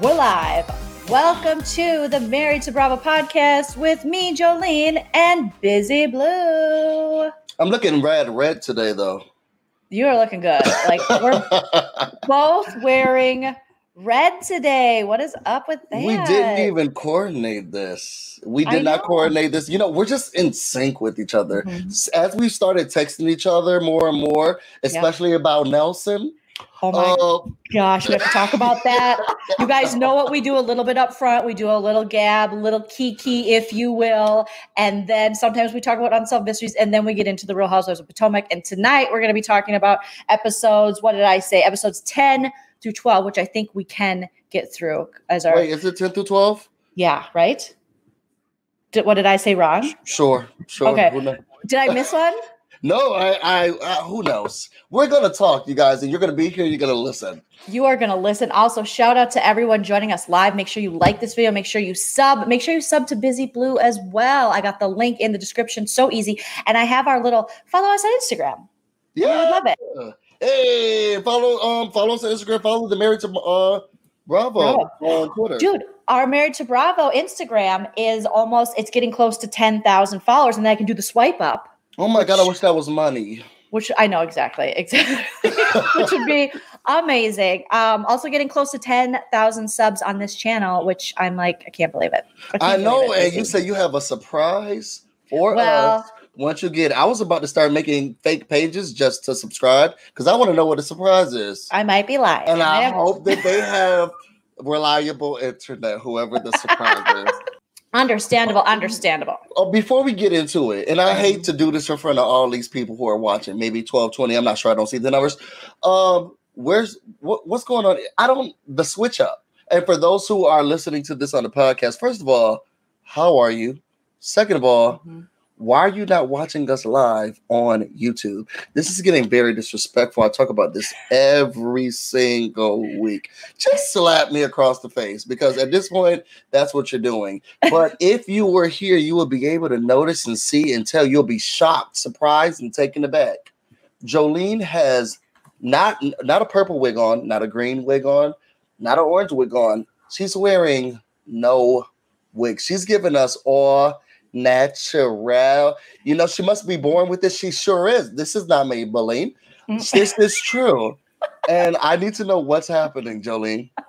We're live. Welcome to the Married to Bravo podcast with me, Jolene, and Busy Blue. I'm looking red, red today, though. You are looking good. Like we're both wearing red today. What is up with that? we didn't even coordinate this. We did not coordinate this. You know, we're just in sync with each other. Mhm. As we started texting each other more and more, especially about Nelson. Oh my Uh, gosh, we have to talk about that. You guys know what we do a little bit up front. We do a little gab, a little kiki, if you will. And then sometimes we talk about unsolved mysteries, and then we get into the Real Housewives of Potomac. And tonight we're going to be talking about episodes, what did I say? Episodes 10 through 12, which I think we can get through as our. wait, is it 10 through 12? Yeah, right? Did, what did I say wrong? Sure, sure. Okay. Did I miss one? No, I, I, I, who knows? We're gonna talk, you guys, and you're gonna be here. You're gonna listen. You are going to listen. Also, shout out to everyone joining us live. Make sure you like this video. Make sure you sub. Make sure you sub to Busy Blue as well. I got the link in the description. So easy. And I have our little follow us on Instagram. Yeah. I love it. Hey, follow, um, follow us on Instagram. Follow the Married to uh, Bravo Bravo. on Twitter. Dude, our Married to Bravo Instagram is almost, it's getting close to 10,000 followers. And then I can do the swipe up, Oh my god, I wish that was money. which I know exactly, exactly, which would be amazing. Um, also getting close to 10,000 subs on this channel, which I'm like, I can't believe it. can't I know, it. and you say you have a surprise for Well- us. Once you get, I was about to start making fake pages just to subscribe because I want to know what the surprise is, I might be lying. and I am- hope that they have reliable internet, whoever the surprise is. Understandable, understandable. Oh, before we get into it, and I hate to do this in front of all these people who are watching, maybe 12, 20, I'm not sure, I don't see the numbers. Um, where's what, what's going on? I don't the switch up. And for those who are listening to this on the podcast, first of all, how are you? Second of all, why are you not watching us live on YouTube? This is getting very disrespectful. I talk about this every single week. Just slap me across the face because at this point, that's what you're doing. But if you were here, you would be able to notice and see and tell. You'll be shocked, surprised, and taken aback. Jolene has not not a purple wig on, not a green wig on, not an orange wig on. She's wearing no wig. She's giving us all natural. You know, she must be born with this. She sure is. This is not Maybelline. This is true. And I need to know what's happening, Jolene.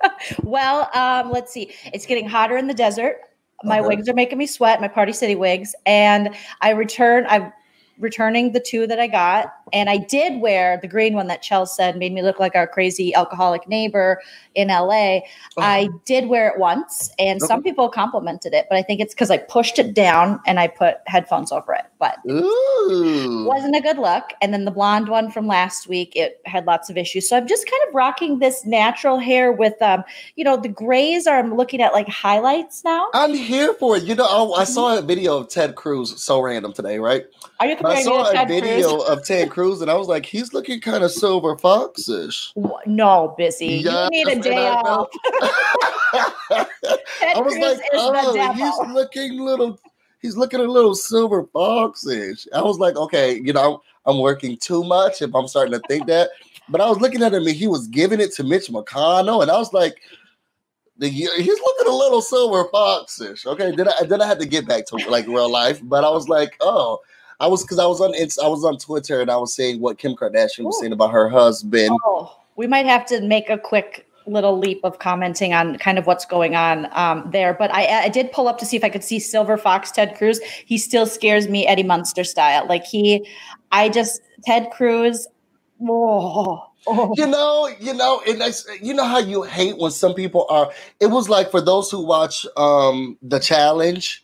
Well, um, let's see. It's getting hotter in the desert. My Okay. wigs are making me sweat, my Party City wigs. And I return, I'm returning the two that I got. And I did wear the green one that Chell said made me look like our crazy alcoholic neighbor in LA. I did wear it once, and some people complimented it, but I think it's because I pushed it down and I put headphones over it. But Ooh. wasn't a good look. And then the blonde one from last week, it had lots of issues. So I'm just kind of rocking this natural hair with, um, you know, the grays are I'm looking at like highlights now. I'm here for it. You know, I, I saw a video of Ted Cruz, so random today, right? Are you I comparing me saw a Ted video Cruz? of Ted Cruz, and I was like, he's looking kind of silver foxish. No, busy. Yes, you need a day I off. I was Cruz like, oh, he's looking little, he's looking a little silver foxish. I was like, okay, you know, I'm working too much if I'm starting to think that. But I was looking at him and he was giving it to Mitch McConnell, and I was like, he's looking a little silver foxish. Okay, then I then I had to get back to like real life, but I was like, oh. I was because I was on I was on Twitter and I was saying what Kim Kardashian was saying about her husband. Oh, we might have to make a quick little leap of commenting on kind of what's going on um, there. But I, I did pull up to see if I could see Silver Fox Ted Cruz. He still scares me Eddie Munster style. Like he, I just Ted Cruz. Oh, oh. you know, you know, and that's you know how you hate when some people are. It was like for those who watch um the challenge.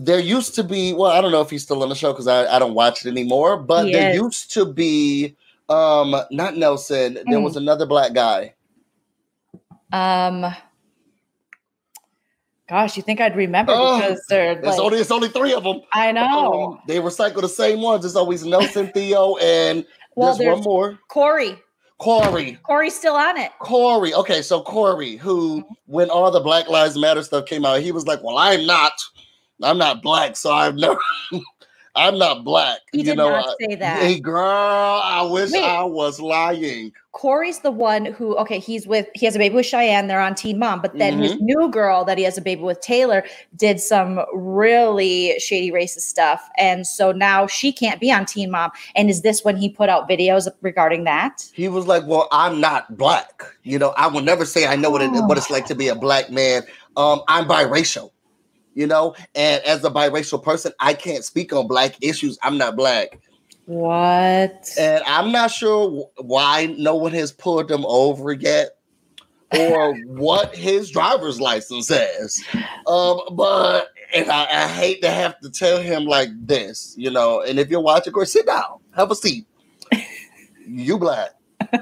There used to be, well, I don't know if he's still on the show because I, I don't watch it anymore, but He there used to be um not Nelson, there Mm. was another black guy. Um, gosh, you think I'd remember Oh, because they're It's like, only it's only three of them. I know. Um, they recycle the same ones. It's always Nelson, Theo, and well, there's one more. Corey. Corey. Corey's still on it. Corey. Okay, so Corey, who when all the Black Lives Matter stuff came out, he was like, "Well, I'm not, I'm not black, so I've never, I'm not black. He you did know, not I- say that. Hey, girl, I wish Wait. I was lying. Corey's the one who, okay, he's with, he has a baby with Cheyenne. They're on Teen Mom. But then his new girl that he has a baby with, Taylor, did some really shady racist stuff. And so now she can't be on Teen Mom. And is this when he put out videos regarding that? He was like, "Well, I'm not black. You know, I will never say I know what it what it's like to be a black man. Um, I'm biracial. You know, and as a biracial person, I can't speak on black issues. I'm not black, What? and I'm not sure why no one has pulled him over yet." or what his driver's license says. Um, but and I, I hate to have to tell him like this, you know. And if you're watching, go sit down, have a seat. You black.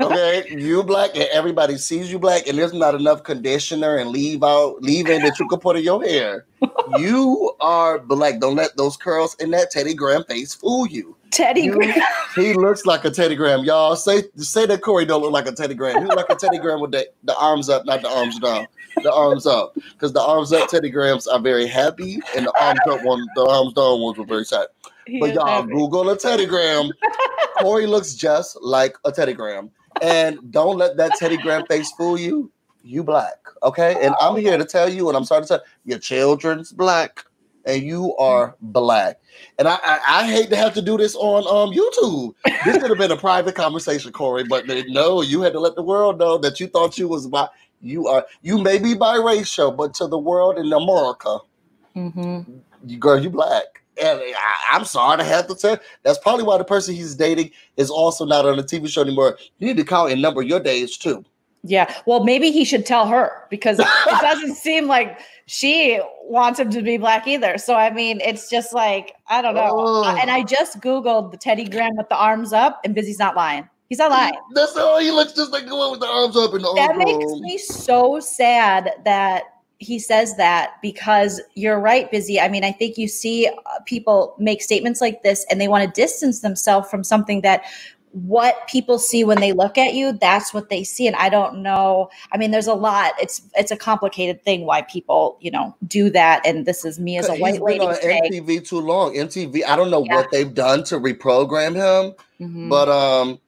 Okay, you black, and everybody sees you black, and there's not enough conditioner and leave out leave-in that you can put in your hair. You are black. Don't let those curls and that Teddy Graham face fool you. Teddy You- Graham. He looks like a Teddy Graham, y'all. Say say that Corey don't look like a Teddy Graham. He look like a Teddy Graham with the, the arms up, not the arms down. The arms up, because the arms up Teddy Grahams are very happy, and the arms up one, the arms down ones were very sad. He But y'all. Google a Teddy Graham. Corey looks just like a Teddy Graham. And don't let that Teddy Graham face fool you. You black. Okay. And I'm here to tell you, and I'm sorry to tell your children's black, and you are black. And I, I, I hate to have to do this on um YouTube. This could have been a private conversation, Corey, but no, you had to let the world know that you thought you was bi- you are you may be biracial, but to the world in America, Mhm. you girl, you black. And I, I'm sorry to have to tell. That's probably why the person he's dating is also not on the TV show anymore. You need to count and number your days too. Yeah. Well, maybe he should tell her because it doesn't seem like she wants him to be black either. So I mean, it's just like I don't know. Oh. And I just googled the Teddy Graham with the arms up, and Busy's not lying. He's not lying. That's all he looks just like the one with the arms up and the That makes me so sad that he says that because you're right, Busy. I mean, I think you see uh, people make statements like this and they want to distance themselves from something that what people see when they look at you that's what they see and i don't know i mean there's a lot it's it's a complicated thing why people you know do that and this is me as a He's white been lady on saying, MTV too long. MTV, I don't know Yeah. what they've done to reprogram him, Mhm. but um,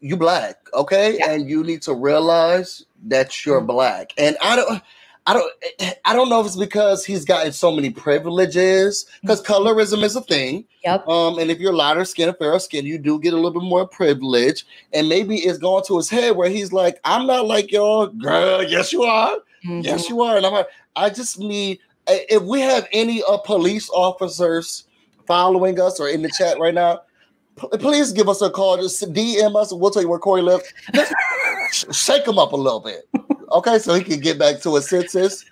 you black, okay, Yeah. and you need to realize that you're Mhm. black. And I don't, I don't, I don't know if it's because he's gotten so many privileges. Because Mm-hmm. colorism is a thing. yep Um, and if you're lighter skin or fairer skin, you do get a little bit more privilege. And maybe it's gone to his head where he's like, I'm not like y'all, girl. Yes, you are. Mhm. Yes, you are. And I'm like, I just need if we have any uh, police officers following us or in the chat right now, p- please give us a call. Just DM us we'll tell you where Corey lives. Shake him up a little bit. Okay, so he can get back to his senses.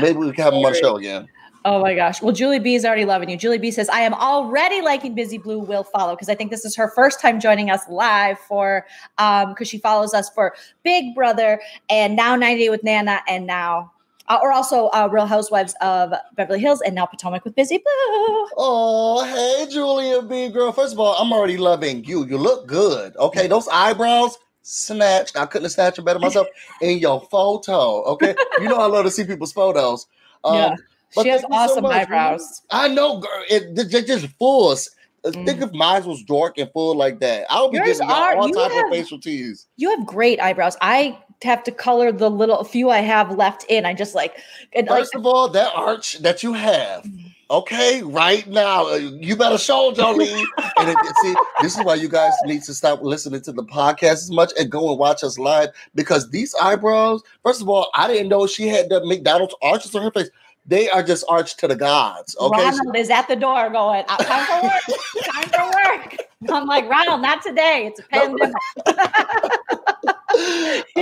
Maybe we can have him on the show again. Oh my gosh. Well, Julie B is already loving you. Julie B says, I am already liking Busy Blue will follow because I think this is her first time joining us live for um because she follows us for Big Brother and now 90 Day with Nana and now uh, or also uh, Real Housewives of Beverly Hills and now Potomac with Busy Blue. Oh, hey, Julia B girl. First of all, I'm already loving you. You look good. Okay, those eyebrows snatched. I couldn't have snatched them better myself in your photo. Okay, you know I love to see people's photos. Um, Yeah. but She has you so awesome eyebrows. I know, girl. It, they're just full. Uh, Think Mm. if mine was dark and full like that. I would be Yours getting are- all you type have- of facial teas. You have great eyebrows. I have to color the little few I have left in. I just like and like First of all, that arch that you have, okay, right now, uh, you better show Jolene. and it, see, this is why you guys need to stop listening to the podcast as much and go and watch us live because these eyebrows. First of all, I didn't know she had the McDonald's arches on her face. They are just arched to the gods. Okay, Ronald is at the door going, "Uh, time for work, time for work. I'm like, Ronald, not today. It's a pandemic.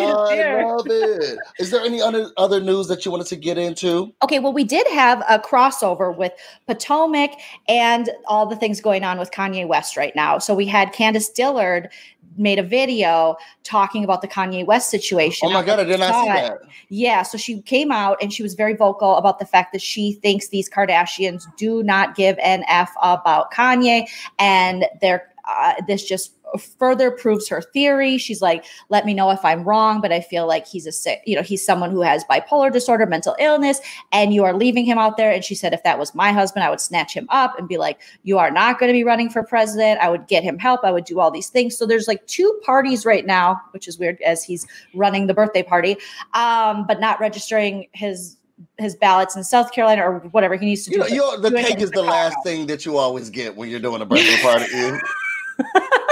I love it. Is there any other other news that you wanted to get into? Okay, well, we did have a crossover with Potomac and all the things going on with Kanye West right now. So we had Candace Dillard made a video talking about the Kanye West situation. Oh my god, I did not see that. Yeah, so she came out and she was very vocal about the fact that she thinks these Kardashians do not give an F about Kanye and they're uh, this just further proves her theory. She's like, let me know if I'm wrong, but I feel like he's a sick, you know, he's someone who has bipolar disorder, mental illness, and you are leaving him out there. And she said, if that was my husband, I would snatch him up and be like, you are not going to be running for president. I would get him help. I would do all these things. So there's like two parties right now, which is weird as he's running the birthday party, um, but not registering his his ballots in South Carolina or whatever he needs to You do. know, the cake is the Chicago. last thing that you always get when you're doing a birthday party.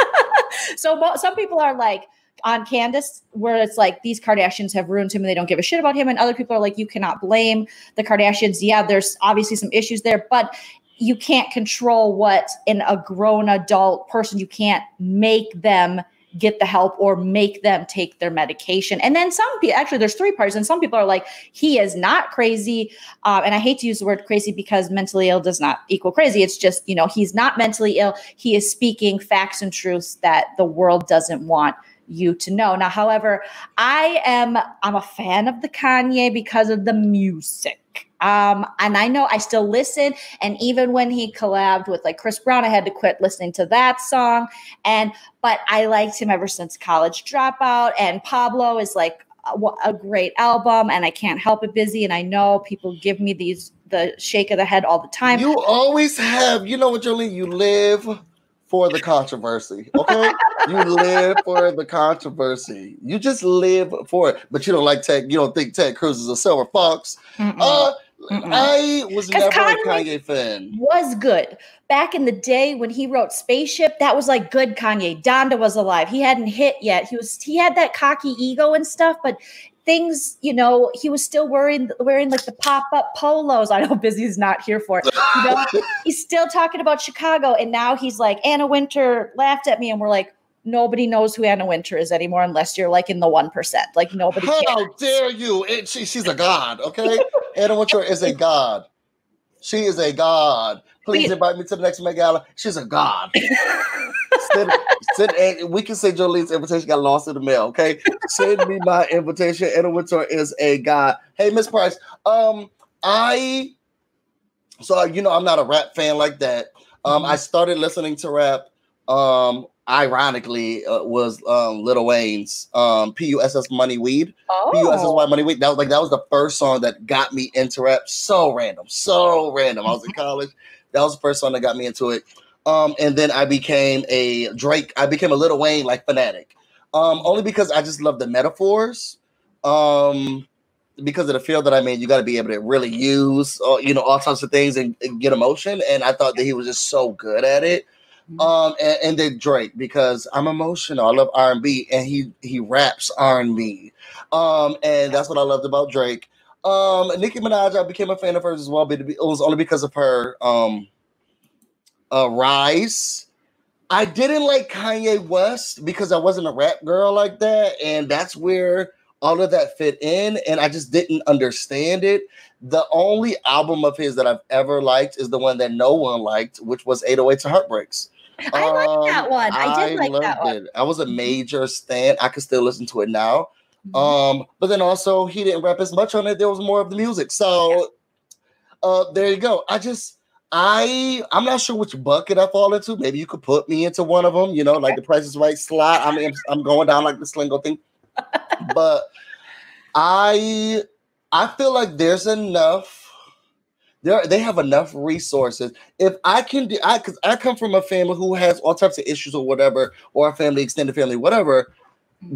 so some people are like on Candace, where it's like these Kardashians have ruined him and they don't give a shit about him, and other people are like, you cannot blame the Kardashians. Yeah, there's obviously some issues there, but you can't control what in a grown adult person. You can't make them get the help or make them take their medication. And then some people, actually, there's three parts, and some people are like, he is not crazy. Um, and I hate to use the word crazy because mentally ill does not equal crazy. It's just, you know, he's not mentally ill. He is speaking facts and truths that the world doesn't want you to know. Now, however, I am I'm a fan of the Kanye because of the music. Um, and I know I still listen. And even when he collabed with like Chris Brown, I had to quit listening to that song. And but I liked him ever since College Dropout. And Pablo is like a, a great album, and I can't help it busy. And I know people give me these the shake of the head all the time. you always have, you know what, Jolene? You live for the controversy. Okay, you live for the controversy. You just live for it. But you don't like Ted. You don't think Ted Cruz is a silver fox. Mm-mm. Uh, Mm-mm. I was never a Kanye- fan. was good. Back in the day when he wrote Spaceship, that was like good Kanye. Donda was alive. He hadn't hit yet. He was he had that cocky ego and stuff, but things, you know, he was still wearing wearing like the pop-up polos. I know Busy's not here for it. You know, he's still talking about Chicago and now he's like Anna Wintour laughed at me and we're like nobody knows who Anna Wintour is anymore unless you're like in the 1%. Like nobody cares. How dare you? It, she, she's a god, okay? Anna Wintour is a god. She is a god. Please invite me to the next Met Gala. She's a god. send, send, and we can say Jolene's invitation got lost in the mail, okay? Send me my invitation. Anna Wintour is a god. Hey, Miss Price, um, I, so you know, I'm not a rap fan like that. Um, Mhm. I started listening to rap. Um, ironically, uh, was um Lil Wayne's um P-U-S-S Money Weed. Oh. Money Weed. That was like that was the first song that got me into rap. So random, so random. I was in college. That was the first song that got me into it. Um, and then I became a Drake. I became a Lil Wayne like fanatic. Um, only because I just love the metaphors. Um, because of the field that I'm in, you got to be able to really use, uh, you know, all types of things and, and get emotion. And I thought that he was just so good at it. Um, and, and then Drake because I'm emotional. I love R and B, and he he raps R and B. Um, and that's what I loved about Drake. Um, Nicki Minaj, I became a fan of hers as well, but it was only because of her um, uh, rise. I didn't like Kanye West because I wasn't a rap girl like that, and that's where all of that fit in, and I just didn't understand it. The only album of his that I've ever liked is the one that no one liked, which was 808 and Heartbreaks. I like Um, that one. I did like that one. it. I was a major stan. I could still listen to it now. Mhm. Um, but then also he didn't rap as much on it. There was more of the music. So uh there you go. I just I I'm not sure which bucket I fall into. Maybe you could put me into one of them, you know, like the price is right slot. I mean I'm going down like the slingo thing. but I I feel like there's enough there they have enough resources. If I can do I because I come from a family who has all types of issues or whatever, or a family, extended family, whatever.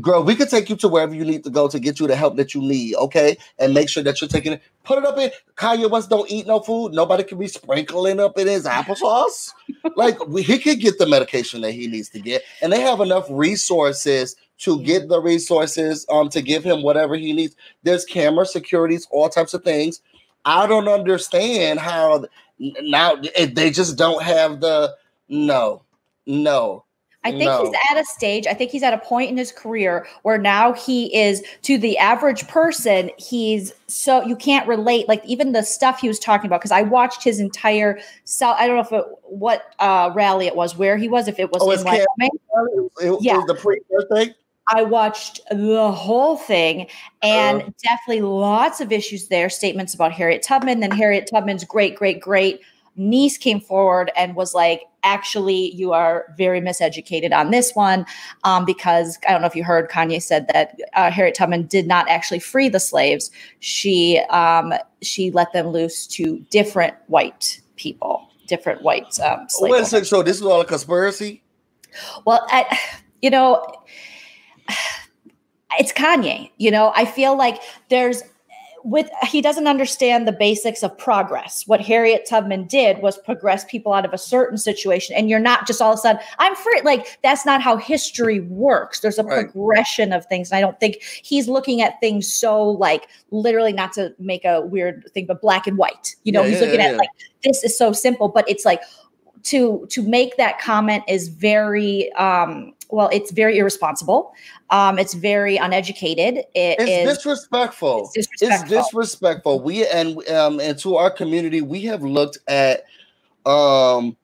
Girl, we could take you to wherever you need to go to get you the help that you need, okay? And make sure that you're taking it. Put it up in Kanye West don't eat no food. Nobody can be sprinkling up in his applesauce. like we, he could get the medication that he needs to get, and they have enough resources to get the resources um to give him whatever he needs. There's camera securities, all types of things. I don't understand how now eh, they just don't have the no, no. I think No. he's at a stage, I think he's at a point in his career where now he is to the average person, he's so you can't relate like even the stuff he was talking about because I watched his entire so I don't know if it what uh rally it was, where he was, if it was Oh, in Wyoming. It, it Yeah. was the pre-birthday. I watched the whole thing and Uh. definitely lots of issues there. Statements about Harriet Tubman, then Harriet Tubman's great, great, great niece came forward and was like, actually, you are very miseducated on this one um, because I don't know if you heard Kanye said that uh, Harriet Tubman did not actually free the slaves. She um, she let them loose to different white people, different white um, slaves. Wait a second. So this is all a conspiracy? Well, I, you know, it's Kanye. You know, I feel like there's with he doesn't understand the basics of progress. What Harriet Tubman did was progress people out of a certain situation, and you're not just all of a sudden I'm free. Like that's not how history works. There's a right. progression of things, and I don't think he's looking at things so like literally not to make a weird thing, but black and white. You know, yeah, he's yeah, looking yeah, at like this is so simple, but it's like to to make that comment is very um well it's very irresponsible. Um it's very uneducated. It it's is, disrespectful. it's disrespectful. it's disrespectful. We and um and to our community we have looked at um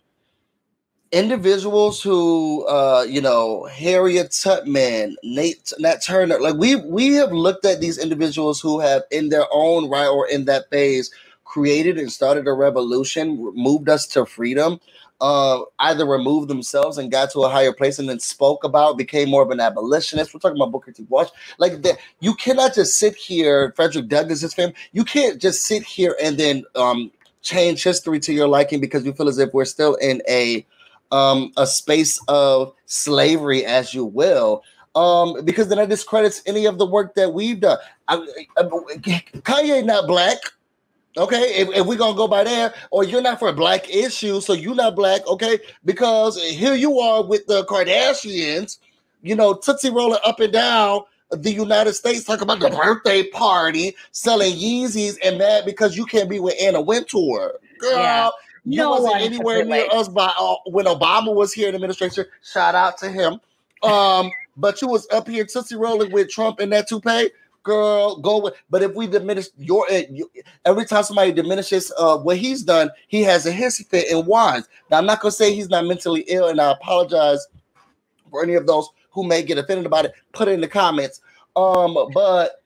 individuals who uh you know harriet tubman nate nat turner like we we have looked at these individuals who have in their own right or in that phase created and started a revolution moved us to freedom uh, either removed themselves and got to a higher place and then spoke about, became more of an abolitionist. We're talking about Booker T. Walsh. Like that, you cannot just sit here, Frederick Douglass's family. You can't just sit here and then um, change history to your liking because you feel as if we're still in a um, a space of slavery, as you will. Um, because then it discredits any of the work that we've done. I, I, Kanye not black. Okay, if, if, we're gonna go by there, or you're not for black issues, so you're not black, okay? Because here you are with the Kardashians, you know, Tootsie rolling up and down the United States, talking about the birthday party, selling Yeezys, and that because you can't be with Anna Wintour. Girl, yeah. you no wasn't anywhere near us by uh, when Obama was here in administration. Shout out to him. Um, but you was up here Tootsie rolling with Trump in that toupee girl, go with. But if we diminish your eh, every time somebody diminishes uh, what he's done, he has a hissy fit and whines. Now I'm not gonna say he's not mentally ill, and I apologize for any of those who may get offended about it. Put it in the comments. Um, but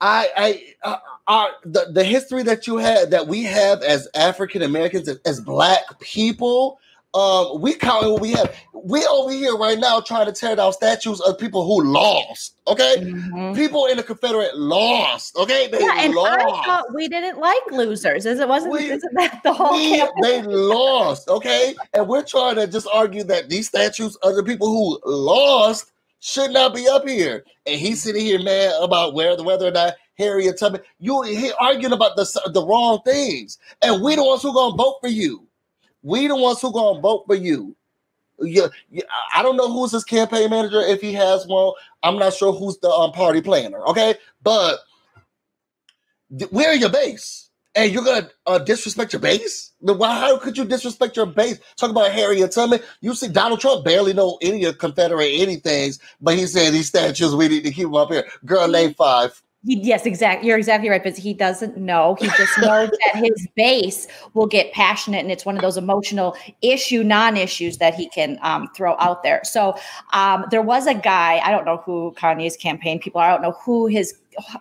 I, I, uh, our the, the history that you had that we have as African Americans as, as black people um, we counting what we have. We over here right now trying to tear down statues of people who lost. Okay, mm-hmm. people in the Confederate lost. Okay, they yeah, and lost. I thought we didn't like losers. Is it wasn't? We, isn't that the whole? We, they lost. Okay, and we're trying to just argue that these statues of the people who lost should not be up here. And he's sitting here mad about where the whether or not Harriet Tubman. You he arguing about the the wrong things, and we the ones who gonna vote for you. We the ones who gonna vote for you. Yeah, yeah, I don't know who's his campaign manager if he has one. I'm not sure who's the um, party planner. Okay, but th- where your base? And you're gonna uh, disrespect your base? Why? How could you disrespect your base? Talk about Harry Harriet Tubman. You see, Donald Trump barely know any of Confederate anything, but he said these statues we need to keep them up here. Girl, name five. He, yes, exactly. You're exactly right. But he doesn't know. He just knows that his base will get passionate, and it's one of those emotional issue, non-issues that he can um, throw out there. So um, there was a guy. I don't know who Kanye's campaign people are. I don't know who his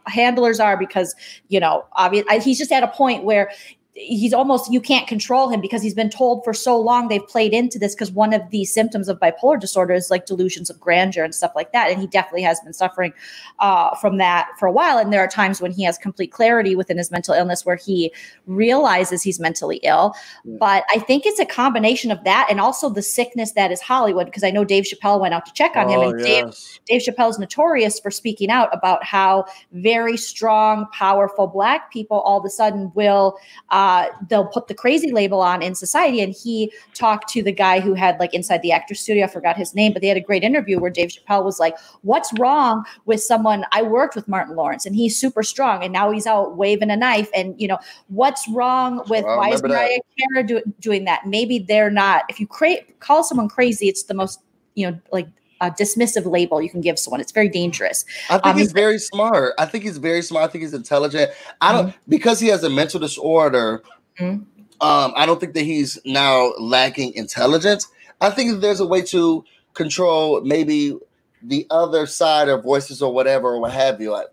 handlers are because you know, obviously, he's just at a point where he's almost you can't control him because he's been told for so long they've played into this because one of the symptoms of bipolar disorder is like delusions of grandeur and stuff like that and he definitely has been suffering uh, from that for a while and there are times when he has complete clarity within his mental illness where he realizes he's mentally ill yeah. but i think it's a combination of that and also the sickness that is hollywood because i know dave chappelle went out to check on oh, him and yes. dave, dave chappelle is notorious for speaking out about how very strong powerful black people all of a sudden will uh, uh, they'll put the crazy label on in society. And he talked to the guy who had like inside the actor studio, I forgot his name, but they had a great interview where Dave Chappelle was like, What's wrong with someone? I worked with Martin Lawrence and he's super strong and now he's out waving a knife. And, you know, what's wrong with well, why is Mariah Carey do, doing that? Maybe they're not. If you cra- call someone crazy, it's the most, you know, like a dismissive label you can give someone. It's very dangerous. I think um, he's very smart. I think he's very smart. I think he's intelligent. I don't mm-hmm. because he has a mental disorder. Mm-hmm. Um, I don't think that he's now lacking intelligence. I think that there's a way to control maybe the other side or voices or whatever or what have you, like,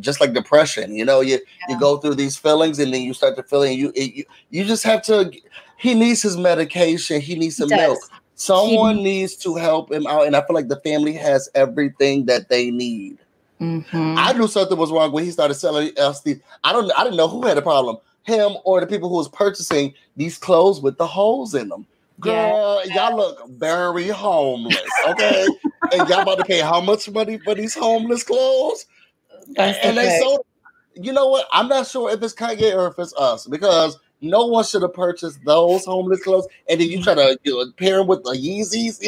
just like depression. You know, you yeah. you go through these feelings and then you start to feel you you you just have to. He needs his medication. He needs some he milk. Someone he, needs to help him out, and I feel like the family has everything that they need. Mm-hmm. I knew something was wrong when he started selling LSD. I don't. I didn't know who had a problem, him or the people who was purchasing these clothes with the holes in them. Girl, yeah. y'all look very homeless, okay? and y'all about to pay how much money for these homeless clothes? That's and the they sold. You know what? I'm not sure if it's Kanye or if it's us because no one should have purchased those homeless clothes. And then you try to you know, pair them with the Yeezys.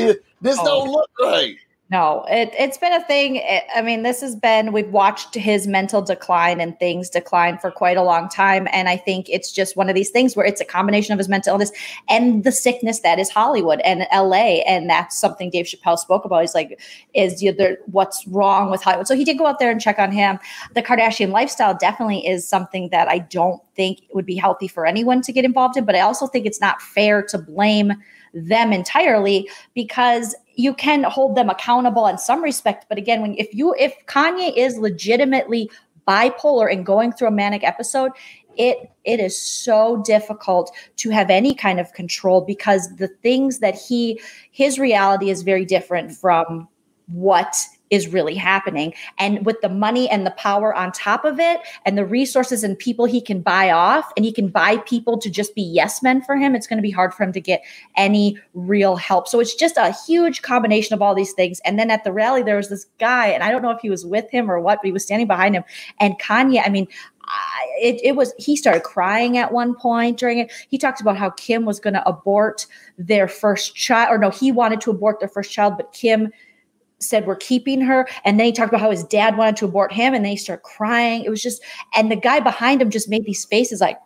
This oh. don't look right. No, it, it's been a thing. It, I mean, this has been, we've watched his mental decline and things decline for quite a long time. And I think it's just one of these things where it's a combination of his mental illness and the sickness that is Hollywood and LA. And that's something Dave Chappelle spoke about. He's like, is you know, what's wrong with Hollywood? So he did go out there and check on him. The Kardashian lifestyle definitely is something that I don't think would be healthy for anyone to get involved in. But I also think it's not fair to blame them entirely because you can hold them accountable in some respect. But again when if you if kanye is legitimately bipolar and going through a manic episode it it is so difficult to have any kind of control because the things that he his reality is very different from what is really happening. And with the money and the power on top of it, and the resources and people he can buy off, and he can buy people to just be yes men for him, it's going to be hard for him to get any real help. So it's just a huge combination of all these things. And then at the rally, there was this guy, and I don't know if he was with him or what, but he was standing behind him. And Kanye, I mean, it, it was he started crying at one point during it he talked about how kim was going to abort their first child or no he wanted to abort their first child but kim said we're keeping her and then he talked about how his dad wanted to abort him and they he started crying. It was just and the guy behind him just made these faces like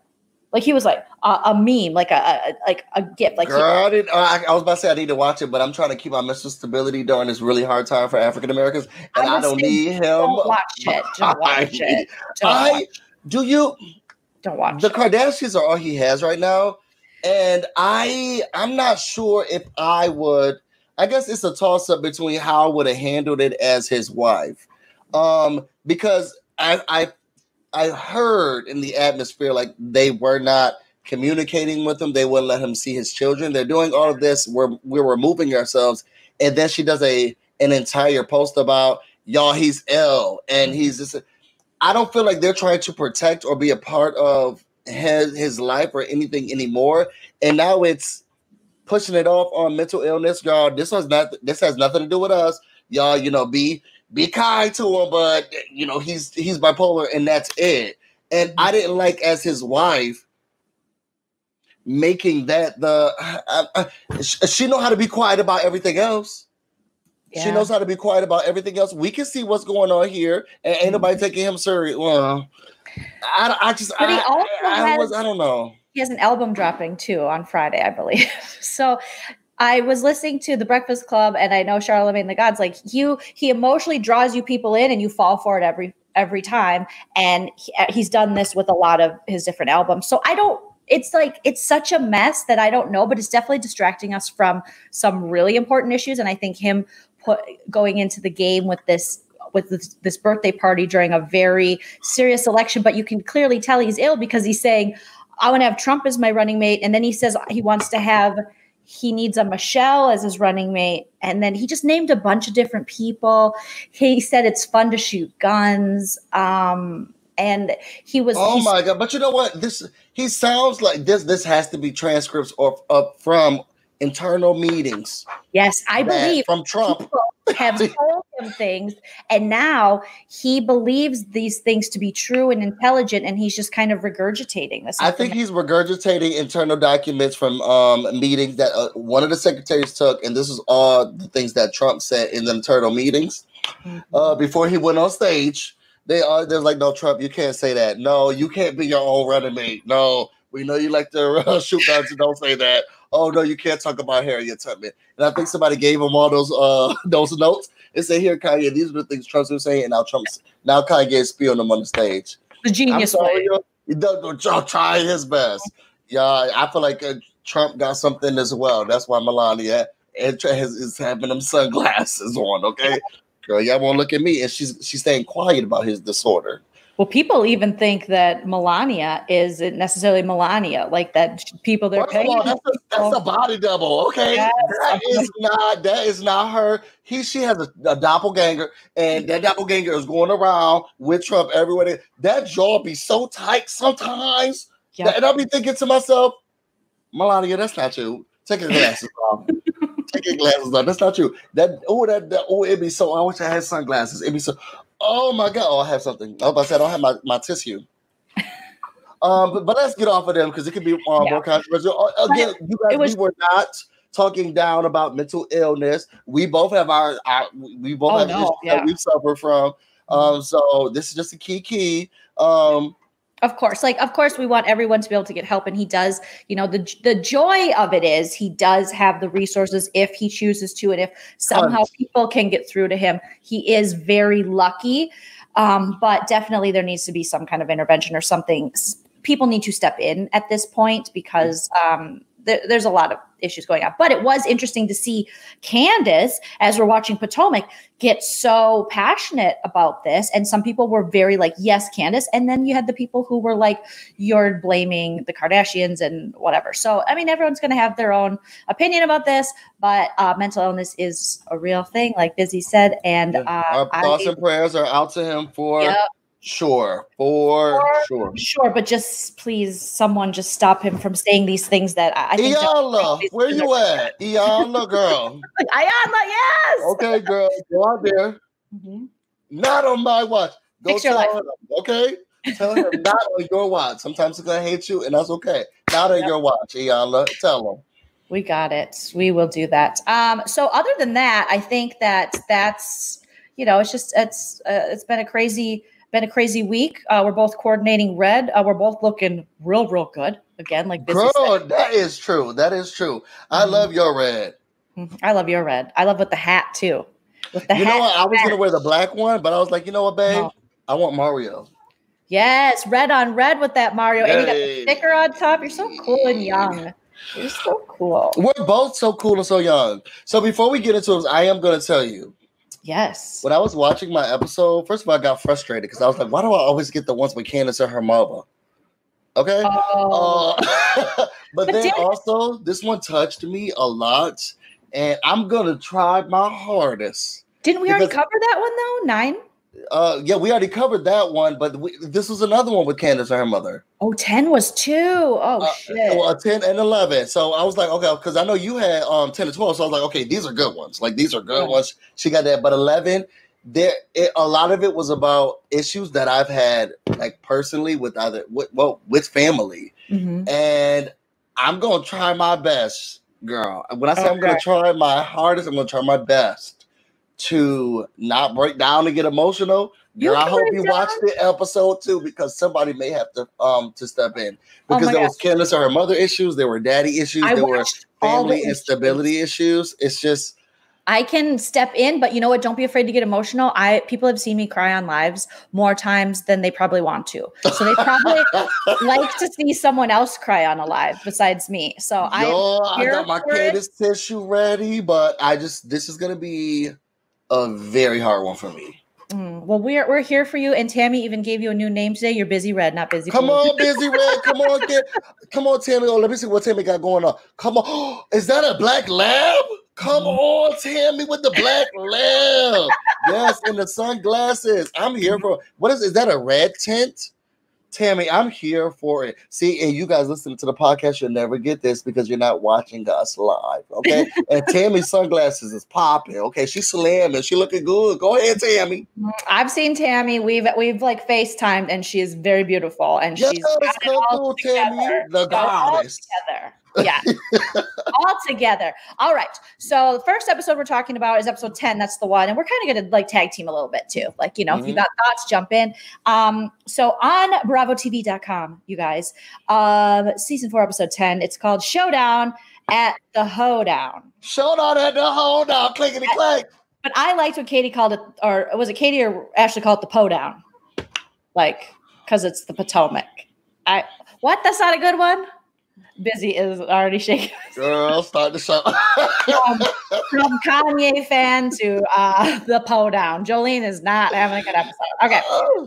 like he was like a, a meme like a, a, like a gift like Girl, he, I, did, I, I, was about to say I need to watch it but I'm trying to keep my mental stability during this really hard time for African Americans and I, I don't need him. don't watch it. Don't watch it. don't I, watch. do you don't watch the Kardashians are all he has right now and I I'm not sure if I would I guess it's a toss up between how I would have handled it as his wife, um, because I, I I heard in the atmosphere like they were not communicating with him. They wouldn't let him see his children. They're doing all of this. We're we're removing ourselves, and then she does a an entire post about y'all. He's ill, and he's just. I don't feel like they're trying to protect or be a part of his his life or anything anymore. And now it's pushing it off on mental illness, y'all. This was not this has nothing to do with us. Y'all, you know, be be kind to him, but you know, he's he's bipolar and that's it. And I didn't like as his wife making that the uh, uh, she know how to be quiet about everything else. Yeah. She knows how to be quiet about everything else. We can see what's going on here, and ain't nobody mm-hmm. taking him serious. Well, I, I just I, I, I, was I don't know he has an album dropping too on Friday, I believe. so I was listening to the Breakfast Club, and I know Charlemagne the God's like you. He emotionally draws you people in, and you fall for it every every time. And he, uh, he's done this with a lot of his different albums. So I don't. It's like it's such a mess that I don't know, but it's definitely distracting us from some really important issues. And I think him put going into the game with this with this, this, birthday party during a very serious election, but you can clearly tell he's ill because he's saying, I want to have Trump as my running mate. And then he says he wants to have, he needs a Michelle as his running mate. And then he just named a bunch of different people. He said it's fun to shoot guns. Um, and he was. Oh my God. But you know what? This, he sounds like this, this has to be transcripts or up from internal meetings. Yes, I believe from Trump have told things, and now he believes these things to be true and intelligent, and he's just kind of regurgitating this. I think he's regurgitating internal documents from um, meetings that uh, one of the secretaries took, and this is all the things that Trump said in the internal meetings mm-hmm. uh, before he went on stage. They are they're like, no, Trump, you can't say that. No, you can't be your own running mate. No, we know you like to uh, shoot guns and don't say that oh no, you can't talk about Harriet Tubman. And I think somebody gave him all those uh those notes and said, here, Kanye, these are the things Trump was saying, and now Trump's now Kanye is spewing them on the stage. The genius sorry, He does try his best. Yeah, I feel like uh, Trump got something as well. That's why Melania is, is having them sunglasses on. Okay, girl, y'all won't look at me. And she's she's staying quiet about his disorder. Well, people even think that Melania isn't necessarily Melania, like that people they're paying. all, that's, a, that's a body double, okay? Yes. That is not that is not her. He she has a, a doppelganger, and that doppelganger is going around with Trump everywhere. That jaw be so tight sometimes, Yeah. and I'll be thinking to myself, Melania, that's not you. Take your glasses off. Take your glasses off. That's not you. That oh that, that oh it'd be so. I wish I had sunglasses. It'd be so. Oh my god! Oh, I have something. I about to say I don't have my, my tissue. Um, but, but let's get off of them because it could be um, Yeah. more controversial. Uh, Again, you guys, was- we were not talking down about mental illness. We both have our, our we both Oh, have no, issues yeah. that we suffer from. Um, so this is just a key key. Um, Of course, like of course, we want everyone to be able to get help, and he does. You know, the the joy of it is he does have the resources if he chooses to, and if somehow Tons. people can get through to him, he is very lucky. Um, but definitely, there needs to be some kind of intervention or something. People need to step in at this point because um, there, there's a lot of issues going on. But it was interesting to see Candace, as we're watching Potomac, get so passionate about this. And some people were very like, yes, Candace. And then you had the people who were like, you're blaming the Kardashians and whatever. So, I mean, everyone's going to have their own opinion about this, but uh, mental illness is a real thing, like Busy said. And uh, our I- thoughts and prayers are out to him for Yep. Sure, for For sure. Sure, but just please, someone just stop him from saying these things that I, I think. Iyanla, where you at? Iyanla, girl. Iyanla, yes. Okay, girl, go out there. Mhm. Not on my watch. Go Fix your tell life. him, okay? Tell him not on your watch. Sometimes he's gonna hate you, and that's okay. Not on Yep. your watch, Iyanla. Tell him. We got it. We will do that. Um, so other than that, I think that that's you know it's just it's uh, it's been a crazy been a crazy week. Uh, we're both coordinating red. Uh, we're both looking real real good again. Like Girl, said. that is true. That is true. I Mhm. love your red. Mhm. I love your red. I love with the hat too. With the You hat. know what? I was gonna wear the black one, but I was like, you know what, babe? No. I want Mario. Yes, red on red with that Mario, and you got the sticker on top. You're so cool and young. You're so cool. We're both so cool and so young. So before we get into this, I am gonna tell you Yes. when I was watching my episode. First of all, I got frustrated because I was like, why do I always get the ones with Candace and her mother? Okay. Oh, Uh, but, But then did- also, this one touched me a lot, and I'm gonna try my hardest. didn't we already cover that one though? Nine? Uh, yeah, we already covered that one, but we, this was another one with Candace and her mother. Oh, 10 was two. Oh, Uh, shit. well, uh, 10 and 11. So I was like, okay, because I know you had um 10 and 12. So I was like, okay, these are good ones. Like, these are good ones. She got that. But 11, there, it, a lot of it was about issues that I've had, like personally, with other, with, well, with family. Mhm. And I'm going to try my best, girl. When I say I'm going to try my hardest, I'm going to try my best to not break down and get emotional. Girl, I hope you watched the episode too, because somebody may have to um to step in Oh because my there gosh. was Candace or her mother issues, there were daddy issues, I there were family issues. instability issues. It's just I can step in, but you know what? Don't be afraid to get emotional. I people have seen me cry on lives more times than they probably want to. So they probably like to see someone else cry on a live besides me. So I I got my. Candace tissue ready, but I just this is gonna be a very hard one for me. Mm, well, we're we're here for you. And Tammy even gave you a new name today. You're busy red, not busy. Come blue. on, busy red. Come on, kid. Come on, Tammy. Oh, let me see what Tammy got going on. Come on. Is that a black lab? Come Mhm. on, Tammy, with the black lab. Yes, and the sunglasses. I'm here for what is is that a red tint? Tammy, I'm here for it. See, and you guys listening to the podcast, you'll never get this because you're not watching us live. Okay. and Tammy's sunglasses is popping. Okay. She's slamming. She looking good. Go ahead, Tammy. I've seen Tammy. We've we've like FaceTimed, and she is very beautiful, and Yes, she's come through, Tammy. The it all goddess. together. Yeah, all together. All right. So the first episode we're talking about is episode ten. That's the one, and we're kind of going to like tag team a little bit too. Like you know, if you Mhm. got thoughts, jump in. Um, so on BravoTV.com, you guys, um, season four, episode ten. It's called Showdown at the Hoedown. Showdown at the Hoedown. clickety clack. But I liked what Katie called it, or was it Katie or Ashley called it the Poe Down? Like, because it's the Potomac. I what? That's not a good one. Busy is already shaking. Girl, start the show. from, from Kanye fan to uh, the Poe down. Jolene is not having a good episode. Okay. Uh,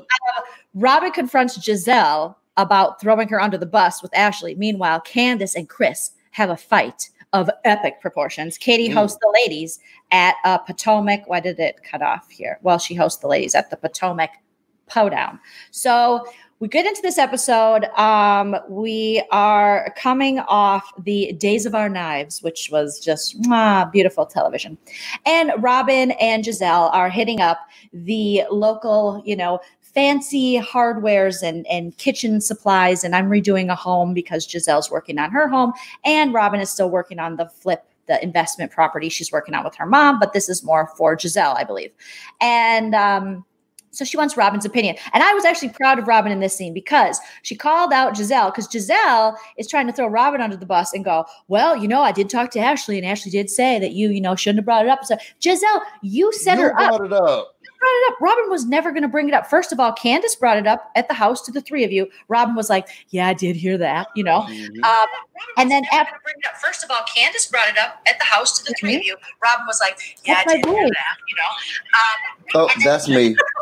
Robyn confronts Gizelle about throwing her under the bus with Ashley. Meanwhile, Candace and Chris have a fight of epic proportions. Katie Mm. hosts the ladies at uh, Potomac. Why did it cut off here? Well, she hosts the ladies at the Potomac Poe down. So we get into this episode. Um, we are coming off the Days of Our Knives, which was just mwah, beautiful television. And Robyn and Gizelle are hitting up the local, you know, fancy hardwares and, and kitchen supplies. And I'm redoing a home because Gizelle's working on her home, and Robyn is still working on the flip. The investment property she's working on with her mom, but this is more for Giselle, I believe. And um, so she wants Robyn's opinion. And I was actually proud of Robyn in this scene because she called out Gizelle because Gizelle is trying to throw Robyn under the bus and go, Well, you know, I did talk to Ashley and Ashley did say that you, you know, shouldn't have brought it up. So Gizelle, you set you her up. brought it up. Brought it up. Robyn was never going to bring it up. First of all, Candace brought it up at the house to the three of you. Robyn was like, "Yeah, I did hear that," you know. Mhm. Um, and then after bring it up, first of all, Candace brought it up at the house to the three of you. Robyn was like, "Yeah, That's I did my Mm-hmm. hear that," you know. Um, Oh, that's me.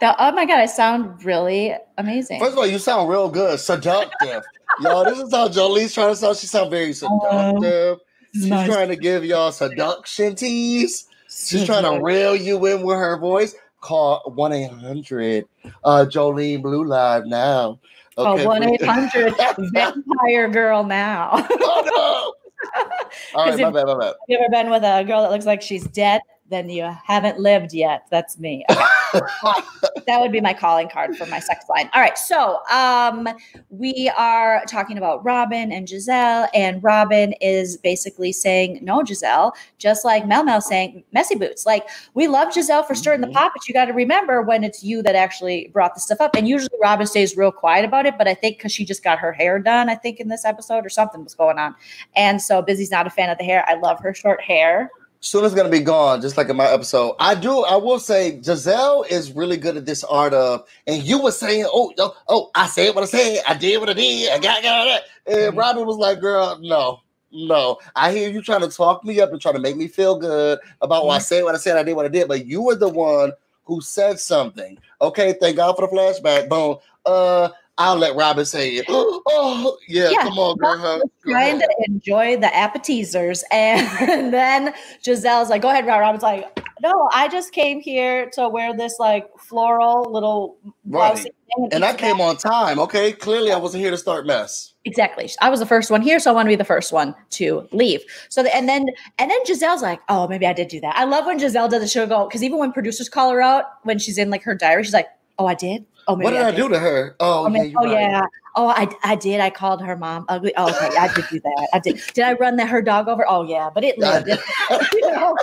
That- oh my god, I sound really amazing. First of all, you sound real good. Seductive. y'all, this is how Jolie's trying to sound. She sound very seductive. She's Nice. trying to give y'all seduction tease. She's trying to reel you in with her voice. Call 1 800 uh, Jolene Blue Live now. Call Okay, one eight hundred Vampire Girl now. oh, no. All right, my bad, my bad. you ever been with a girl that looks like she's dead? Then you haven't lived yet. That's me. that would be my calling card for my sex line. All right. So um we are talking about Robyn and Gizelle, and Robyn is basically saying, No, Gizelle, just like Mel Mel saying messy boots. Like we love Gizelle for stirring the Mhm. pot, but you got to remember when it's you that actually brought the stuff up. And usually Robyn stays real quiet about it, but I think because she just got her hair done, I think in this episode or something was going on. And so Busy's not a fan of the hair. I love her short hair. Soon as gonna be gone, just like in my episode. I do. I will say, Gizelle is really good at this art of. And you were saying, "Oh, oh, oh I said what I said. I did what I did. I got, got that." And Mhm. Robyn was like, "Girl, no, no. I hear you trying to talk me up and trying to make me feel good about what I said, what I said, I did what I did. But you were the one who said something. Okay, thank God for the flashback. Boom. Uh, I'll let Robyn say it. Oh, yeah. Yeah. Come on, girl. huh? Go trying to enjoy the appetizers. And then Gizelle's like, go ahead, Robyn. Robyn's like, no, I just came here to wear this like floral little Right. And I came on time. Okay, clearly I wasn't here to start mess. Exactly. I was the first one here, so I want to be the first one to leave. So the, and then and then Gizelle's like, oh, maybe I did do that. I love when Gizelle does the She'll go because even when producers call her out when she's in like her diary, she's like, oh, I did. Oh, What did I, do to her? Oh, Oh, yeah, oh right. yeah. Oh, I, I did. I called her mom ugly. Oh, okay. I did do that. I did. Did I run that her dog over? Oh yeah, but it lived. You know?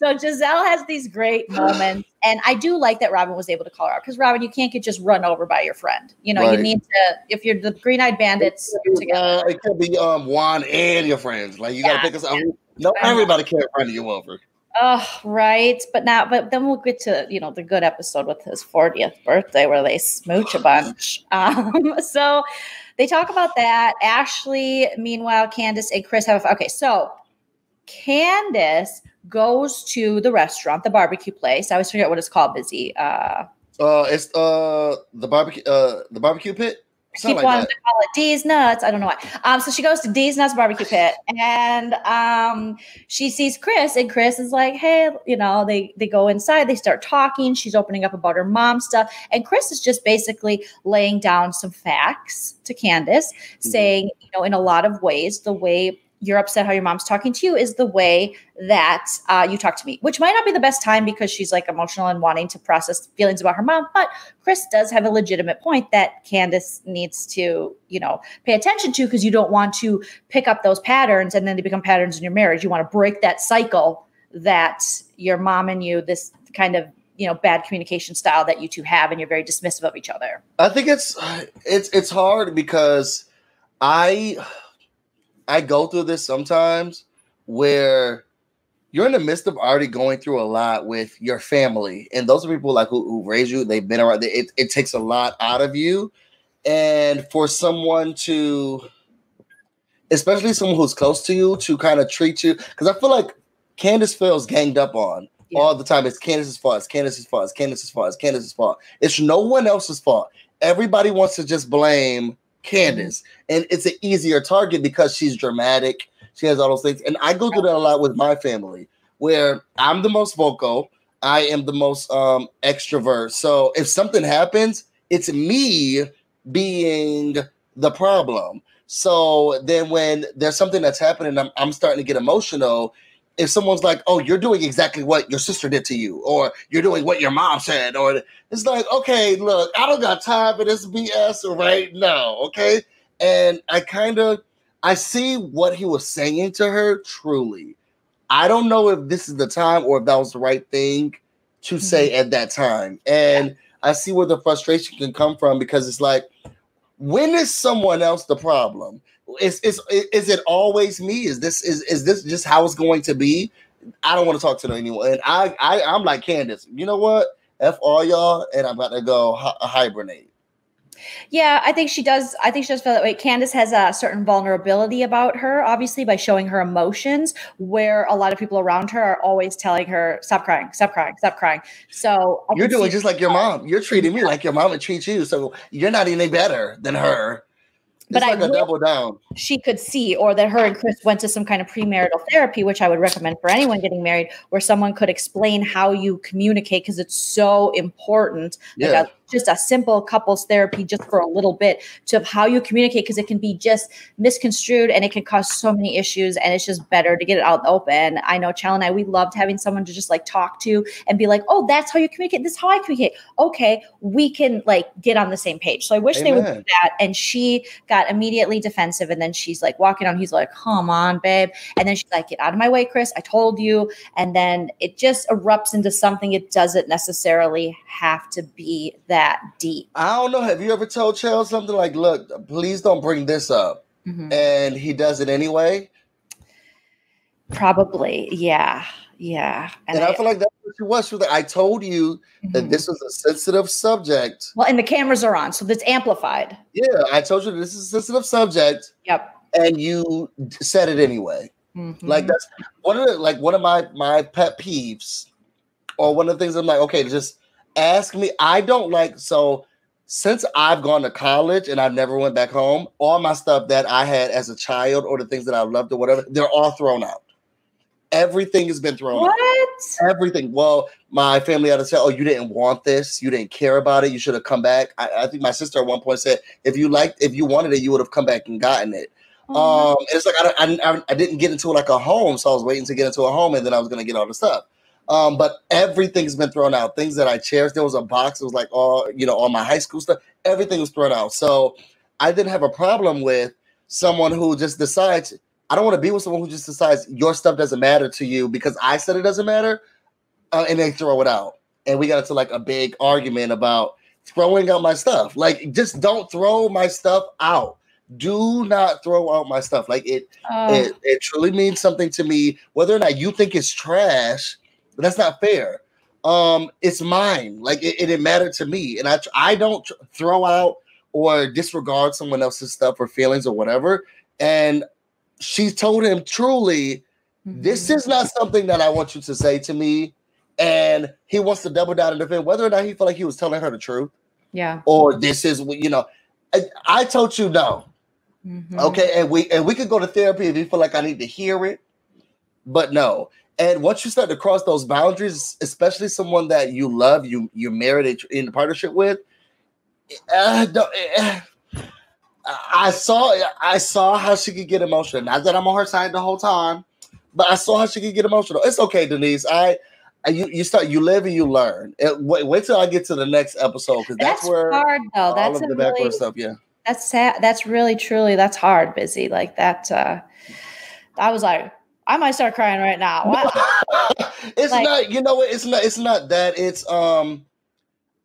So Gizelle has these great moments, and I do like that Robyn was able to call her out because Robyn, you can't get just run over by your friend. You know, you need to. If you're the Green Eyed Bandits you're together, Uh, it could be um Juan and your friends. Like you Yeah. gotta pick us up. No, everybody can't run you over. Oh right. But now, but then we'll get to you know the good episode with his 40th birthday where they smooch a bunch. Um, so they talk about that. Ashley, meanwhile, Candace and Chris have. Okay, so Candace goes to the restaurant, the barbecue place. I always forget what it's called. Busy. Uh, Uh, it's uh the barbecue uh the barbecue pit. Keep Something like wanting to call it D's Nuts. I don't know why. Um, so she goes to D's Nuts barbecue pit, and um, she sees Chris, and Chris is like, "Hey, you know." They they go inside. They start talking. She's opening up about her mom stuff, and Chris is just basically laying down some facts to Candace, Mm-hmm. saying, you know, in a lot of ways, the way you're upset how your mom's talking to you is the way that uh, you talk to me, which might not be the best time because she's like emotional and wanting to process feelings about her mom. But Chris does have a legitimate point that Candace needs to, you know, pay attention to because you don't want to pick up those patterns and then they become patterns in your marriage. You want to break that cycle that your mom and you, this kind of, you know, bad communication style that you two have, and you're very dismissive of each other. I think it's it's it's hard because I I go through this sometimes where you're in the midst of already going through a lot with your family, and those are people like who, who raise you. They've been around. It, it takes a lot out of you, and for someone to especially someone who's close to you, to kind of treat you. Because I feel like Candace feels ganged up on yeah. all the time. It's Candace's fault. It's Candace's fault. It's Candace's fault. It's Candace's fault. It's no one else's fault. Everybody wants to just blame Candace, and it's an easier target because she's dramatic. She has all those things, and I go through that a lot with my family, where I'm the most vocal. I am the most um, extrovert. So if something happens, it's me being the problem. So then when there's something that's happening, I'm, I'm starting to get emotional. If someone's like, "Oh, you're doing exactly what your sister did to you," or "You're doing what your mom said," or it's like, "Okay, look, I don't got time for this BS right now." Okay, and I kind of I see what he was saying to her. Truly, I don't know if this is the time or if that was the right thing to mm-hmm. say at that time, and I see where the frustration can come from because it's like when is someone else the problem? Is, is is it always me? Is this is is this just how it's going to be? I don't want to talk to anyone. And I, I I'm like Candace. You know what? F all y'all, and I'm about to go hi- hibernate. Yeah, I think she does. I think she does feel that way. Candace has a certain vulnerability about her, obviously, by showing her emotions, where a lot of people around her are always telling her, stop crying, stop crying, stop crying. So I you're doing just like your mom. You're treating me like your mom would treat you. So you're not any better than her but like I a double down. She could see, or that her and Chris went to some kind of premarital therapy, which I would recommend for anyone getting married, where someone could explain how you communicate because it's so important. Yeah. Like just a simple couples therapy, just for a little bit, to how you communicate because it can be just misconstrued and it can cause so many issues. And it's just better to get it out in the open. I know Chell and I, we loved having someone to just like talk to and be like, oh, that's how you communicate. This is how I communicate. Okay, we can like get on the same page. So I wish Amen. they would do that. And she got immediately defensive. And then she's like walking on. He's like, come on, babe. And then she's like, get out of my way, Chris. I told you. And then it just erupts into something. It doesn't necessarily have to be that deep. I don't know. Have you ever told Chell something like, look, please don't bring this up? Mm-hmm. And he does it anyway? Probably. Yeah. Yeah. And, and I, I, feel like that's what she was. She was like, I told you mm-hmm. that this was a sensitive subject. Well, and the cameras are on, so that's amplified. Yeah, I told you this is a sensitive subject. Yep. And you said it anyway. Mm-hmm. Like that's one of the like one of my my pet peeves, or one of the things I'm like, okay, just ask me. I don't like so since I've gone to college and I've never went back home, all my stuff that I had as a child or the things that I loved or whatever, they're all thrown out. Everything has been thrown. What? Out. Everything. Well, my family had to say, "Oh, you didn't want this. You didn't care about it. You should have come back." I, I, think my sister at one point said, "If you liked, if you wanted it, you would have come back and gotten it." Oh, um, it's like I, I, I didn't get into like a home, so I was waiting to get into a home, and then I was gonna get all the stuff. Um, but everything's been thrown out. Things that I cherished. There was a box. It was like all you know, all my high school stuff. Everything was thrown out. So I didn't have a problem with someone who just decides I don't want to be with someone who just decides your stuff doesn't matter to you because I said it doesn't matter, uh, and they throw it out. And we got into like a big argument about throwing out my stuff. Like, just don't throw my stuff out. Do not throw out my stuff. Like it, uh, it, it truly means something to me. Whether or not you think it's trash, that's not fair. Um, it's mine. Like it, it didn't matter to me, and I, I don't throw out or disregard someone else's stuff or feelings or whatever. And she told him truly, mm-hmm. this is not something that I want you to say to me. And he wants to double down and defend whether or not he felt like he was telling her the truth. Yeah. Or this is you know, I, I told you no. Mm-hmm. Okay, and we and we could go to therapy if you feel like I need to hear it, but no. And once you start to cross those boundaries, especially someone that you love, you you're married in partnership with, uh, uh, I saw I saw how she could get emotional. Not that I'm on her side the whole time, but I saw how she could get emotional. It's okay, Denise. I, you, you start you live and you learn. It, wait, wait till I get to the next episode because that's, that's, where hard though. That's of the really, background stuff. Yeah, that's sad. That's really truly that's hard. Busy like that. uh I was like, I might start crying right now. Wow. it's like, not. You know, it's not. It's not that. It's um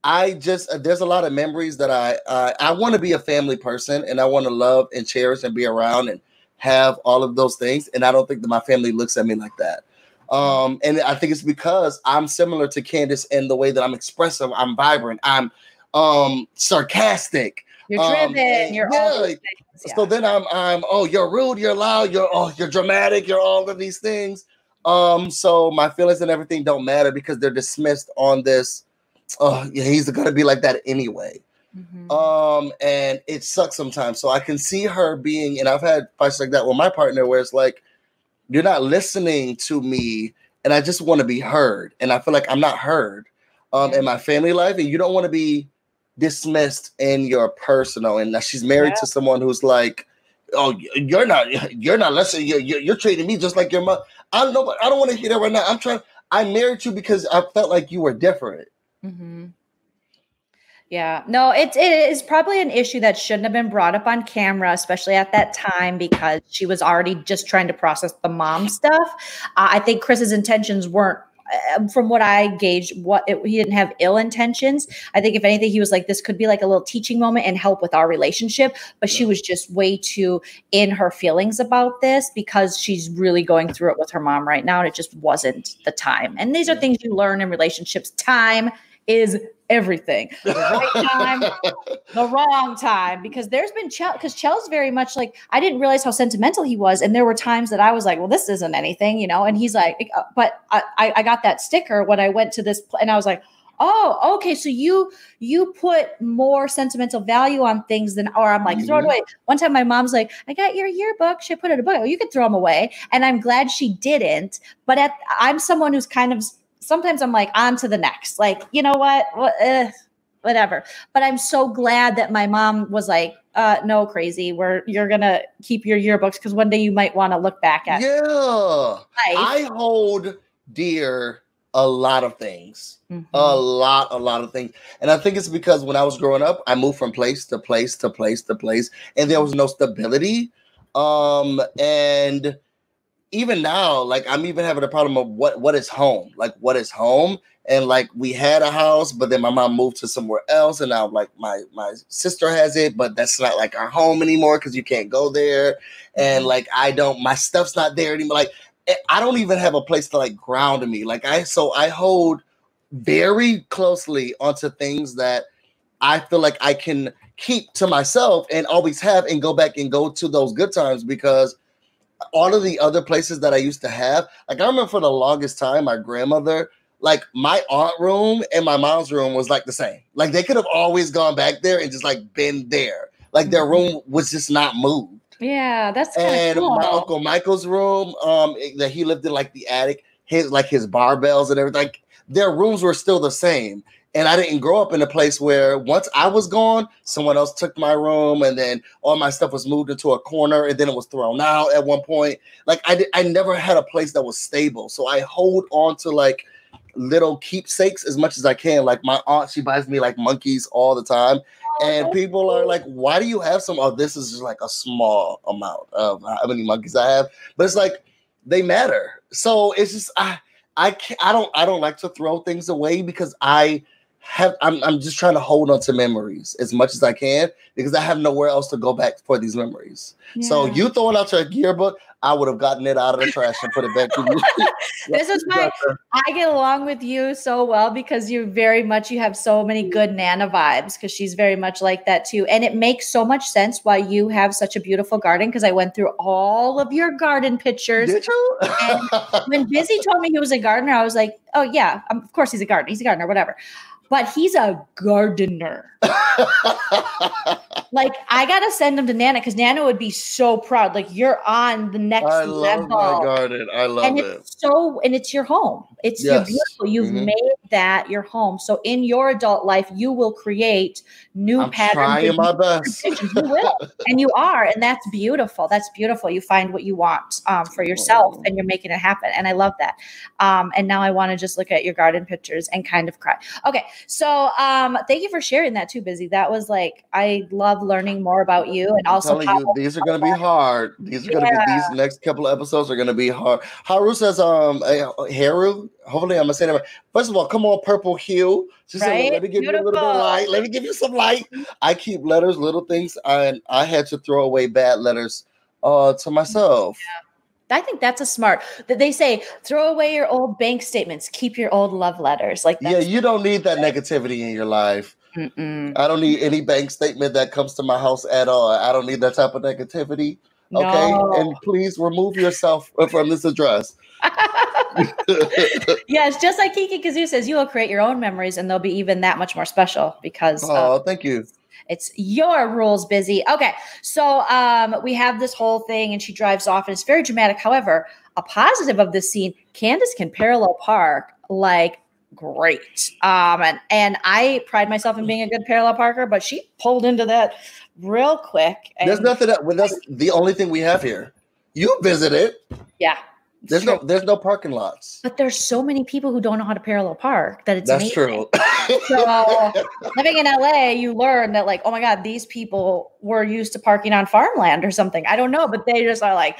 I just uh, there's a lot of memories that I uh, I want to be a family person and I want to love and cherish and be around and have all of those things and I don't think that my family looks at me like that. Um, and I think it's because I'm similar to Candace in the way that I'm expressive, I'm vibrant, I'm um, sarcastic. You're driven. Um, you're yeah, all yeah. So then I'm I'm oh you're rude, you're loud, you're oh you're dramatic, you're all of these things. Um, so my feelings and everything don't matter because they're dismissed on this. Oh, yeah, he's gonna be like that anyway. Mm-hmm. Um, and it sucks sometimes. So I can see her being, and I've had fights like that with my partner where it's like, you're not listening to me, and I just want to be heard. And I feel like I'm not heard um in my family life, and you don't want to be dismissed in your personal. And that she's married yeah. to someone who's like, oh, you're not, you're not listening. You're, you're, you're treating me just like your mom. I don't know. I don't want to hear that right now. I'm trying. I married you because I felt like you were different. Mm-hmm. Yeah, no, it, it is probably an issue that shouldn't have been brought up on camera, especially at that time, because she was already just trying to process the mom stuff. Uh, I think Chris's intentions weren't Uh, um, from what I gauged, what it, he didn't have ill intentions. I think if anything, he was like, this could be like a little teaching moment and help with our relationship. But she was just way too in her feelings about this because she's really going through it with her mom right now, and it just wasn't the time. And these are things you learn in relationships. Time is everything. The right time, the wrong time. Because there's been Chell, because Chell's very much like, I didn't realize how sentimental he was. And there were times that I was like, well, this isn't anything, you know? And he's like, uh, but I, I got that sticker when I went to this, and I was like, oh okay so you you put more sentimental value on things than or i'm like mm-hmm. throw it mm-hmm. away one time my mom's like i got your yearbook should I put it in a book oh, you could throw them away and i'm glad she didn't but at i'm someone who's kind of sometimes I'm like, on to the next. Like, you know what? what uh, whatever. But I'm so glad that my mom was like, uh, no, crazy. Where you're gonna keep your yearbooks because one day you might want to look back at. Yeah, life. I hold dear a lot of things, mm-hmm. a lot, a lot of things, and I think it's because when I was growing up, I moved from place to place to place to place, and there was no stability. Um, and even now, like I'm even having a problem of what what is home, like what is home, and like we had a house, but then my mom moved to somewhere else, and now like my my sister has it, but that's not like our home anymore because you can't go there, and mm-hmm. like I don't, my stuff's not there anymore. Like eh, I don't even have a place to like ground me. Like I so I hold very closely onto things that I feel like I can keep to myself and always have and go back and go to those good times because all of the other places that I used to have, like I remember for the longest time, my grandmother, like my aunt room and my mom's room was like the same. Like they could have always gone back there and just like been there. Like their mm-hmm. room was just not moved. Yeah, that's and cool. my uncle Michael's room, um, that he lived in like the attic, his like his barbells and everything. Like their rooms were still the same. And I didn't grow up in a place where once I was gone, someone else took my room, and then all my stuff was moved into a corner, and then it was thrown out at one point. Like I, did, I never had a place that was stable, so I hold on to like little keepsakes as much as I can. Like my aunt, she buys me like monkeys all the time, oh, and people are like, "Why do you have some?" Oh, this is just like a small amount of how many monkeys I have, but it's like they matter. So it's just I. I can't, I don't I don't like to throw things away because I have I'm, I'm just trying to hold on to memories as much as I can because I have nowhere else to go back for these memories. Yeah. So you throwing out your yearbook, I would have gotten it out of the trash and put it back to you. this is why I get along with you so well because you very much you have so many good Nana vibes because she's very much like that too. And it makes so much sense why you have such a beautiful garden because I went through all of your garden pictures. Did you? and when Busy told me he was a gardener, I was like, oh yeah, um, of course he's a gardener. He's a gardener, whatever but he's a gardener. like I gotta send him to Nana because Nana would be so proud. Like you're on the next level. I love level. my garden. I love and it. It's so and it's your home. It's yes. beautiful. You've mm-hmm. made that your home. So in your adult life, you will create new I'm patterns. Trying my best. you will, and you are, and that's beautiful. That's beautiful. You find what you want um, for yourself, and you're making it happen. And I love that. Um, and now I want to just look at your garden pictures and kind of cry. Okay, so um, thank you for sharing that too, Busy. That was like I love learning more about you, and also you, these are going to be hard. These are going to yeah. be these next couple of episodes are going to be hard. Haru says, um, Haru. Hopefully, I'm gonna say that. Right. First of all, come on, purple hue. She right? said, "Let me give Beautiful. you a little bit of light. Let me give you some light." I keep letters, little things, and I had to throw away bad letters uh, to myself. Yeah. I think that's a smart. That they say, throw away your old bank statements, keep your old love letters. Like, yeah, you don't need that negativity in your life. Mm-mm. I don't need any bank statement that comes to my house at all. I don't need that type of negativity. Okay, No. and please remove yourself from this address. yes, just like Kiki Kazoo says, you will create your own memories and they'll be even that much more special because uh, oh, thank you. It's your rules busy. Okay, so um, we have this whole thing and she drives off and it's very dramatic. However, a positive of this scene, Candace can parallel park like great. Um, and, and I pride myself in being a good parallel parker, but she pulled into that real quick. And There's nothing that well, that's the only thing we have here. You visit it. yeah. There's true. no there's no parking lots. But there's so many people who don't know how to parallel park that it's That's amazing. true. So living in LA, you learn that like, oh my God, these people were used to parking on farmland or something. I don't know, but they just are like,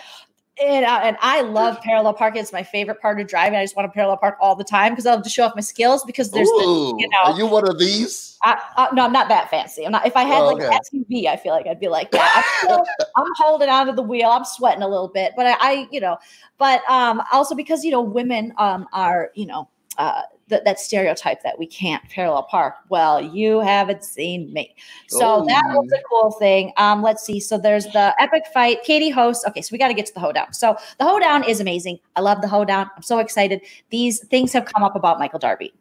and, uh, and I love parallel parking. It's my favorite part of driving. I just want to parallel park all the time because I love to show off my skills. Because there's, the, you know, are you one of these? I, uh, no, I'm not that fancy. I'm not. If I had Oh, like okay. SUV, I feel like I'd be like that. I'm, still, I'm holding onto the wheel. I'm sweating a little bit, but I, I you know, but um, also because you know, women um are you know uh th- that stereotype that we can't parallel park. Well, you haven't seen me, so that was a cool thing. Um, let's see. So there's the epic fight. Katie hosts. Okay, so we got to get to the hoedown. So the hoedown is amazing. I love the hoedown. I'm so excited. These things have come up about Michael Darby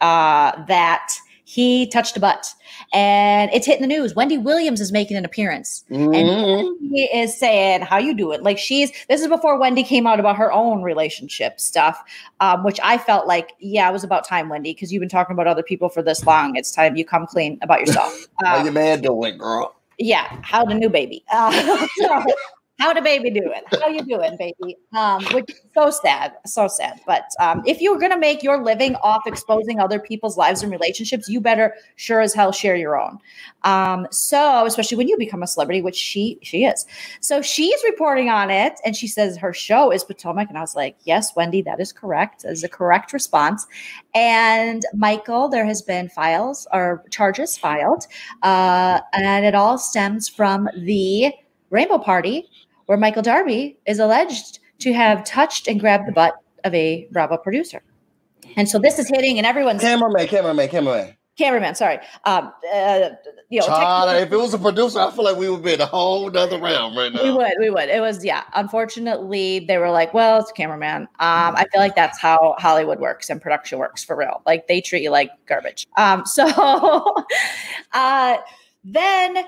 uh, that he touched a butt, and it's hitting the news. Wendy Williams is making an appearance, Mhm. he is saying, "How you do it Like she's. This is before Wendy came out about her own relationship stuff, um, which I felt like, yeah, it was about time, Wendy, because you've been talking about other people for this long. It's time you come clean about yourself. How Um, your man doing, girl? yeah how the new baby uh, so, how the baby doing how you doing baby? Um which is so sad so sad. But um if you're gonna make your living off exposing other people's lives and relationships you better sure as hell share your own. Um so especially when you become a celebrity which she she is. So she's reporting on it and she says her show is potomac and i was like yes wendy that is correct that is a correct response. And michael there has been files or charges filed uh, and it all stems from the Rainbow Party, where Michael Darby is alleged to have touched and grabbed the butt of a Bravo producer. And so this is hitting, and everyone's Cameraman, cameraman, cameraman. cameraman. Sorry, um, uh, you know, Child, if it was a producer, I feel like we would be in a whole nother realm right now. we would, we would. It was, yeah. Unfortunately, they were like, "Well, it's a cameraman." Um, I feel like that's how Hollywood works and production works for real. Like they treat you like garbage. Um, so uh, then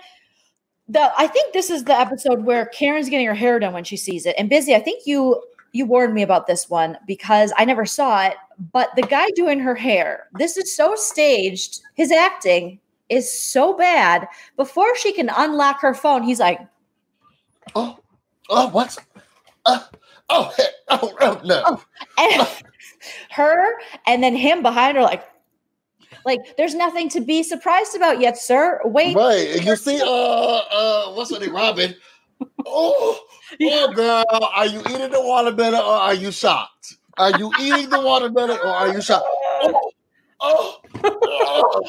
the I think this is the episode where Karen's getting her hair done when she sees it. And busy, I think you you warned me about this one because I never saw it. But the guy doing her hair, this is so staged. His acting is so bad. Before she can unlock her phone, he's like. Oh, oh, what? Uh, oh, oh, oh, no. and her and then him behind her like like there's nothing to be surprised about yet sir wait Right. You see, uh, uh, what's her name, Robyn? Oh, oh, girl, are you eating the watermelon or are you shocked? Are you eating the watermelon or are you shocked? Oh, oh, oh.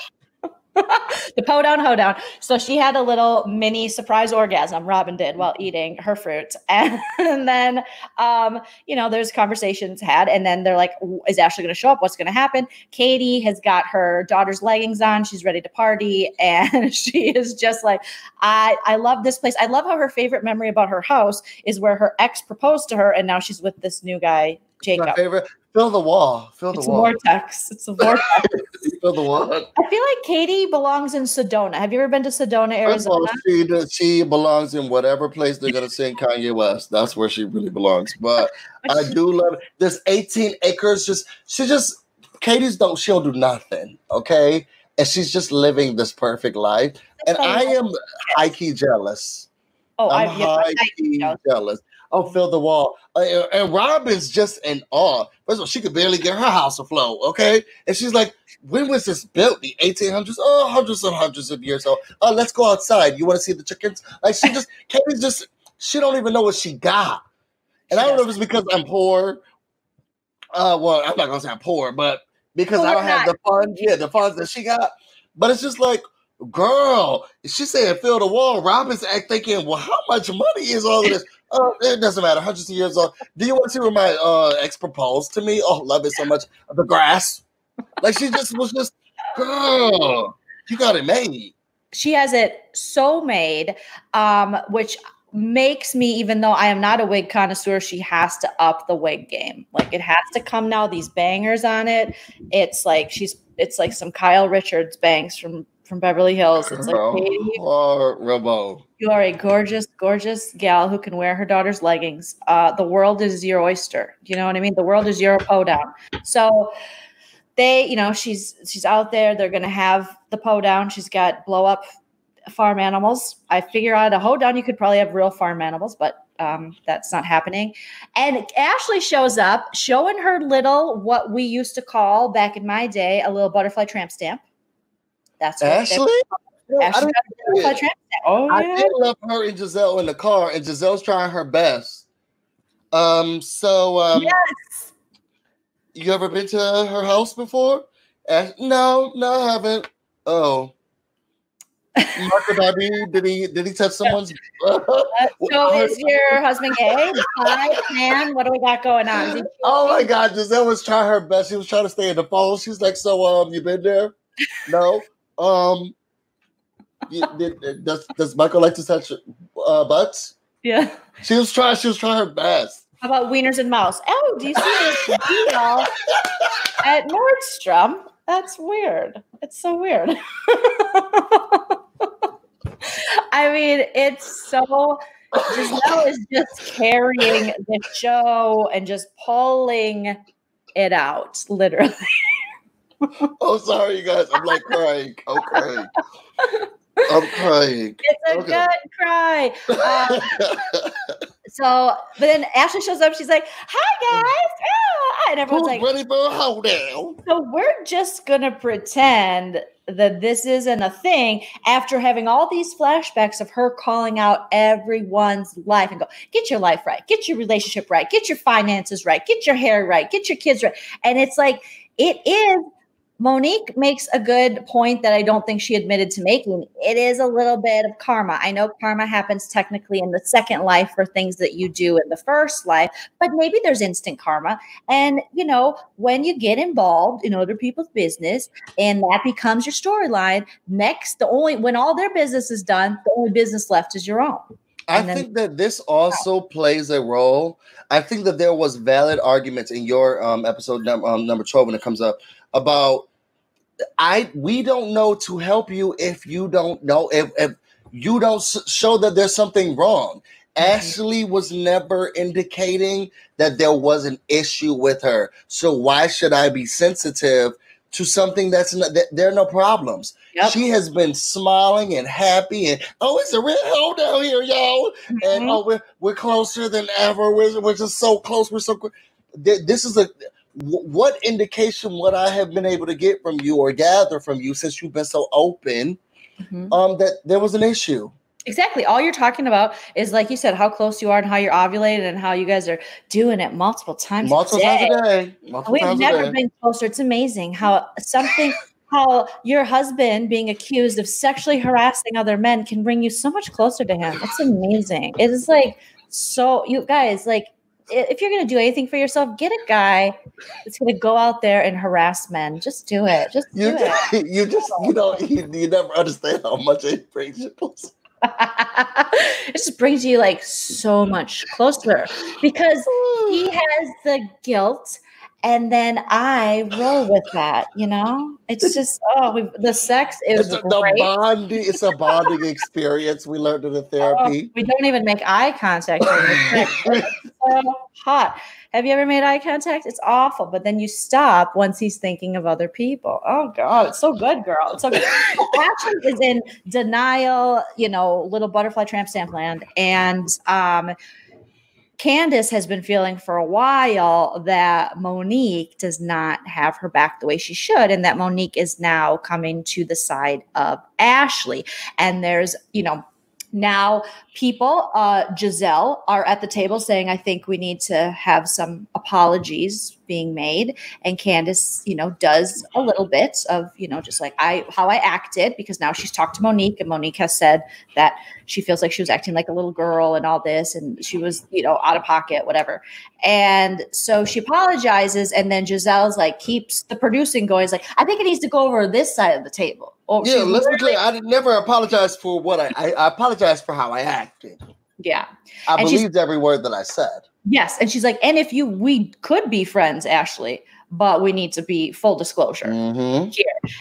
the po down ho down so she had a little mini surprise orgasm robyn did while eating her fruit. And, then um you know there's conversations had and then they're like is ashley going to show up? What's going to happen? Katie has got her daughter's leggings on. She's ready to party. And she is just like i i love this place. I love how her favorite memory about her house is where her ex proposed to her and now she's with this new guy My jacob. favorite. Fill the wall. Fill the it's a wall. vortex it's a vortex Fill the wall. I feel like Katie belongs in Sedona. Have you ever been to Sedona, First all, Arizona? she, she belongs in whatever place they're going to sing Kanye West. That's where she really belongs. But I do love it. There's 18 acres. Just she just Katie's don't she'll do nothing. Okay, and she's just living this perfect life. And I am high key jealous. Oh, I, I'm high key jealous. jealous. Oh, fill the wall. Uh, and- Robyn's just in awe. First of all, she could barely get her house afloat. Okay, and she's like, "When was this built? The 1800s? Oh, hundreds and hundreds of years old. Oh, let's go outside. You want to see the chickens? Like she just, Katie's just, she don't even know what she got. And I don't know if it's because I'm poor. Uh, well, I'm not gonna say I'm poor, but because Well, I don't have not. the funds, yeah, the funds that she got. But it's just like, girl, she said fill the wall. Robyn's act thinking, well, how much money is all of this? Oh, it doesn't matter. Hundreds of years old. Do you want to see where my uh, ex proposed to me? Oh, love it so much. The grass. Like she just was just, girl. You got it made. She has it so made, um, which makes me, even though I am not a wig connoisseur, she has to up the wig game. Like it has to come now. These bangers on it. It's like she's. It's like some Kyle Richards bangs from from Beverly Hills. It's like Katie, Horrible. You are a gorgeous, gorgeous gal who can wear her daughter's leggings. Uh, the world is your oyster. You know what I mean? The world is your down. So they, you know, she's she's out there. They're gonna have the po down. She's got blow up farm animals. I figure out a hoedown, you could probably have real farm animals, but um, that's not happening. And Ashley shows up showing her little, what we used to call back in my day, a little butterfly tramp stamp. That's what they- I, didn't got a butterfly see it. tramp stamp. Oh, I yeah. did love her and Gizelle in the car, and Gizelle's trying her best. Um, so um, Yes. you ever been to her house before? Ash- no, no, I haven't. Oh. Marco Darby, did he did he touch someone's Uh, so is your husband gay? Hi, man. What do we got going on? Oh my God, Gizelle was trying her best. She was trying to stay in the phone. She's like, "So, um, you been there? No. Um, you, did, does does Michael like to touch uh, butts? yeah. She was trying. She was trying her best. How about wieners and mouse? Oh, do you see this deal at Nordstrom? That's weird. It's so weird. I mean, it's so Gizelle is just carrying the show and just pulling it out, literally. Oh, sorry, you guys. I'm like crying. I'm crying. I'm crying. It's a Okay. good cry. Um, so, but then Ashley shows up. She's like, "Hi guys!" Ah, and everyone's Who's like, ready for a hoedown? So we're just going to pretend that this isn't a thing after having all these flashbacks of her calling out everyone's life and go, get your life right, get your relationship right, get your finances right, get your hair right, get your kids right. And it's like, it is. Monique makes a good point that I don't think she admitted to making. It is a little bit of karma. I know karma happens technically in the second life for things that you do in the first life, but maybe there's instant karma. And, you know, when you get involved in other people's business and that becomes your storyline, next, the only, when all their business is done, the only business left is your own. I then- think that this also plays a role. I think that there was valid arguments in your um, episode num- um, number twelve when it comes up about I we don't know to help you if you don't know if if you don't show that there's something wrong. Ashley was never indicating that there was an issue with her. So why should I be sensitive to something that's not that there are no problems? Yep. She has been smiling and happy and oh, it's a real hole down here, y'all. And Mhm. oh, we're we're closer than ever. We're, we're just so close. We're so. cl- Th- This is a wh- what indication would I have been able to get from you or gather from you since you've been so open Mhm. um that there was an issue. Exactly. All you're talking about is, like you said, how close you are and how you're ovulated and how you guys are doing it multiple times. Multiple a day. times a day. Multiple We've never day. been closer. It's amazing how something, how your husband being accused of sexually harassing other men can bring you so much closer to him. It's amazing. It is like so, you guys, like, if you're going to do anything for yourself, get a guy that's going to go out there and harass men. Just do it. Just do You, it. you just you know you, you never understand how much it brings you closer. it just brings you like so much closer because he has the guilt and then I roll with that, you know? It's just oh the sex It's is a, the bonding. It's a bonding experience we learned in the Oh, therapy. we don't even make eye contact during the sex. It's so hot. Have you ever made eye contact? It's awful, but then you stop once he's thinking of other people. Oh God, it's so good, girl. It's so good. Ashley is in denial, you know, little butterfly tramp stamp land, and um, Candace has been feeling for a while that Monique does not have her back the way she should, and that Monique is now coming to the side of Ashley. And there's, you know, now people, uh, Gizelle, are at the table saying, I think we need to have some apologies being made. And Candace, you know, does a little bit of, you know, just like I how I acted, because now she's talked to Monique, and Monique has said that she feels like she was acting like a little girl and all this, and she was, you know, out of pocket, whatever. And so she apologizes, and then Gizelle's like keeps the producing going. Is like, I think it needs to go over this side of the table, Oh, yeah, let's be clear. I never apologize for what I, I, I apologize for how I acted. Yeah. I And believed every word that I said. Yes. And she's like, and if you, we could be friends, Ashley, but we need to be full disclosure. Mhm.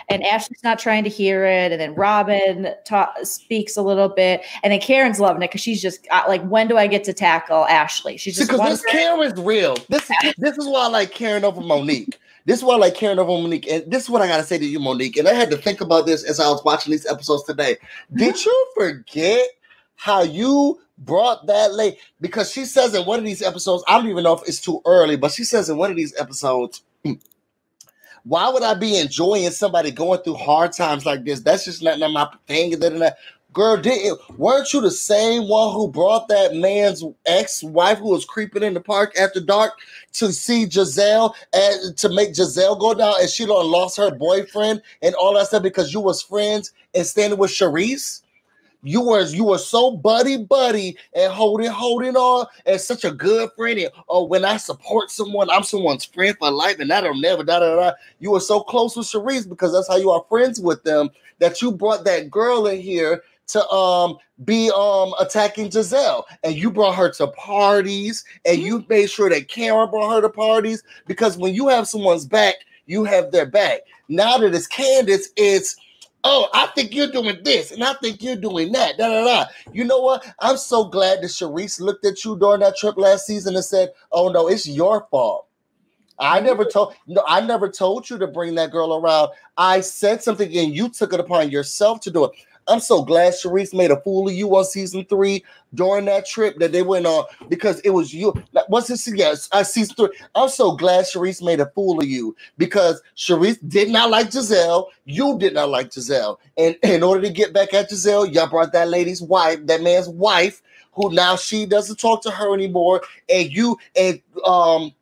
And Ashley's not trying to hear it. And then Robyn ta- speaks a little bit. And then Karen's loving it because she's just uh, like, when do I get to tackle Ashley? She's just Because this Karen's real. This this is why I like Karen over Monique. This is why I like Karen over Monique. And this is what I gotta say to you, Monique. And I had to think about this as I was watching these episodes today. Did you forget how you brought that late? Because she says in one of these episodes, I don't even know if it's too early, but she says in one of these episodes, why would I be enjoying somebody going through hard times like this? That's just not, not my thing. Da, da, da. Girl, didn't, weren't you the same one who brought that man's ex-wife who was creeping in the park after dark to see Gizelle and to make Gizelle go down and she lost her boyfriend and all that stuff because you was friends and standing with Charrisse? You were you were so buddy buddy and holding holding on as such a good friend. And, oh, when I support someone, I'm someone's friend for life, and that'll never da da da. You were so close with Charrisse because that's how you are friends with them. That you brought that girl in here to um be um attacking Gizelle, and you brought her to parties, and you made sure that Karen brought her to parties because when you have someone's back, you have their back. Now that it's Candace, it's oh, I think you're doing this, and I think you're doing that. Da da da. You know what? I'm so glad that Charrisse looked at you during that trip last season and said, "Oh no, it's your fault." I never told no, I never told you to bring that girl around. I said something and you took it upon yourself to do it. I'm so glad Charrisse made a fool of you on season three during that trip that they went on because it was you. What's this? Yes, I season three. I'm so glad Charrisse made a fool of you because Charrisse did not like Gizelle. You did not like Gizelle. And in order to get back at Gizelle, y'all brought that lady's wife, that man's wife, who now she doesn't talk to her anymore. And you and um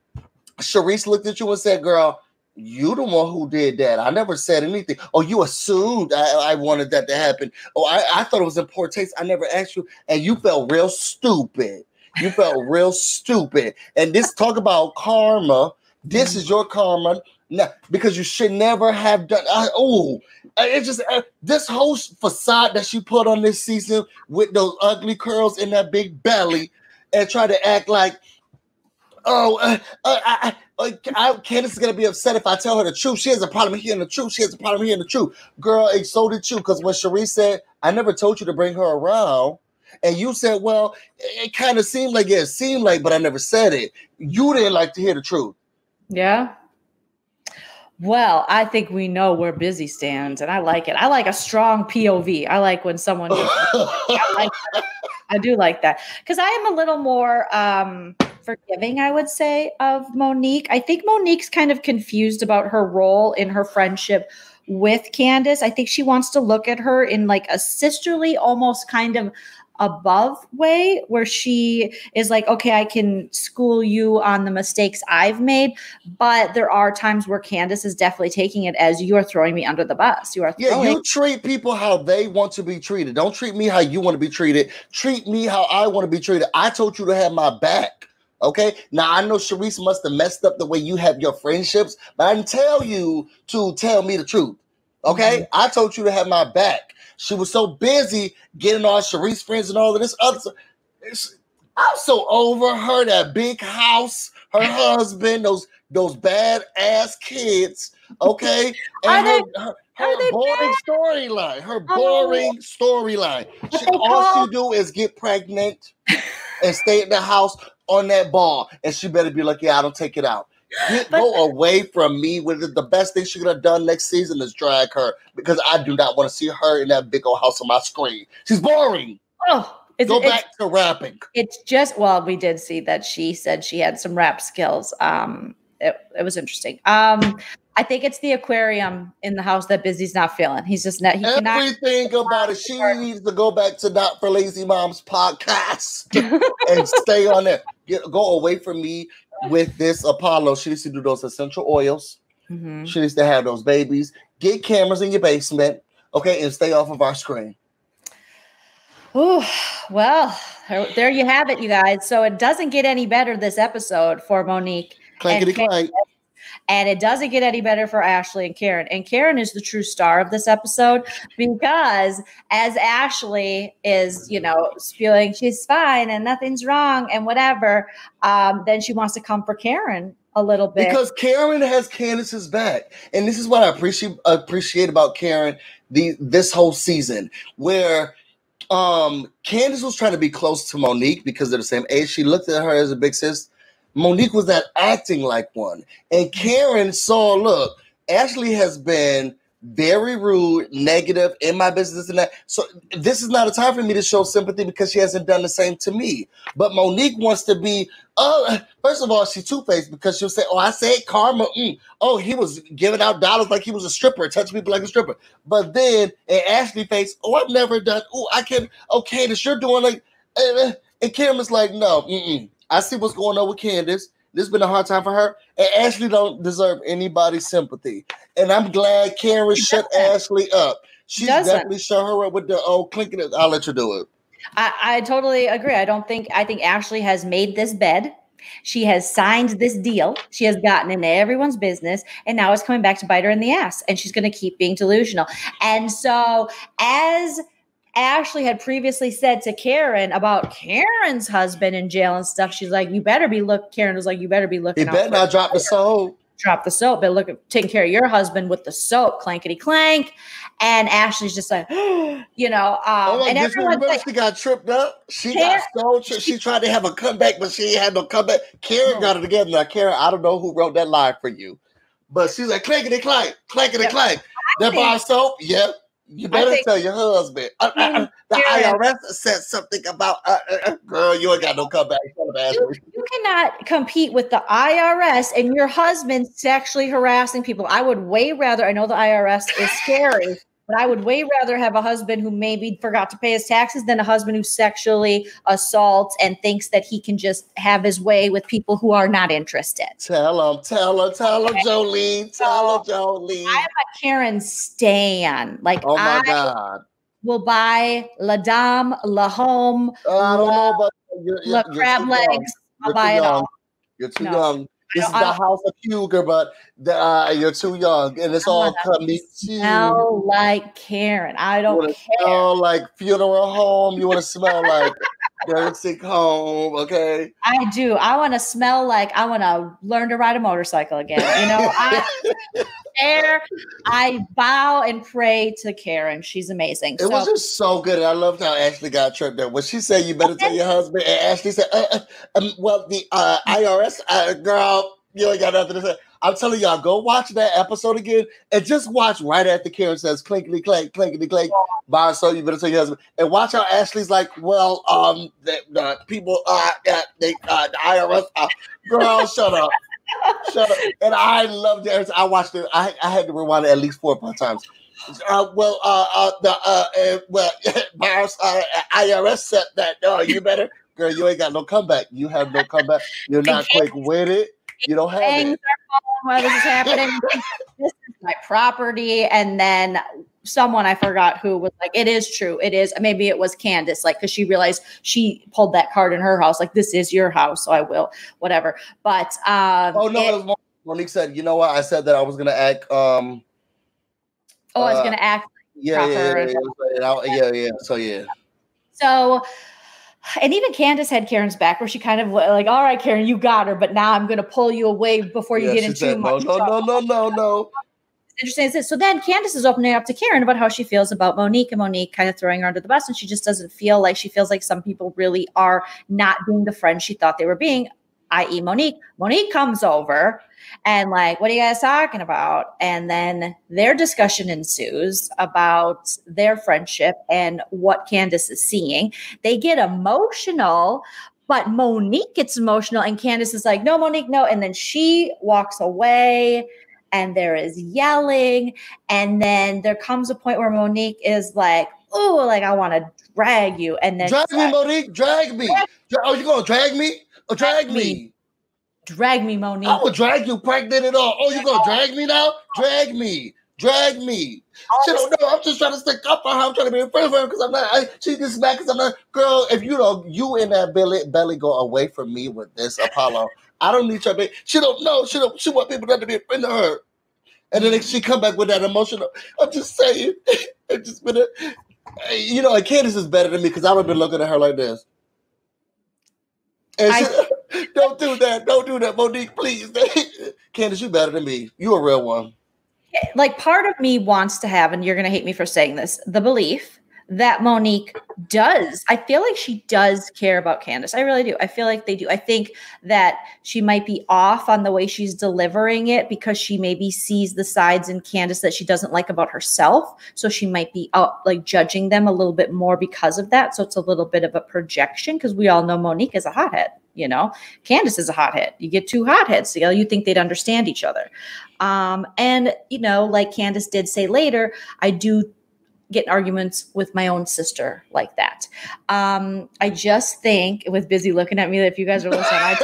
Charrisse looked at you and said, Girl, you the one who did that. I never said anything. Oh, you assumed I, I wanted that to happen. Oh, I, I thought it was in poor taste. I never asked you. And you felt real stupid. You felt real stupid. And this talk about karma. This is your karma. Now, because you should never have done. Oh, it's just uh, this whole facade that she put on this season with those ugly curls and that big belly, and try to act like, oh, uh, uh, I, I, I, Candace is gonna be upset if I tell her the truth. She has a problem hearing the truth. She has a problem hearing the truth, girl. And so did you, because when Cherie said, "I never told you to bring her around," and you said, "Well, it, it kind of seemed like yeah, it seemed like, but I never said it." You didn't like to hear the truth. Yeah. Well, I think we know where busy stands, and I like it. I like a strong POV. I like when someone. I like. I do like that because I am a little more um, forgiving. I would say of Monique. I think Monique's kind of confused about her role in her friendship with Candace. I think she wants to look at her in like a sisterly, almost kind of above way where she is like okay i can school you on the mistakes i've made but there are times where candace is definitely taking it as you are throwing me under the bus you are Yeah, you treat people how they want to be treated. Don't treat me how you want to be treated. Treat me how I want to be treated. I told you to have my back. Okay. Now I know Charrisse must have messed up the way you have your friendships, but I didn't tell you to tell me the truth. Okay. Mm-hmm. I told you to have my back. She was so busy getting all Charrisse friends and all of this other stuff. I'm so over her, that big house, her husband, those those bad ass kids. Okay. Are And they- her, her, are boring storyline. Her Oh. boring storyline. What She, they all she do is get pregnant and stay in the house on that ball, and she better be like, "Yeah, I don't take it out." Get, But- go away from me. With the, the best thing she could have done next season is drag her because I do not want to see her in that big old house on my screen. She's boring. oh it's, Go back to rapping. it's just well we did see that she said she had some rap skills um it, it was interesting um i think it's the aquarium in the house that busy's not feeling he's just not he cannot Everything about it. She needs to go back to Not for Lazy Moms podcast and stay on there. Get, go away from me with this Apollo. She needs to do those essential oils. Mhm. She needs to have those babies. Get cameras in your basement, okay, and stay off of our screen. Ooh, well, there, there you have it, you guys. So it doesn't get any better this episode for Monique. Clankety clank. And it doesn't get any better for Ashley and Karen. And Karen is the true star of this episode because as Ashley is, you know, spewing she's fine and nothing's wrong and whatever, um, then she wants to come for Karen a little bit because Karen has Candace's back, and this is what I appreciate appreciate about Karen the this whole season, where um Candace was trying to be close to Monique because they're the same age. She looked at her as a big sis. Monique was not acting like one, and Karen saw, look, Ashley has been very rude, negative in my business and that. So this is not a time for me to show sympathy because she hasn't done the same to me. But Monique wants to be. Oh, first of all, she's two faced because she'll say, "Oh, I said karma." Mm. Oh, he was giving out dollars like he was a stripper, touching people like a stripper. But then in Ashley face, "Oh, I've never done. Oh, I can. Okay, this you're doing like." Uh, and is like, "No, mm-mm. I see what's going on with Candace." This has been a hard time for her. And Ashley don't deserve anybody's sympathy. And I'm glad Karen shut Ashley up. She definitely shut her up with the old clinking. I'll let you do it. I, I totally agree. I don't think I think Ashley has made this bed. She has signed this deal. She has gotten into everyone's business, and now it's coming back to bite her in the ass. And she's going to keep being delusional. And so, as Ashley had previously said to Karen about Karen's husband in jail and stuff. She's like, "You better be look." Karen was like, "You better be looking." He better not drop the soap. Drop the soap, but look at taking care of your husband with the soap, clankety clank. And Ashley's just like, you know, um, oh, and everyone like, she got tripped up. She Karen, got so She tried to have a comeback, but she had no comeback. Karen got it together. Now, Karen, I don't know who wrote that line for you, but she's like clankety clank, clankety yep. clank. That bar soap, yep. You better think, tell your husband. Uh, uh, the IRS said something about, uh, uh, uh, girl, you ain't got no comeback. You, you, cannot compete with the IRS and your husband sexually harassing people. I would way rather, I know the IRS is scary, but I would way rather have a husband who maybe forgot to pay his taxes than a husband who sexually assaults and thinks that he can just have his way with people who are not interested. Tell him, tell her, tell her, Jolene, tell her, Jolene. I'm a Karen Stan. Like, oh my I God. Will buy La Dame, La Home, oh, I don't La, know, but you're, you're, La Crab Legs. I'll buy it all. You're too no. young. This is the house of Huger, but the, uh, you're too young, and it's all coming to smell like Karen. I don't you care. Smell like funeral home. You want to smell like nursing home. Okay. I do. I want to smell like I want to learn to ride a motorcycle again. You know, I there. I bow and pray to Karen. She's amazing. It so, was just so good. I loved how Ashley got tripped up. When she said, "You better tell your husband," and Ashley said, uh, uh, um, "Well, the uh, IRS uh, girl." You ain't got nothing to say. I'm telling y'all, go watch that episode again and just watch right after Karen says clinkety clank, clinkety clank, bar so you better tell your husband. And watch how Ashley's like, well, um, the, the people, uh, they, uh, the IRS, uh, girl, shut up. Shut up. And I loved it. I watched it. I, I had to rewind it at least four or five times. Uh, well, uh, uh, the uh, uh well, Bars, uh, IRS said that. Oh, you better, girl. You ain't got no comeback. You have no comeback. You're not quick with it. You don't have Things it. While this is happening, this is my property, and then someone I forgot who was like, "It is true. It is." Maybe it was Candace, like because she realized she pulled that card in her house, like this is your house, so I will, whatever. But um, oh no, it, it Monique said, "You know what? I said that I was gonna act." Um, oh, I was uh, gonna act. Yeah, yeah, yeah, yeah, yeah, yeah. So yeah. So and even Candace had Karen's back, where she kind of like, "All right, Karen, you got her, but now I'm going to pull you away before you yeah, get into said, no, no, no, no, no, no." Interesting is this. So then Candace is opening up to Karen about how she feels about Monique, and Monique kind of throwing her under the bus, and she just doesn't feel like she feels like some people really are not being the friends she thought they were being, i.e., Monique. Monique comes over and like, what are you guys talking about? And then their discussion ensues about their friendship and what Candace is seeing. They get emotional, but Monique gets emotional, and Candace is like, no, Monique, no. And then she walks away and there is yelling. And then there comes a point where Monique is like, oh, like I want to drag you. And then drag me, Monique, drag me. Oh, you gonna drag me? Oh, drag, drag me. me. Drag me, Monique. I will drag you pregnant and all. Oh, you gonna drag me now? Drag me. Drag me. She don't know. I'm just trying to stick up for her. I'm trying to be in front of her because I'm not. I, she gets back because I'm not. Girl, if you don't, you and that belly belly go away from me with this Apollo. I don't need your baby. She don't know. She don't. She want people not to be a friend of her. And then she come back with that emotional. I'm just saying. It just been a, you know, and Candace is better than me because I would have been looking at her like this. And she, don't do that. Don't do that, Monique, please. Candace, you better than me. You a real one. Like part of me wants to have, and you're gonna hate me for saying this, the belief that Monique does. I feel like she does care about Candace. I really do. I feel like they do. I think that she might be off on the way she's delivering it because she maybe sees the sides in Candace that she doesn't like about herself. So she might be out like judging them a little bit more because of that. So it's a little bit of a projection because we all know Monique is a hothead. You know, Candace is a hothead. You get two hotheads together, you think they'd understand each other. Um, and you know, like Candace did say later, I do get arguments with my own sister like that. Um, I just think, with Busy looking at me, that if you guys are listening, I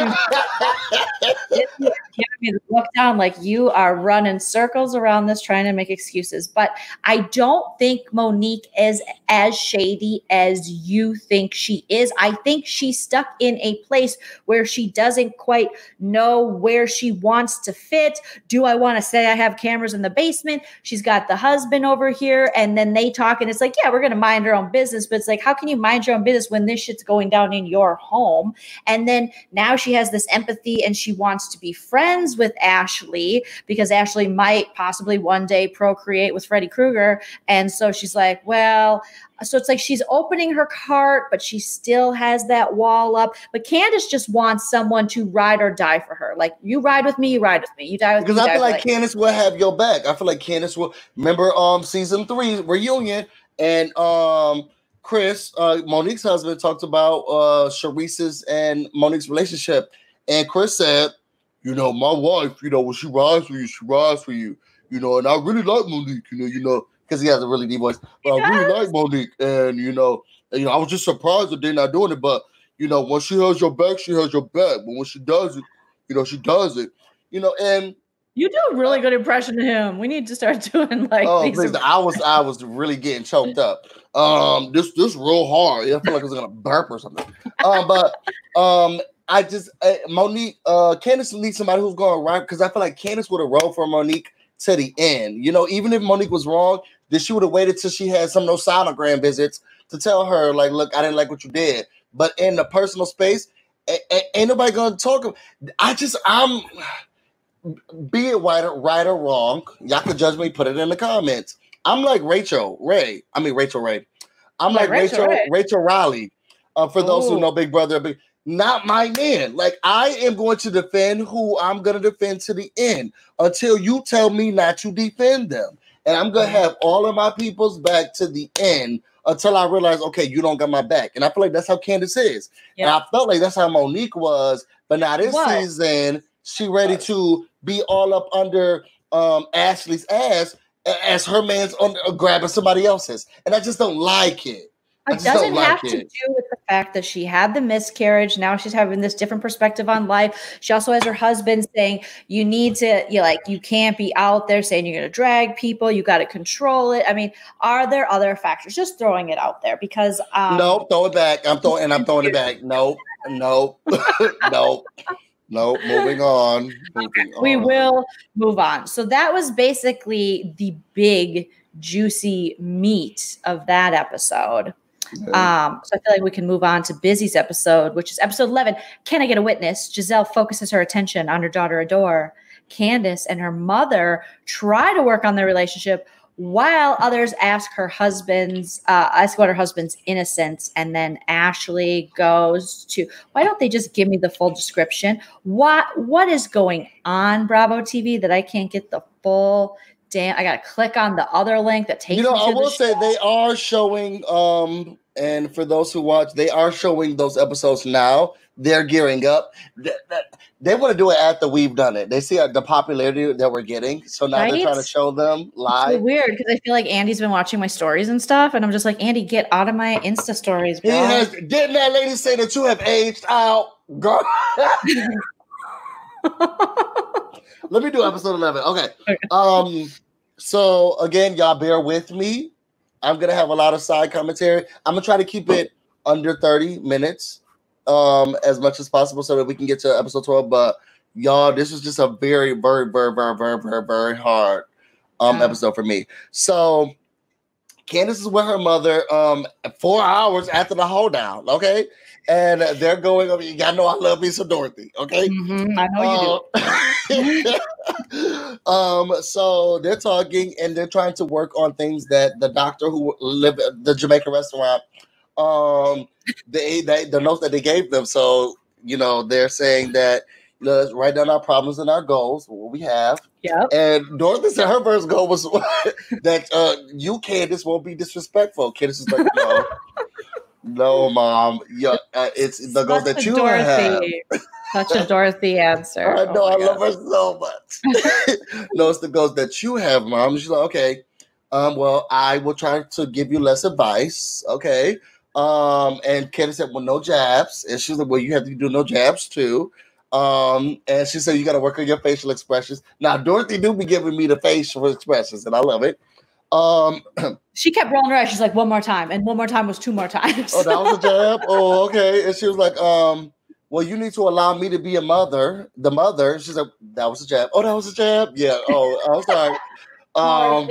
me the look down like you are running circles around this trying to make excuses. But I don't think Monique is as shady as you think she is. I think she's stuck in a place where she doesn't quite know where she wants to fit. Do I want to say I have cameras in the basement? She's got the husband over here, and then they talk, and it's like, yeah, we're to mind our own business. But it's like, how can you mind your own business when this shit's going down in your home? And then now she has this empathy and she wants to be friends with Ashley because Ashley might possibly one day procreate with Freddy Krueger. And so she's like, well, so it's like she's opening her cart, but she still has that wall up. But Candace just wants someone to ride or die for her. Like you ride with me, you ride with me. You die with because me. Because I feel like Candace will have your back. I feel like Candace will remember um season three reunion and um Chris, uh Monique's husband talked about uh Charrisse's and Monique's relationship. And Chris said, you know, my wife, you know, when she rides for you, she rides for you. You know, and I really like Monique, you know, you know, because he has a really deep voice. But I really like Monique, and you know, and, you know, I was just surprised that they're not doing it. But you know, when she has your back, she has your back. But when she does it, you know, she does it. You know, and you do a really good impression of him. We need to start doing like. Oh, please! I was I was really getting choked up. Um, this this real hard. I feel like I was gonna burp or something. Um, but um, I just uh, Monique, uh, Candace needs somebody who's going to because I feel like Candace would have rolled for Monique to the end. You know, even if Monique was wrong, then she would have waited till she had some of those sonogram visits to tell her, like, look, I didn't like what you did. But in the personal space, a- a- ain't nobody gonna talk. I just I'm be it right or, right or wrong, y'all can judge me, put it in the comments. I'm like Rachel Ray. I mean Rachel Ray. I'm like, like Rachel Rachel, Rachel Riley. Uh, for Ooh. those who know Big Brother, Big not my man. Like I am going to defend who I'm going to defend to the end until you tell me not to defend them. And I'm going to have all of my people's back to the end until I realize, okay, you don't got my back. And I feel like that's how Candace is. Yeah. And I felt like that's how Monique was. But now this what? season, she ready to be all up under um, Ashley's ass as her man's on, uh, grabbing somebody else's. And I just don't like it. It doesn't have to do with the fact that she had the miscarriage. Now she's having this different perspective on life. She also has her husband saying, "You need to, you like, you can't be out there saying you're going to drag people. You got to control it." I mean, are there other factors? Just throwing it out there because um, no, throw it back. I'm throwing and I'm throwing it back. No, no, no. No, moving on. Moving on. We will move on. So that was basically the big juicy meat of that episode. Um, so I feel like we can move on to Busy's episode, which is episode 11. Can I get a witness? Gizelle focuses her attention on her daughter Adore. Candace and her mother try to work on their relationship while others ask her husband's uh, ask about her husband's innocence and then ashley goes to why don't they just give me the full description what what is going on bravo tv that i can't get the full damn, I got to click on the other link that takes. You know, I will say they are showing. Um, and for those who watch, they are showing those episodes now. They're gearing up. They, they want to do it after we've done it. They see the popularity that we're getting, so now right? they're trying to show them live. It's weird because I feel like Andy's been watching my stories and stuff, and I'm just like, Andy, get out of my Insta stories, bro. Has, didn't that lady say that you have aged out, girl? Let me do episode 11. Okay. Um so again, y'all bear with me. I'm gonna have a lot of side commentary. I'm gonna try to keep it under 30 minutes. um as much as possible so that we can get to episode 12. But y'all, this was just a very, very, very, very, very, very, very hard um Yeah. episode for me. So Candace is with her mother um four hours after the hold down, okay? And they're going over. You gotta know I love me some Dorothy, okay? Mhm, I know you do. Um, um, so they're talking and they're trying to work on things that the doctor who live at the Jamaican restaurant, um, they, they the notes that they gave them. So you know they're saying that let's write down our problems and our goals, what we have. Yep. And Dorothy said her first goal was that uh, you, Candace, won't be disrespectful. Candace is like, no, no, mom, yeah, uh, it's the Such that you have. Dorothy. Such a Dorothy answer. I Oh know, my I God. love her so much. no, it's the goals that you have, mom. She's like, okay, um, well, I will try to give you less advice, okay. Um, and Candace said, well, no jabs, and she's like, well, you have to do no jabs too. Um, and she said you got to work on your facial expressions. Now, Dorothy do be giving me the facial expressions, and I love it. Um, She kept rolling her eyes. She's like, one more time. And one more time was two more times. oh, that was a jab. Oh, okay. And she was like, um, well, you need to allow me to be a mother, the mother. She's like, that was a jab. Oh, that was a jab. Yeah. Oh, I'm sorry. Um,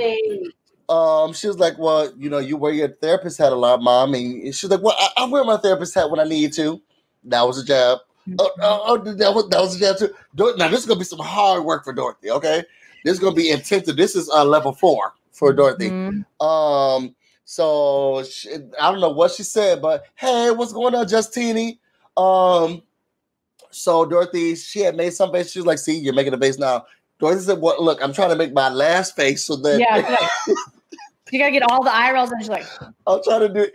um, she was like, well, you know, you wear your therapist hat a lot, mom. And she's like, well, I, I wear my therapist hat when I need to. That was a jab. Oh, oh, oh, that was that was a jab too. Now this is gonna be some hard work for Dorothy. Okay, this is gonna be intensive. This is uh, level four for Dorothy. Mhm. Um, so she, I don't know what she said, but hey, what's going on, Justini? Um, so Dorothy, she had made some face. She was like, "See, you're making a face now." Dorothy said, "What? look, I'm trying to make my last face so that Yeah. like, you gotta get all the eye rolls, and she's like, I'm trying to do.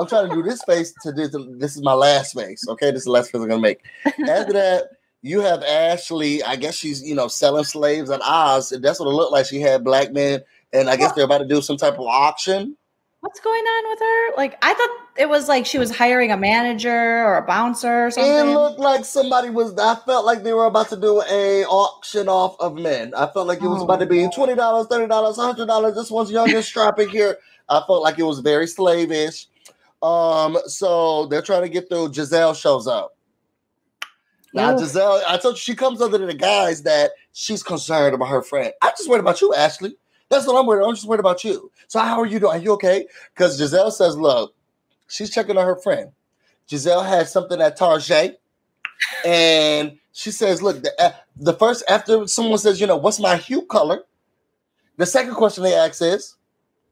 I'm trying to do this face to do. This is my last face. Okay, this is the last face I'm gonna make. After that, you have Ashley. I guess she's you know selling slaves at Oz. That's what it looked like. She had black men, and I guess they're about to do some type of auction. "What's going on with her?" Like, I thought it was like she was hiring a manager or a bouncer or something. It looked like somebody was. I felt like they were about to do a auction off of men. I felt like it was Oh, about to be twenty dollars, thirty dollars, hundred dollars. This one's young and strapping here. I felt like it was very slavish. Um, so they're trying to get through. Gizelle shows up. Now. Gizelle, I told you she comes under to the guise that she's concerned about her friend. I'm just worried about you, Ashley. That's what I'm worried. I'm just worried about you. So how are you doing? Are you okay? Because Gizelle says, look, she's checking on her friend. Gizelle had something at Target, and she says, look, the, uh, the first after someone says, you know, what's my hue color? The second question they ask is,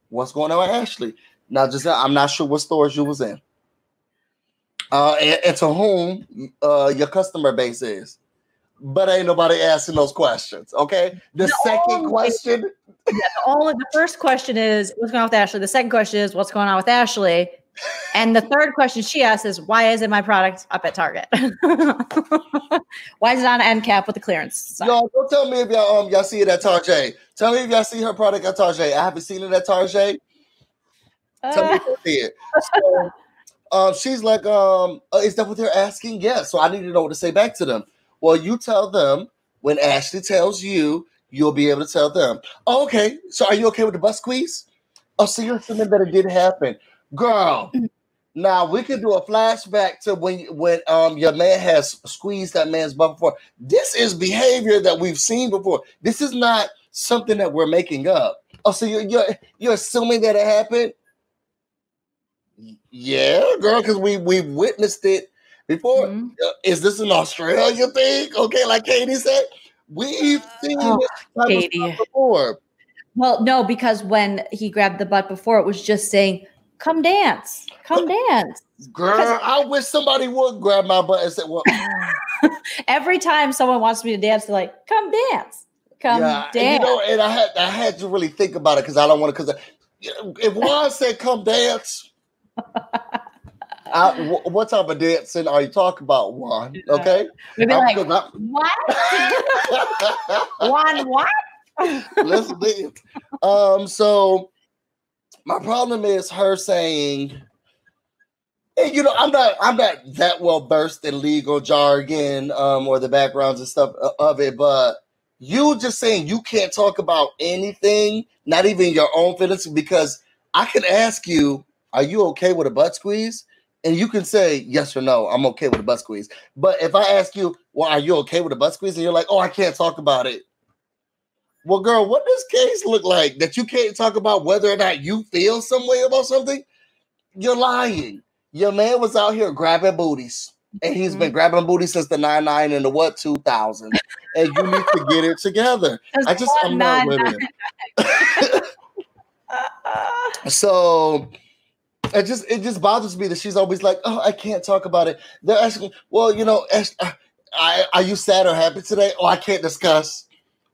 what's going on with Ashley? Now, Gizelle, I'm not sure what stores you was in. Uh, and, and to whom uh, your customer base is. But ain't nobody asking those questions. Okay. The No. second question, All the first question is what's going on with Ashley. The second question is what's going on with Ashley. And the third question she asks is why isn't my product up at Target? why is it on end cap with the clearance? y'all don't tell me if y'all um y'all see it at Target. Tell me if y'all see her product at Target. I haven't seen it at Target. Tell me Uh, if you see it. So, um, she's like, um, uh, is that what they're asking? Yes. So I need to know what to say back to them. Well, you tell them when Ashley tells you, you'll be able to tell them. Oh, okay. So are you okay with the butt squeeze? Oh, so you're assuming that it did happen, girl. Now we could do a flashback to when when um your man has squeezed that man's butt before. This is behavior that we've seen before. This is not something that we're making up. Oh, so you're you're, you're assuming that it happened? Yeah, girl, because we we witnessed it before. Mhm. Uh, Is this an Australia thing? Okay, like Katie said, we've seen Oh, this type of Katie. before. Well, no, because when he grabbed the butt before, it was just saying, come dance, come dance. Girl, I wish somebody would grab my butt and say, "Well, Every time someone wants me to dance, they're like, come dance, come yeah." And, dance. you know, and I had I had to really think about it because I don't want to. Because if Juan said, "Come dance," I, what type of dancing are you talking about, Juan? Okay, be I'm- like, I- what? One what? Let's live. Um, so my problem is her saying, and you know, I'm not I'm not that well versed in legal jargon um or the backgrounds and stuff of it, but you just saying you can't talk about anything, not even your own feelings, because I can ask you, are you okay with a butt squeeze? and you can say yes or no. I'm okay with a butt squeeze. But if I ask you, well, are you okay with a butt squeeze? And you're like, oh, I can't talk about it. Well, girl, what does case look like that you can't talk about whether or not you feel some way about something? You're lying. Your man was out here grabbing booties, and he's mm-hmm. been grabbing booties since the 99 and the what 2000. and you need to get it together. I just, I'm not with it. so it just it just bothers me that she's always like, oh, I can't talk about it. They're asking, well, you know, uh, are you sad or happy today? Oh, I can't discuss.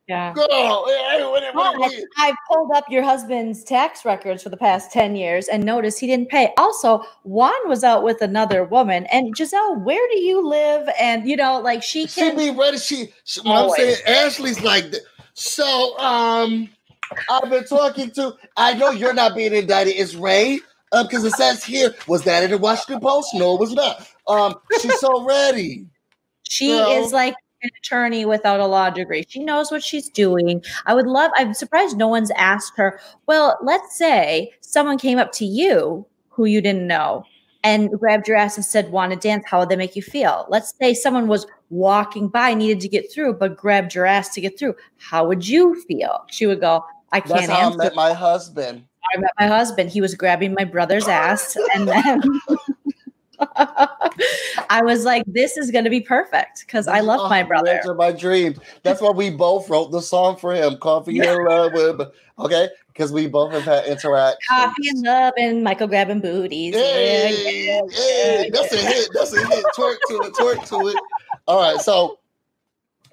Yeah. Girl, I, I pulled up your husband's tax records for the past 10 years and noticed he didn't pay. Also, Juan was out with another woman. And Gizelle, where do you live? And you know, like she can she be ready. She, she I'm saying Ashley's like so um I've been talking to I know you're not being indicted, it's Ray. Um, because it says here, was that in the Washington Post? No, it was not. Um, she's so ready. She is like an attorney without a law degree. She knows what she's doing. I would love, I'm surprised no one's asked her, well, let's say someone came up to you who you didn't know and grabbed your ass and said, want to dance. How would they make you feel? Let's say someone was walking by, needed to get through, but grabbed your ass to get through. How would you feel? She would go, I can't That's how answer. I met my husband. I met my husband. He was grabbing my brother's ass. And then I was like, this is going to be perfect because I love my brother. my dreams. That's why we both wrote the song for him, Coffee yeah. and Love. Okay. Because we both have had interactions. Coffee and Love and Michael grabbing booties. Hey, yeah, hey, that's a hit. That's a hit. Twerk to it. Twerk to it. All right. So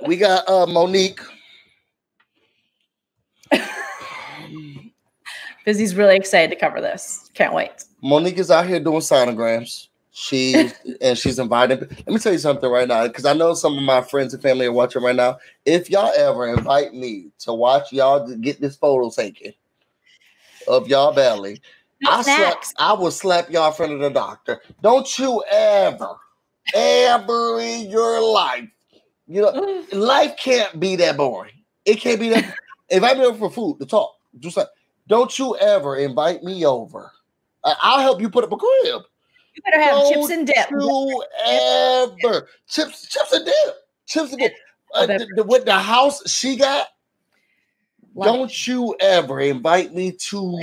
we got uh, Monique. Busy's really excited to cover this. Can't wait. Monique is out here doing sonograms. She and she's invited. Let me tell you something right now, because I know some of my friends and family are watching right now. If y'all ever invite me to watch y'all get this photo taken of y'all belly, I slap, I will slap y'all in front of the doctor. Don't you ever, ever in your life, you know, life can't be that boring. It can't be that. invite me over for food to talk. Do something. Don't you ever invite me over. I'll help you put up a crib. You better have Don't chips and dip. You ever chips, chips and dip, chips and dip. Uh, the, the, with the house she got, don't you ever invite me to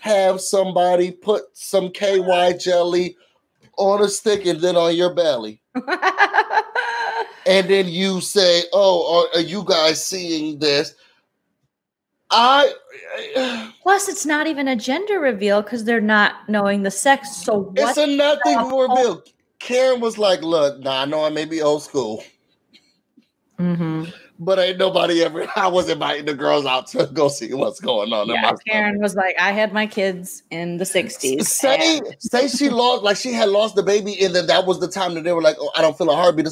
have somebody put some KY jelly on a stick and then on your belly. and then you say, "Oh, are, are you guys seeing this?" I plus it's not even a gender reveal because they're not knowing the sex. So it's a nothing reveal. Karen was like, "Look, nah, I know I may be old school, mm-hmm. but ain't nobody ever. I was inviting the girls out to go see what's going on." Yeah, Karen was like, "I had my kids in the '60s." Say, and- say she lost, like she had lost the baby, and then that was the time that they were like, "Oh, I don't feel a heartbeat."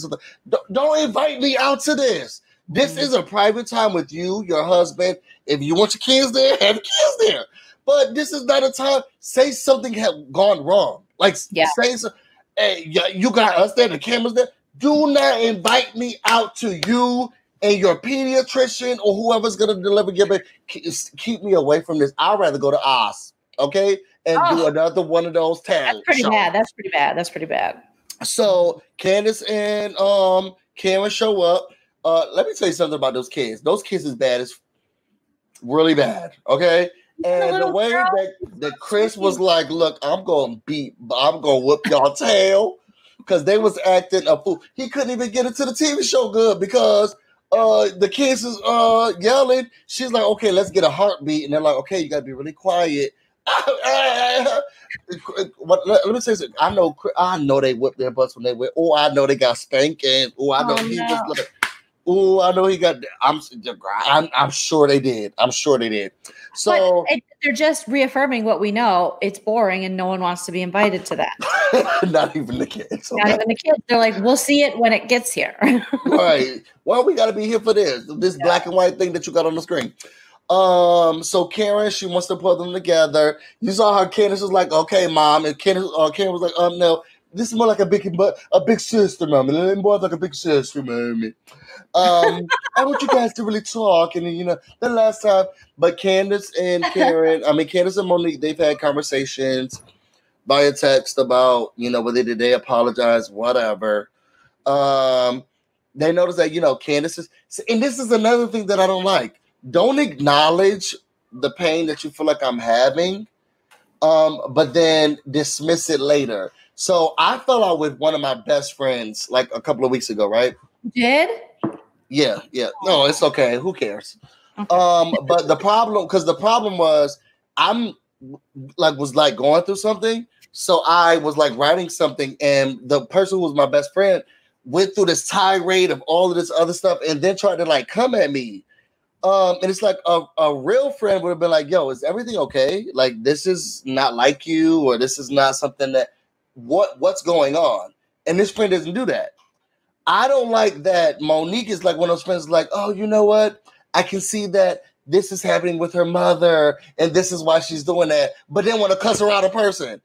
Don't, don't invite me out to this. This mm-hmm. is a private time with you, your husband. If you want your kids there, have your kids there. But this is not a time. Say something had gone wrong. Like yeah. say, so, hey, you got us there, the cameras there. Do not invite me out to you and your pediatrician or whoever's gonna deliver your baby. Keep me away from this. I'd rather go to Oz, okay, and oh. do another one of those tags. That's pretty shows. bad. That's pretty bad. That's pretty bad. So Candace and um Karen show up. Uh, let me tell you something about those kids. Those kids is bad as really bad. Okay. And the way girl. that, that Chris was like, look, I'm gonna beat, I'm gonna whoop y'all tail because they was acting a fool. He couldn't even get into the TV show good because uh the kids is uh yelling. She's like, okay, let's get a heartbeat, and they're like, okay, you gotta be really quiet. what, let, let, me say something. I know, I know they whipped their butts when they went. Oh, I know they got spanking. Oh, I know oh, he no. just like Oh, I know he got. I'm, I'm. I'm sure they did. I'm sure they did. So it, they're just reaffirming what we know. It's boring, and no one wants to be invited to that. Not even the kids. Not even the kids. They're like, we'll see it when it gets here. right. Why well, we got to be here for this. This yeah. black and white thing that you got on the screen. Um, so Karen, she wants to put them together. You saw how Candace was like, "Okay, mom," and Karen, uh, Karen was like, "Um, no, this is more like a big, but a big sister, mommy. More like a big sister, mommy." Um, I want you guys to really talk. And you know, the last time, but Candace and Karen, I mean Candace and Monique, they've had conversations. via text about, you know, whether did they apologize, whatever. Um, they notice that, you know, Candace is, and this is another thing that I don't like. Don't acknowledge the pain that you feel like I'm having, um, but then dismiss it later. So I fell out with one of my best friends like a couple of weeks ago, right? Did? Yeah, yeah. No, it's okay. Who cares? Okay. Um, but the problem, because the problem was I'm like was like going through something. So I was like writing something, and the person who was my best friend went through this tirade of all of this other stuff and then tried to like come at me. Um, and it's like a, a real friend would have been like, yo, is everything okay? Like this is not like you, or this is not something that what what's going on? And this friend doesn't do that. I don't like that Monique is like one of those friends like, oh, you know what? I can see that this is happening with her mother, and this is why she's doing that, but then want to cuss her out a person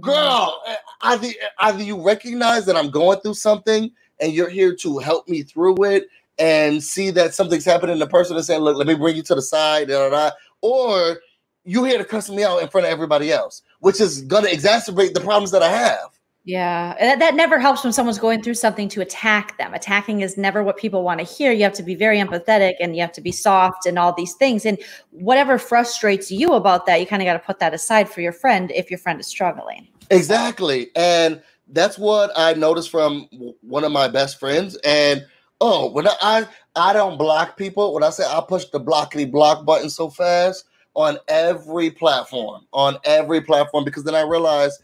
girl, mm-hmm. eh, either, either you recognize that I'm going through something and you're here to help me through it and see that something's happening, the person is saying, Look, let me bring you to the side, da, da, da. or you here to cuss me out in front of everybody else, which is going to exacerbate the problems that I have. Yeah, that, that never helps when someone's going through something to attack them. Attacking is never what people want to hear. You have to be very empathetic and you have to be soft and all these things. And whatever frustrates you about that, you kind of got to put that aside for your friend if your friend is struggling. Exactly. And that's what I noticed from one of my best friends. And oh, when I I don't block people, when I say I push the blockity block button so fast on every platform, on every platform, because then I realize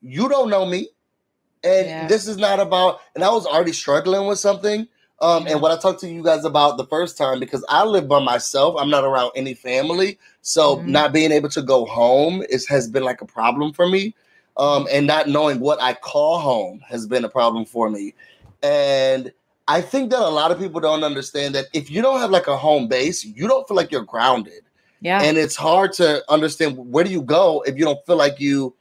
you don't know me. And yeah. this is not about, and I was already struggling with something. Um, and what I talked to you guys about the first time, because I live by myself, I'm not around any family. So mm-hmm. not being able to go home is has been like a problem for me. Um, and not knowing what I call home has been a problem for me. And I think that a lot of people don't understand that if you don't have like a home base, you don't feel like you're grounded. Yeah. And it's hard to understand where do you go if you don't feel like you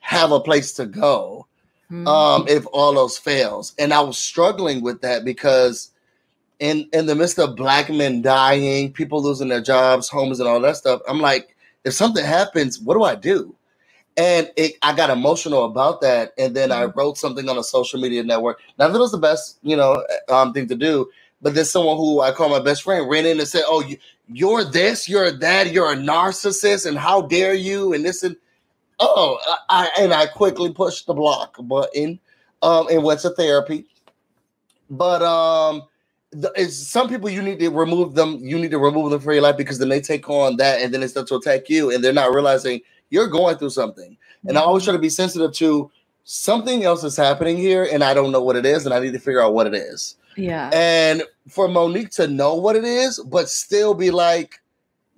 have a place to go mm-hmm. um, if all else fails. And I was struggling with that because in in the midst of black men dying, people losing their jobs, homes, and all that stuff, I'm like, if something happens, what do I do? And it, I got emotional about that, and then I mm-hmm. wrote something on a social media network. Now that was the best, you know, um, thing to do. But then someone who I call my best friend ran in and said, "Oh, you, you're this, you're that, you're a narcissist, and how dare you?" And this and oh, I, and I quickly pushed the block button um, and went to therapy. But um, the, some people you need to remove them. You need to remove them from your life because then they take on that and then they start to attack you, and they're not realizing you're going through something. And I always try to be sensitive to something else is happening here, and I don't know what it is, and I need to figure out what it is. Yeah. And for Monique to know what it is, but still be like,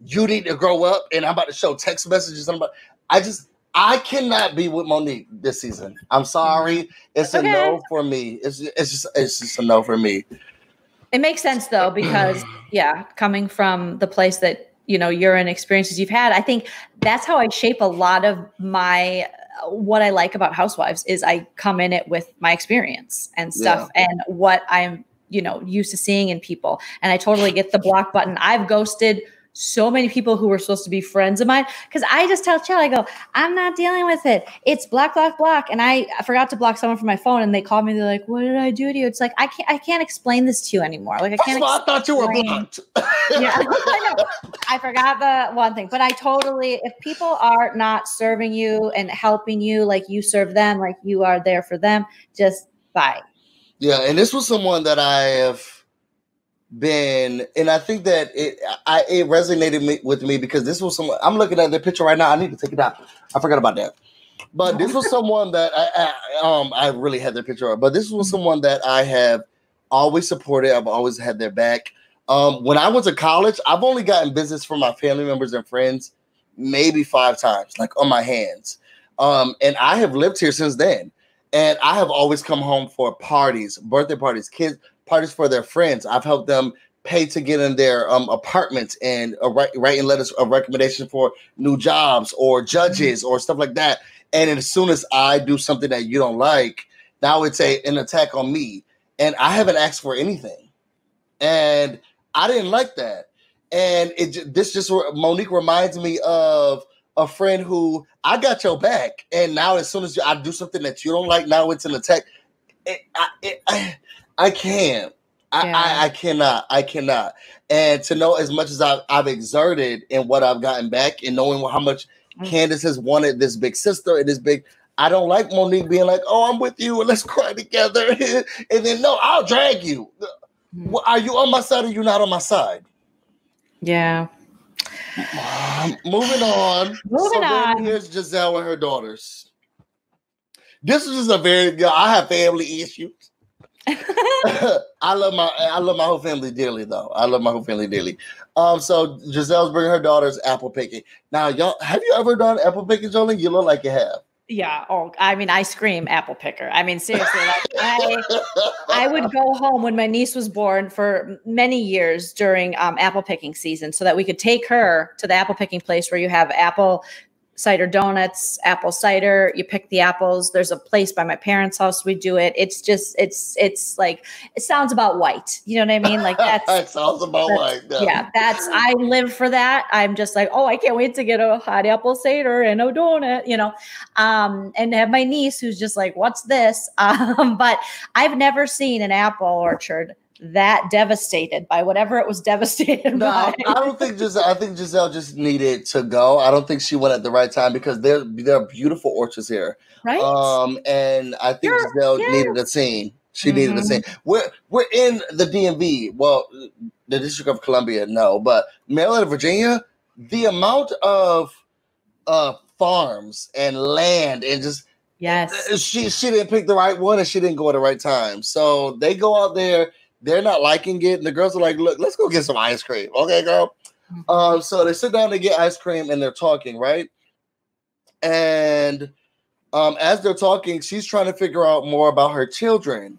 you need to grow up, and I'm about to show text messages. I'm about, I just I cannot be with Monique this season. I'm sorry. It's okay. a no for me. It's it's just it's just a no for me. It makes sense though because yeah, coming from the place that you know you're in experiences you've had, I think that's how I shape a lot of my uh, what I like about Housewives is I come in it with my experience and stuff yeah. and what I'm you know used to seeing in people. And I totally get the block button. I've ghosted so many people who were supposed to be friends of mine because I just tell Chad, I go, I'm not dealing with it. It's block, block, block. And I, I forgot to block someone from my phone and they called me. They're like, what did I do to you? It's like, I can't, I can't explain this to you anymore. Like I can't. I thought you were blocked. yeah. I, I forgot the one thing, but I totally, if people are not serving you and helping you, like you serve them, like you are there for them, just bye. Yeah. And this was someone that I have, been, and I think that it I it resonated me, with me because this was someone I'm looking at the picture right now. I need to take it out. I forgot about that. But this was someone that I, I um I really had their picture of. But this was someone that I have always supported. I've always had their back. Um, when I went to college, I've only gotten business from my family members and friends maybe five times, like on my hands. Um, and I have lived here since then. And I have always come home for parties, birthday parties, kids, parties for their friends. I've helped them pay to get in their um, apartments and uh, write, writing letters of recommendation for new jobs or judges mm-hmm. or stuff like that. And as soon as I do something that you don't like, now it's a an attack on me. And I haven't asked for anything, and I didn't like that. And it this just Monique reminds me of a friend who I got your back, and now as soon as I do something that you don't like, now it's an attack. It, I, it, I, I can't. I, Yeah. I, I cannot. I cannot. And to know as much as I've, I've exerted and what I've gotten back, and knowing how much Mm. Candace has wanted this big sister and this big. I don't like Monique being like, "Oh, I'm with you and let's cry together," and then no, I'll drag you. Mhm. Well, are you on my side or you not on my side? Yeah. Um, moving on. Moving then on. Here's Gizelle and her daughters. This is just a very. I have family issues. I love my I love my whole family dearly though. I love my whole family dearly. Um, so Gizelle's bringing her daughters apple picking. Now, y'all, have you ever done apple picking, Jolene? You look like you have. yeah. Oh, I mean, I scream apple picker. I mean, seriously, like I I would go home when my niece was born for many years during um, apple picking season so that we could take her to the apple picking place where you have apple cider donuts, apple cider. You pick the apples. There's a place by my parents' house we do it. It's just, it's, it's like, it sounds about white. You know what I mean? Like that's, that sounds about like that. yeah, that's, I live for that. I'm just like, oh, I can't wait to get a hot apple cider and a donut, you know, um, and have my niece who's just like, what's this? Um, but I've never seen an apple orchard that devastated by whatever it was devastated No, I, by. I don't think Gizelle. I think Gizelle just needed to go. I don't think she went at the right time because there there are beautiful orchards here. right? Um, and I think You're- Gizelle yeah. needed a scene. She needed a Mhm. scene. We're we're in the DMV. Well, the District of Columbia, no, but Maryland Virginia. The amount of uh farms and land and just yes. she she didn't pick the right one and she didn't go at the right time. So they go out there, they're not liking it, and the girls are like, "Look, let's go get some ice cream, okay, girl." Um, so they sit down to get ice cream and they're talking, right? And um, as they're talking, she's trying to figure out more about her children.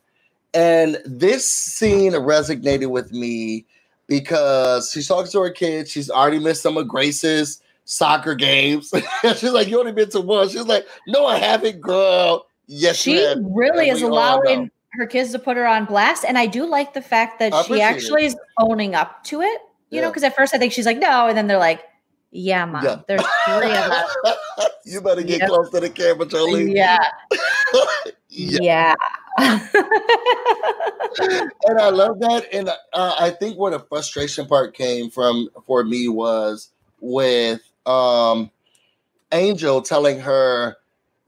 And this scene resonated with me because she's talking to her kids. She's already missed some of Grace's soccer games. she's like, You only been to one. She's like, No, I haven't, girl. Yes, she really is we all know. allowing her kids to put her on blast and i do like the fact that I she actually it. is owning up to it you know because at first i think she's like no and then they're like yeah mom Yeah. there's three of us you better get Yep. close to the camera, Jolie. yeah Yeah. yeah and I love that. And uh, I think where the frustration part came from for me was with um Angel telling her,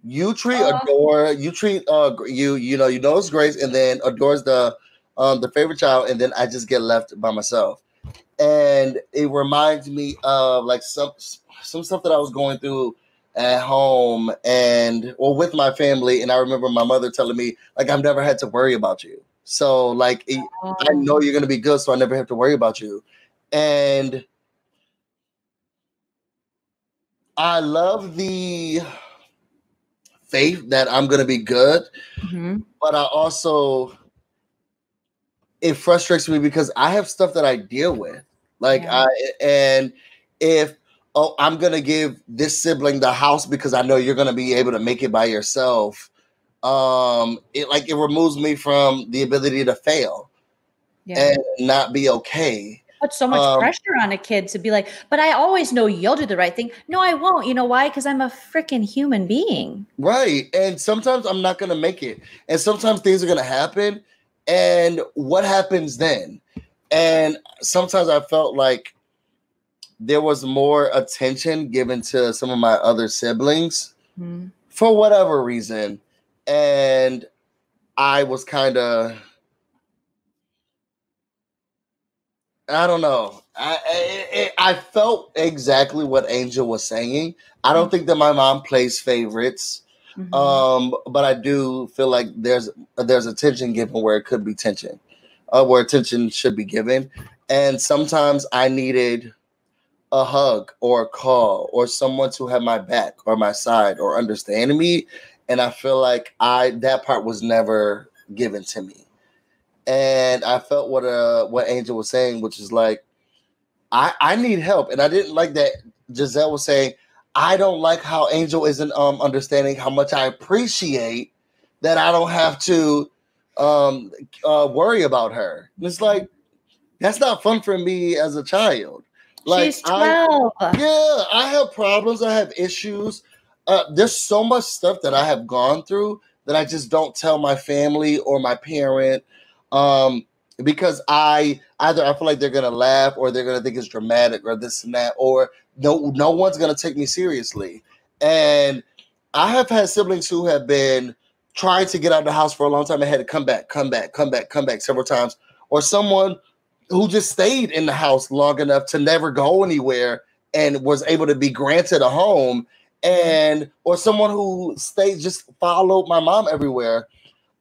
"You treat Oh. adore, you treat uh you you know you know it's Grace, and then adores the um the favorite child, and then I just get left by myself." And it reminds me of like some some stuff that I was going through at home and or with my family and i remember my mother telling me like i've never had to worry about you so like it- i know you're going to be good so i never have to worry about you and i love the faith that i'm going to be good Mhm. but i also it frustrates me because i have stuff that i deal with like Yeah. i and if oh i'm gonna give this sibling the house because i know you're gonna be able to make it by yourself um it like it removes me from the ability to fail yeah and not be okay put so much um, pressure on a kid to be like but i always know you'll do the right thing no i won't you know why because i'm a freaking human being Right. And sometimes I'm not going to make it. And sometimes things are going to happen. And what happens then? And sometimes I felt like there was more attention given to some of my other siblings Mhm. for whatever reason. And I was kind of, I don't know. I, I I felt exactly what Angel was saying. I don't think that my mom plays favorites. Mhm. Um, but I do feel like there's there's attention given where it could be tension, uh, where attention should be given, and sometimes I needed a hug or a call or someone to have my back or my side or understand me, and I feel like I that part was never given to me, and I felt what uh what Angel was saying, which is like I I need help, and I didn't like that Gizelle was saying. I don't like how Angel isn't um understanding how much I appreciate that I don't have to um uh worry about her. And It's like that's not fun for me as a child. Like She's 12. I, yeah, I have problems. I have issues. Uh, there's so much stuff that I have gone through that I just don't tell my family or my parent. Um, because I either I feel like they're gonna laugh or they're gonna think it's dramatic or this and that, or no no one's gonna take me seriously. And I have had siblings who have been trying to get out of the house for a long time and had to come back, come back, come back, come back several times, or someone who just stayed in the house long enough to never go anywhere and was able to be granted a home and or someone who stayed just followed my mom everywhere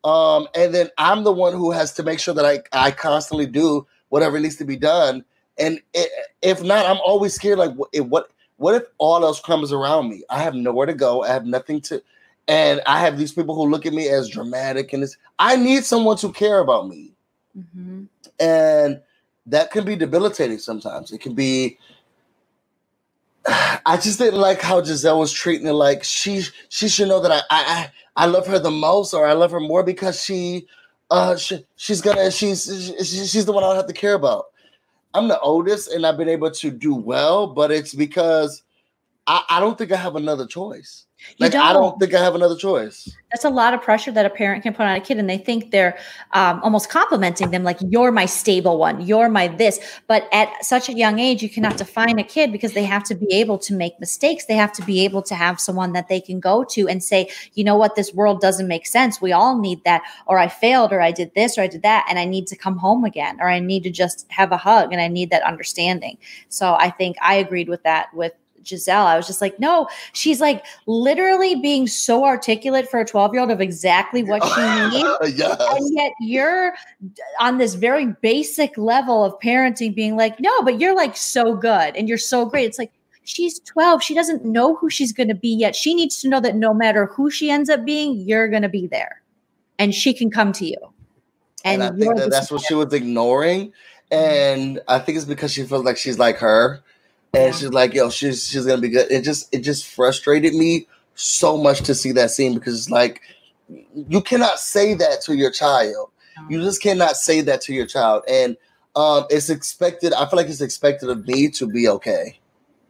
um, and then I'm the one who has to make sure that I, I constantly do whatever needs to be done. And it, if not, I'm always scared. Like, what, what, what if all else comes around me? I have nowhere to go. I have nothing to, and I have these people who look at me as dramatic. And it's, I need someone to care about me, Mhm. and that can be debilitating sometimes. It can be. I just didn't like how Gizelle was treating it. Like she, she should know that I, I, I love her the most, or I love her more because she, uh, she, she's gonna, she's, she, she's the one I'll have to care about. I'm the oldest, and I've been able to do well, but it's because I, I don't think I have another choice. Like I don't. don't think I have another choice. That's a lot of pressure that a parent can put on a kid, and they think they're um, almost complimenting them, like "You're my stable one, you're my this." But at such a young age, you cannot define a kid because they have to be able to make mistakes. They have to be able to have someone that they can go to and say, "You know what? This world doesn't make sense. We all need that." Or I failed, or I did this, or I did that, and I need to come home again, or I need to just have a hug, and I need that understanding. So I think I agreed with that with Gizelle. I was just like, no, she's like literally being so articulate for a 12 year old of exactly what she needs. yes. And yet you're on this very basic level of parenting being like, no, but you're like so good and you're so great. It's like, she's 12. She doesn't know who she's going to be yet. She needs to know that no matter who she ends up being, you're going to be there and she can come to you. And, I think that that's what she was ignoring. And I think it's because she feels like she's like her. And Yeah. she's like, yo, she's she's gonna be good. It just it just frustrated me so much to see that scene because it's like you cannot say that to your child. You just cannot say that to your child. And um it's expected, I feel like it's expected of me to be okay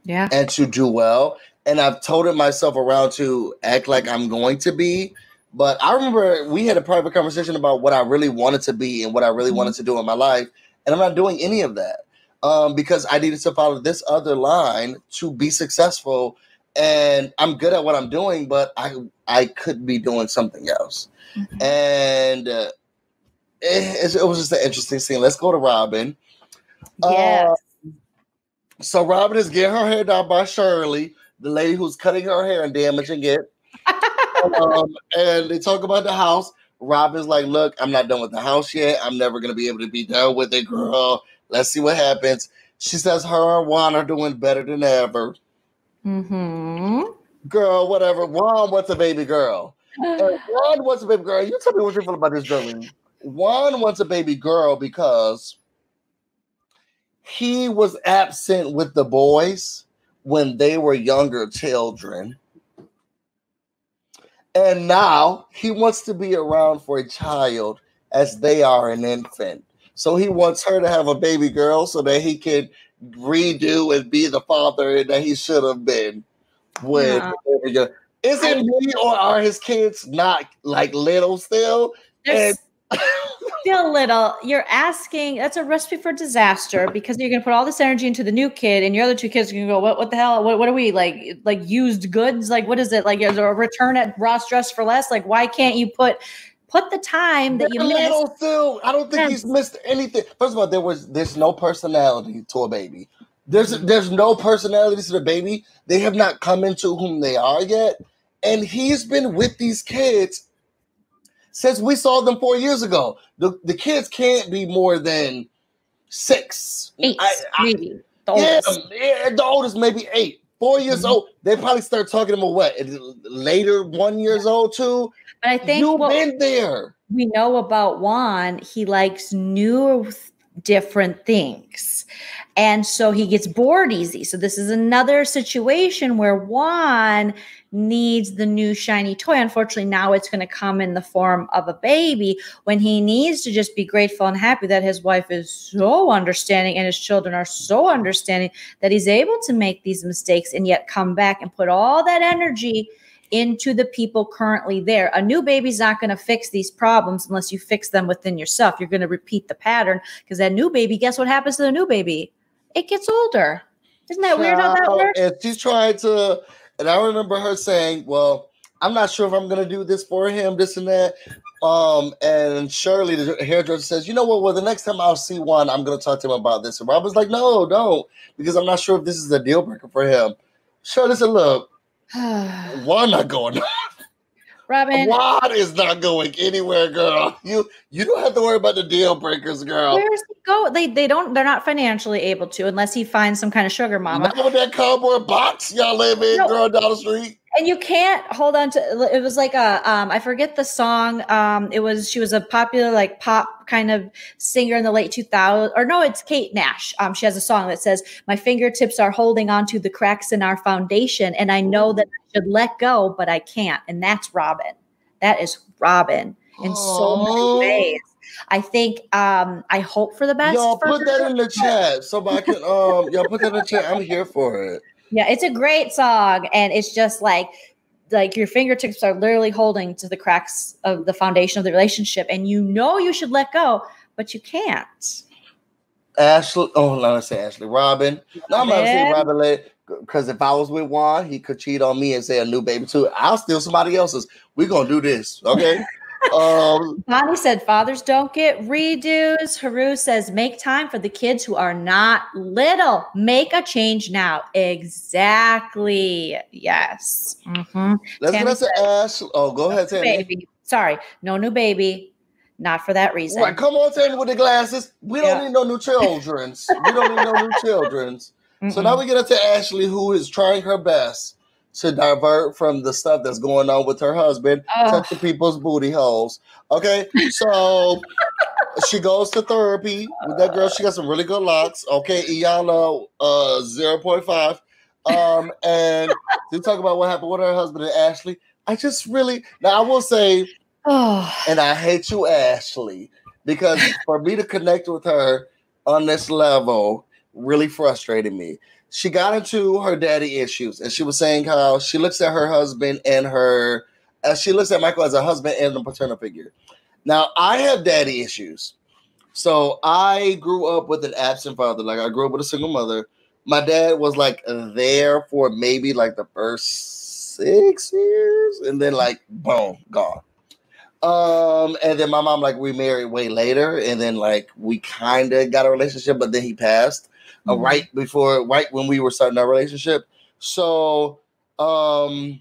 Yeah. and to do well. And I've told it myself around to act like I'm going to be. But I remember we had a private conversation about what I really wanted to be and what I really Mhm. wanted to do in my life. And I'm not doing any of that um, because I needed to follow this other line to be successful. And I'm good at what I'm doing, but I I could be doing something else. Mhm. And uh, it, it was just an interesting scene. Let's go to Robyn. Yes. Uh, so Robyn is getting her hair done by Shirley, the lady who's cutting her hair and damaging it. um, and they talk about the house. Robyn's like, "Look, I'm not done with the house yet. I'm never gonna be able to be done with it, girl. Let's see what happens." She says her and Juan are doing better than ever. hmm Girl, whatever. Juan wants a baby girl. And Juan wants a baby girl. You tell me what you feel about this, Joey. Juan wants a baby girl because he was absent with the boys when they were younger children. And now he wants to be around for a child as they are an infant. So he wants her to have a baby girl so that he can redo and be the father that he should have been when Yeah. they were young. Is it me or are his kids not like little still? Still little. You're asking. That's a recipe for disaster because you're going to put all this energy into the new kid, and your other two kids are going to go, "What? What the hell? What, what are we like? Like used goods? Like what is it? Like is there a return at Ross Dress for Less? Like why can't you put put the time that you missed? little still. I don't think he's missed anything. First of all, there was there's no personality to a baby. There's there's no personality to the baby. They have not come into whom they are yet, and he's been with these kids since we saw them four years ago. The the kids can't be more than six. Eight, I- I- maybe. The yeah, oldest. yeah, the oldest maybe eight. Four years Mhm. old. They probably start talking to him what later, one years old too. But I think You've what been there. we know about Juan, he likes new different things. And so he gets bored easy. So this is another situation where Juan needs the new shiny toy. Unfortunately, now it's going to come in the form of a baby when he needs to just be grateful and happy that his wife is so understanding and his children are so understanding that he's able to make these mistakes and yet come back and put all that energy into the people currently there. A new baby's not going to fix these problems unless you fix them within yourself. You're going to repeat the pattern because that new baby, guess what happens to the new baby? It gets older. Isn't that weird how that works? And she's trying to, and I remember her saying, Well, I'm not sure if I'm going to do this for him, this and that. Um, and Shirley, the hairdresser, says, "You know what? Well, the next time I'll see one, I'm going to talk to him about this." And Rob was like, "No, don't, because I'm not sure if this is a deal breaker for him." Shirley said, "Look, why not going? Robyn, Juan is not going anywhere, girl. You you don't have to worry about the deal breakers, girl. Where's he go? They they don't. They're not financially able to unless he finds some kind of sugar mama. Not with that cardboard box y'all live in, no. girl, down the street and you can't hold on to it was like a um i forget the song um it was she was a popular like pop kind of singer in the late 2000s or no it's kate nash um she has a song that says my fingertips are holding on to the cracks in our foundation and i know that i should let go but i can't and that's robyn that is robyn in oh. so many ways I think um I hope for the best. Y'all put that in the chat so I can um y'all put that in the chat. I'm here for it. Yeah, it's a great song, and it's just like like your fingertips are literally holding to the cracks of the foundation of the relationship, and you know you should let go, but you can't. Ashley, oh, no, let's say Ashley, Robyn. No, I'm not say Robyn because if I was with Juan, he could cheat on me and say a new baby too. I'll steal somebody else's. We're gonna do this, okay? Um, Bonnie said, "Fathers don't get redos." Haru says, "Make time for the kids who are not little. Make a change now." Exactly. Yes. Mm-hmm. Let's get to Ash. Oh, go ahead, Tammy. Baby. Sorry, no new baby. Not for that reason. Right, come on, Tammy, with the glasses. We don't yeah. need no new childrens. we don't need no new childrens. So now we get up to Ashley, who is trying her best to divert from the stuff that's going on with her husband, oh. touching people's booty holes. Okay, so she goes to therapy with that girl. She got some really good locks. Okay, Iyanla uh, 0.5. Um, and to talk about what happened with her husband and Ashley. I just really now I will say, oh. and I hate you, Ashley, because for me to connect with her on this level really frustrated me she got into her daddy issues and she was saying how she looks at her husband and her as she looks at Michael as a husband and a paternal figure. Now, I have daddy issues. So I grew up with an absent father. Like I grew up with a single mother. My dad was like there for maybe like the first six years, and then like boom, gone. Um, and then my mom like we married way later, and then like we kind of got a relationship, but then he passed mm-hmm. right before, right when we were starting our relationship. So um,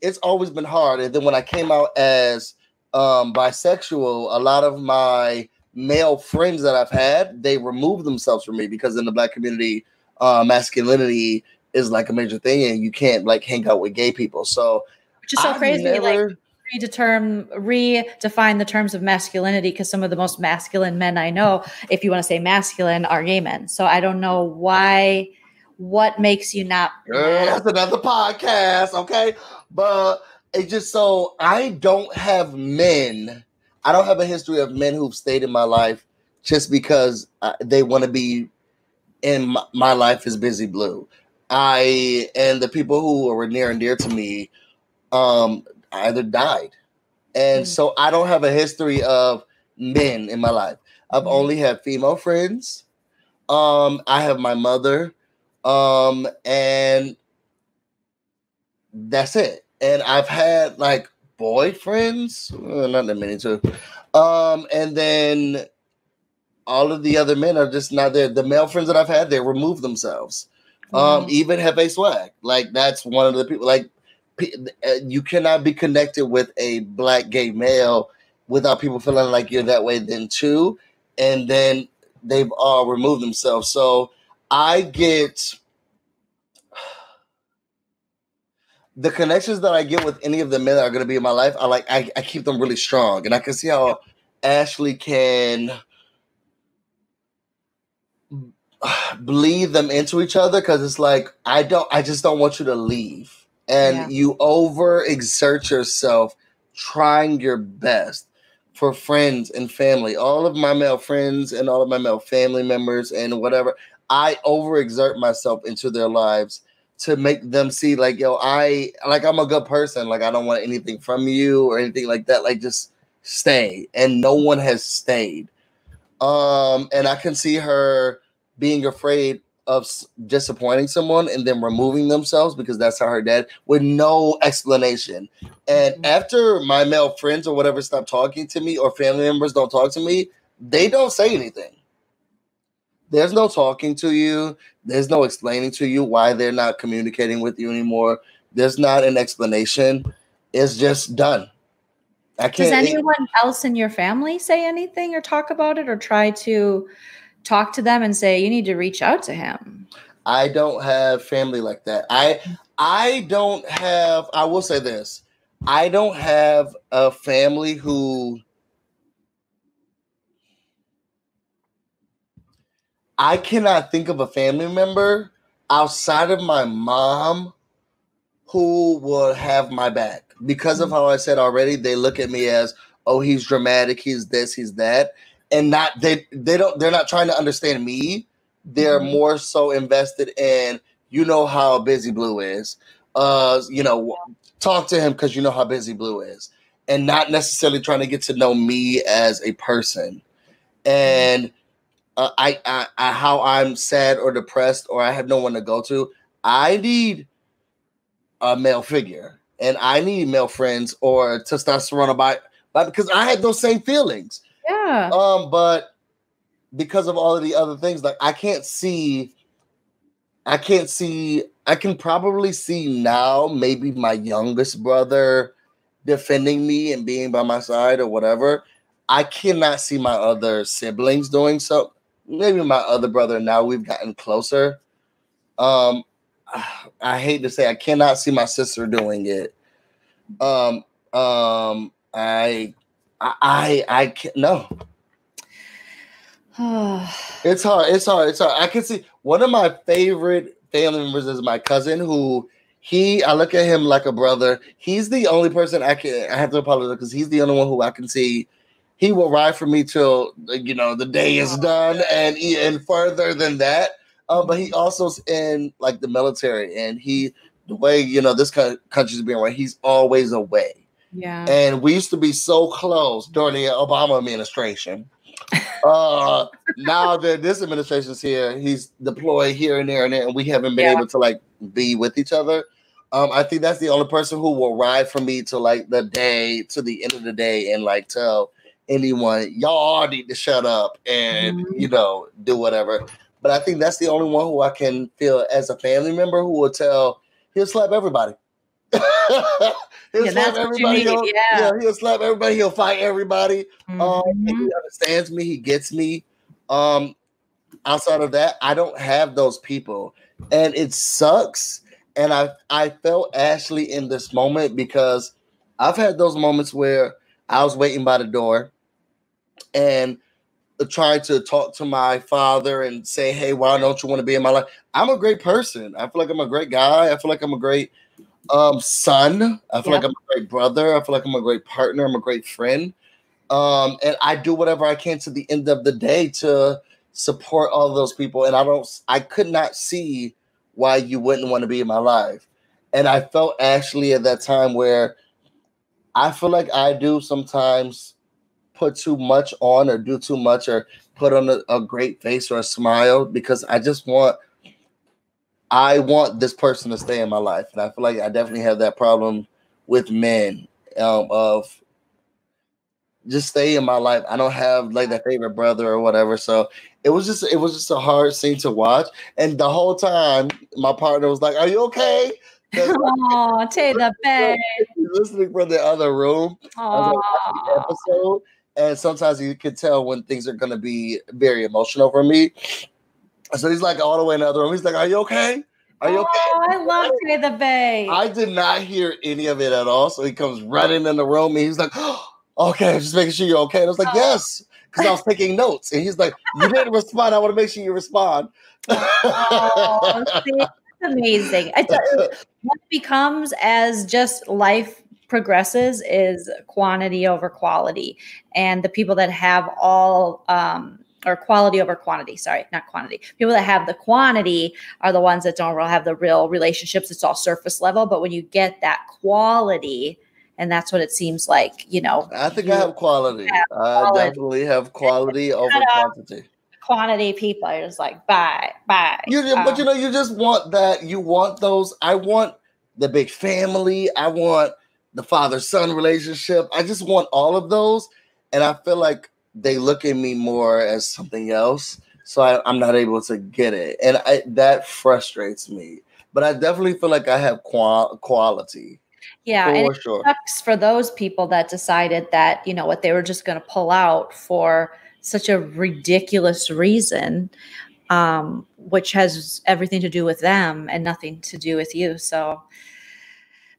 it's always been hard. And then when I came out as um, bisexual, a lot of my male friends that I've had, they removed themselves from me because in the black community, uh, masculinity is like a major thing, and you can't like hang out with gay people. So, which is so I've crazy. Never, like redefine the terms of masculinity because some of the most masculine men I know, if you want to say masculine, are gay men. So I don't know why. What makes you not? that's another podcast, okay? But it just so I don't have men. I don't have a history of men who've stayed in my life just because uh, they want to be in my, my life is busy blue. I and the people who are near and dear to me um either died. And mm. so I don't have a history of men in my life. I've mm. only had female friends. Um, I have my mother. Um, and that's it. And I've had like boyfriends, well, not that many too. Um, and then all of the other men are just not there. The male friends that I've had, they remove themselves. Um, mm. even Hefe Swag, like that's one of the people. Like Uh, you cannot be connected with a black gay male without people feeling like you're that way then too and then they've all removed themselves so i get the connections that i get with any of the men that are going to be in my life i like I, I keep them really strong and i can see how ashley can bleed them into each other because it's like I don't I just don't want you to leave. And Yeah. you over exert yourself trying your best for friends and family. All of my male friends and all of my male family members and whatever. I overexert myself into their lives to make them see like yo I like I'm a good person like I don't want anything from you or anything like that like just stay and no one has stayed um and I can see her being afraid of disappointing someone and then removing themselves because that's how her dad with no explanation and Mhm. after my male friends or whatever stop talking to me or family members don't talk to me they don't say anything there's no talking to you there's no explaining to you why they're not communicating with you anymore. There's not an explanation. It's just done. I Does can't. anyone else in your family say anything or talk about it or try to talk to them and say you need to reach out to him? I don't have family like that. I I don't have. I will say this. I don't have a family who. I cannot think of a family member outside of my mom who will have my back because of mm-hmm. how I said already. They look at me as, oh, he's dramatic, he's this, he's that, and not they they don't they're not trying to understand me. They're Mhm. more so invested in you know how busy Blue is. Uh, you know, talk to him because you know how busy Blue is, and not necessarily trying to get to know me as a person. And uh, I, I, I, how I'm sad or depressed or I have no one to go to. I need a male figure, and I need male friends or testosterone about, but because I had those same feelings. Yeah. Um, but because of all of the other things, like I can't see, I can't see. I can probably see now maybe my youngest brother defending me and being by my side or whatever. I cannot see my other siblings doing so. Maybe my other brother. Now we've gotten closer. Um, I hate to say I cannot see my sister doing it. Um, um, I, I, I, I can't. No, it's hard. It's hard. It's hard. I can see one of my favorite family members is my cousin who he I look at him like a brother. He's the only person I can I have to apologize because he's the only one who I can see he will ride for me till you know the day is done and and further than that. Uh, but he also's in like the military and he the way you know this country's being right, he's always away. Yeah. And we used to be so close during the Obama administration. uh, now that this administration's here, he's deployed here and there and there, and we haven't been Yeah. able to like be with each other. Um, I think that's the only person who will ride for me to like the day to the end of the day and like tell anyone y'all need to shut up and Mhm. you know do whatever. But I think that's the only one who I can feel as a family member who will tell he'll slap everybody. he'll Yeah, you need, He'll, yeah. he'll slap everybody. He'll fight everybody. Um, and Mhm. he understands me. He gets me. Um, outside of that, I don't have those people, and it sucks. And I I felt Ashley in this moment because I've had those moments where I was waiting by the door and trying to talk to my father and say, "Hey, why don't you want to be in my life?" I'm a great person. I feel like I'm a great guy. I feel like I'm a great um, son. I feel like I'm a great brother. I feel like I'm a great partner. I'm a great friend. Um, and I do whatever I can to the end of the day to support all those people. And I don't, I could not see why you wouldn't want to be in my life. And I felt actually at that time where I feel like I do sometimes put too much on or do too much or put on a, a great face or a smile because I just want I want this person to stay in my life. And I feel like I definitely have that problem with men um, of just stay in my life. I don't have like that favorite brother or whatever. So it was just it was just a hard scene to watch. And the whole time my partner was like, Are you okay?" Oh, take the bed. listening from the other room. Like, the episode, and sometimes you can tell when things are going to be very emotional for me. So he's like all the way in the other room. He's like, "Are you okay? Are you okay?" Oh, I love Tay the Bay. I did not hear any of it at all. So he comes running in the room, and he's like, okay, just making sure you're okay. And I was like, Oh. yes, because I was taking notes. And he's like, you didn't respond. I want to make sure you respond. Oh, see, that's amazing. I tell you, what becomes as just life progresses is quantity over quality, and the people that have all um, or quality over quantity. Sorry, not quantity. People that have the quantity are the ones that don't really have the real relationships. It's all surface level, but when you get that quality. And that's what it seems like, you know. I think I have quality. Yeah, I definitely have quality over quantity. Quantity people are just like bye, bye. You, just- but Um, you know, you just want that. You want those. I want the big family. I want the father son relationship. I just want all of those. And I feel like they look at me more as something else. So I, I'm not able to get it. And I, that frustrates me. But I definitely feel like I have qual- quality yeah, and for sure. sucks for those people that decided that you know what they were just going to pull out for such a ridiculous reason um, which has everything to do with them and nothing to do with you so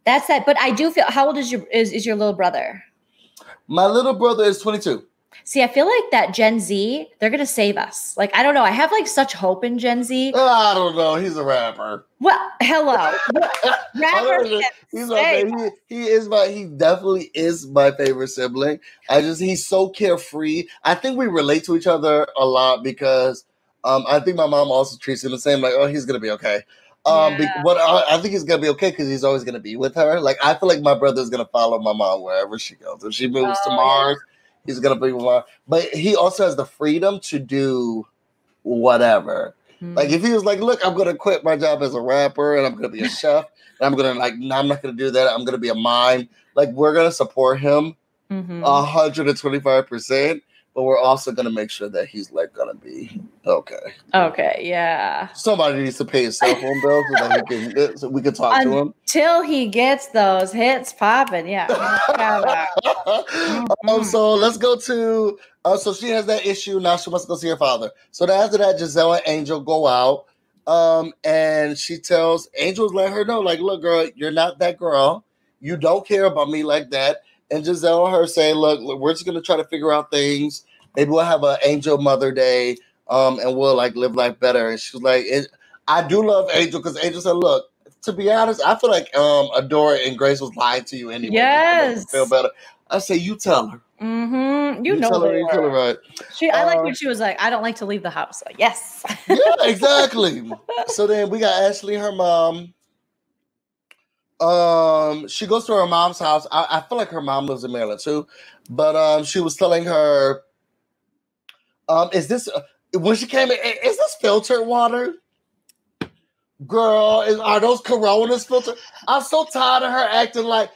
that's that but i do feel how old is your is, is your little brother My little brother is 22. See i feel like that gen z they're going to save us like i don't know i have like such hope in gen z I don't know. He's a rapper. well hello Rapper don't know. can He's okay. He, he is my he definitely is my favorite sibling. I just he's so carefree. I think we relate to each other a lot because um I think my mom also treats him the same. Like oh he's gonna be okay. Um, Yeah. but I, I think he's gonna be okay because he's always gonna be with her. Like I feel like my brother's gonna follow my mom wherever she goes. If she moves to Mars, yeah. He's gonna be her. But he also has the freedom to do whatever. Hmm. Like if he was like, look, I'm gonna quit my job as a rapper and I'm gonna be a chef and I'm gonna like, no, I'm not gonna do that. I'm gonna be a mime. Like we're gonna support him Mhm. a hundred and twenty five percent, but we're also gonna make sure that he's like gonna be okay. okay yeah Somebody needs to pay his cell phone bill so that he can so we can talk to him. till he gets those hits popping. Yeah. Um, so let's go to uh, so she has that issue now. She wants to go see her father. So after that, Gizelle and Angel go out, um, and she tells Angel's let her know, like, look, girl, you're not that girl. You don't care about me like that. And Gizelle and her say, look, look, we're just gonna try to figure out things. Maybe we'll have an Angel Mother Day, um, and we'll like live life better. And she's like, I do love Angel because Angel said, look. To be honest, I feel like um Adora and Grace was lying to you anyway. Yes. feel better. I say you tell her. Mm-hmm. You, know tell her. You tell her right. She, I like Uh, when she was like, "I don't like to leave the house." Like, yes. Yeah, exactly. so then we got Ashley, her mom. Um, she goes to her mom's house. I, I feel like her mom lives in Maryland too, but um, she was telling her, um, is this uh, when she came in? Is this filtered water? Girl, is, are those Coronas filtered? I'm so tired of her acting like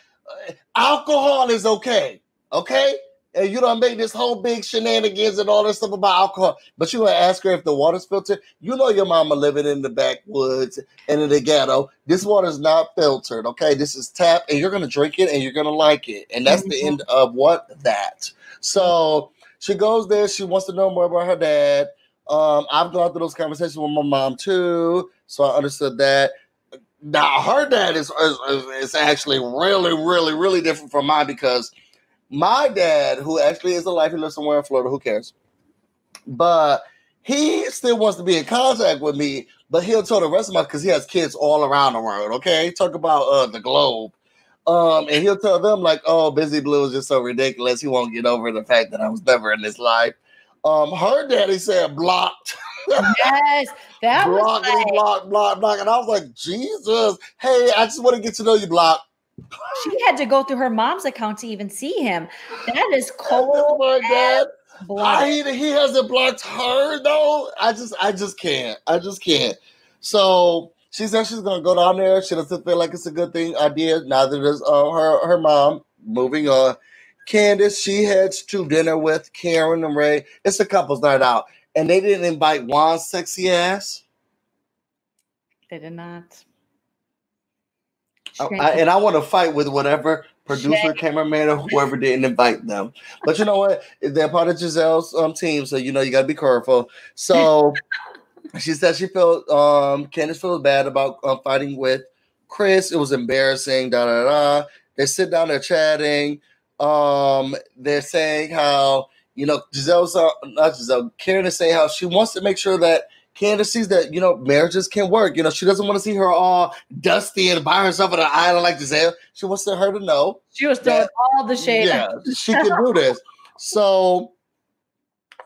uh, alcohol is okay, okay? And you don't make this whole big shenanigans and all this stuff about alcohol. But you gonna ask her if the water's filtered. You know your mama living in the backwoods and in the ghetto. This water's not filtered, okay? This is tap, and you're gonna drink it and you're gonna like it. And that's the end of what that. So she goes there, she wants to know more about her dad. Um, I've gone through those conversations with my mom too, so I understood that. Now her dad is, is- is actually really, really, really different from mine because my dad, who actually is alive, he lives somewhere in Florida, who cares? But he still wants to be in contact with me, but he'll tell the rest of my because he has kids all around the world. Okay, talk about uh the globe. Um, and he'll tell them like, "Oh, Busy Blue is just so ridiculous. He won't get over the fact that I was never in his life." Um, her daddy said blocked, yes, that was blocked, like, blocked, blocked, blocked, and I was like, "Jesus, hey, I just want to get to know you, block." She had to go through her mom's account to even see him. That is Oh cold my god. I, he, he hasn't blocked her though. I just I just can't. I just can't. So she said she's gonna go down there. She doesn't feel like it's a good thing idea. Neither does uh, her her mom. Moving on. Candace, she heads to dinner with Karen and Ray. It's a couple's night out. And they didn't invite Juan's sexy ass. They did not. I- and I want to fight with whatever producer, cameraman, or whoever didn't invite them. But you know what? They're part of Gizelle's um, team, so you know you got to be careful. So she said she felt um, Candace feels bad about um, fighting with Chris. It was embarrassing. Da da da. They sit down, they're chatting. Um, they're saying how you know Gizelle's uh, not Gizelle. Karen is saying how she wants to make sure that Candace sees that you know marriages can work. You know she doesn't want to see her all dusty and by herself on an island like Gizelle. She wants her to know she was throwing all the shade. Yeah, she can do this. So,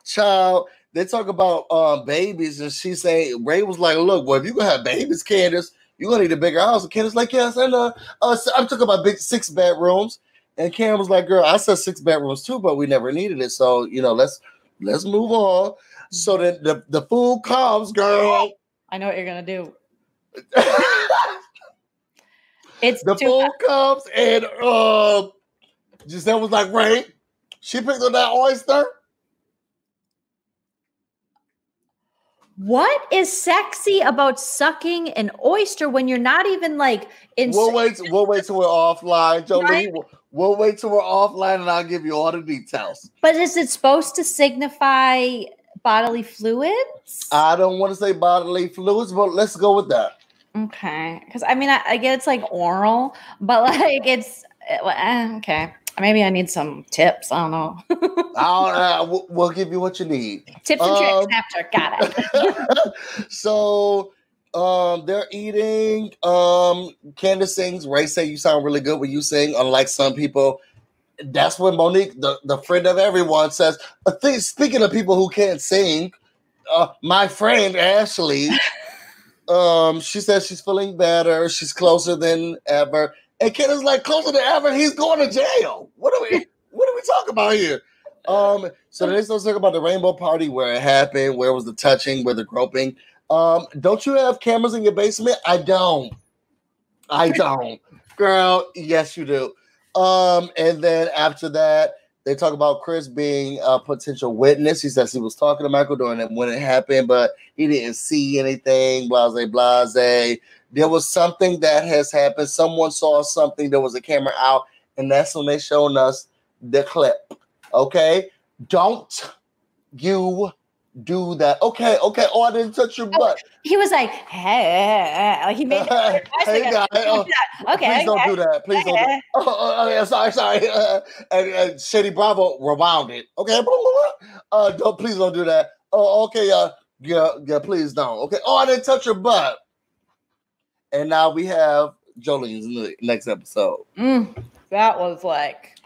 child, they talk about um, babies, and she saying Ray was like, "Look, well, if you gonna have babies, Candace, you're gonna need a bigger house." And Candace like, "Yes, I know. Uh, I'm talking about big six bedrooms." And Cam was like, "Girl, I said six bedrooms too, but we never needed it. So you know, let's let's move on." So then the the food comes, girl. I know what you're gonna do. it's the food comes, and uh, Gizelle was like, "Ray, she picked up that oyster." What is sexy about sucking an oyster when you're not even like in? We'll wait. We'll wait till we're offline, Jolie. Right? We'll wait till we're offline, and I'll give you all the details. But is it supposed to signify bodily fluids? I don't want to say bodily fluids, but let's go with that. Okay, because I mean, I, I, get it's like oral, but like it's uh, okay. Maybe I need some tips. I don't know. I'll, uh, we'll, we'll, give you what you need. Tips and um, tricks after. Got it. so um, they're eating. Um, Candace sings. Ray say you sound really good when you sing. Unlike some people, that's when Monique, the, the friend of everyone, says. Thing, speaking of people who can't sing, uh, my friend Ashley, um, she says she's feeling better. She's closer than ever. And Ken is like closer than ever. He's going to jail. What are we? What are we talking about here? Um, so start talking about the rainbow party, where it happened, where was the touching, where the groping. Um, don't you have cameras in your basement? I don't. I don't. Girl, yes, you do. Um, and then after that, they talk about Chris being a potential witness. He says he was talking to Michael during it when it happened, but he didn't see anything, blase, blase there was something that has happened. Someone saw something. There was a camera out, and that's when they showed us the clip. Okay, don't you do that? Okay, okay. Oh, I didn't touch your oh, butt. He was like, hey, like he made. hey, guy, oh, okay, please don't do that. Please don't. Do oh, oh, oh, yeah, sorry, sorry. Uh, and, and Shady Bravo rewound it. Okay, uh, don't please don't do that. Oh, okay, uh, yeah, yeah, please don't. Okay. Oh, I didn't touch your butt. And now we have Jolene's next episode. Mm, that was like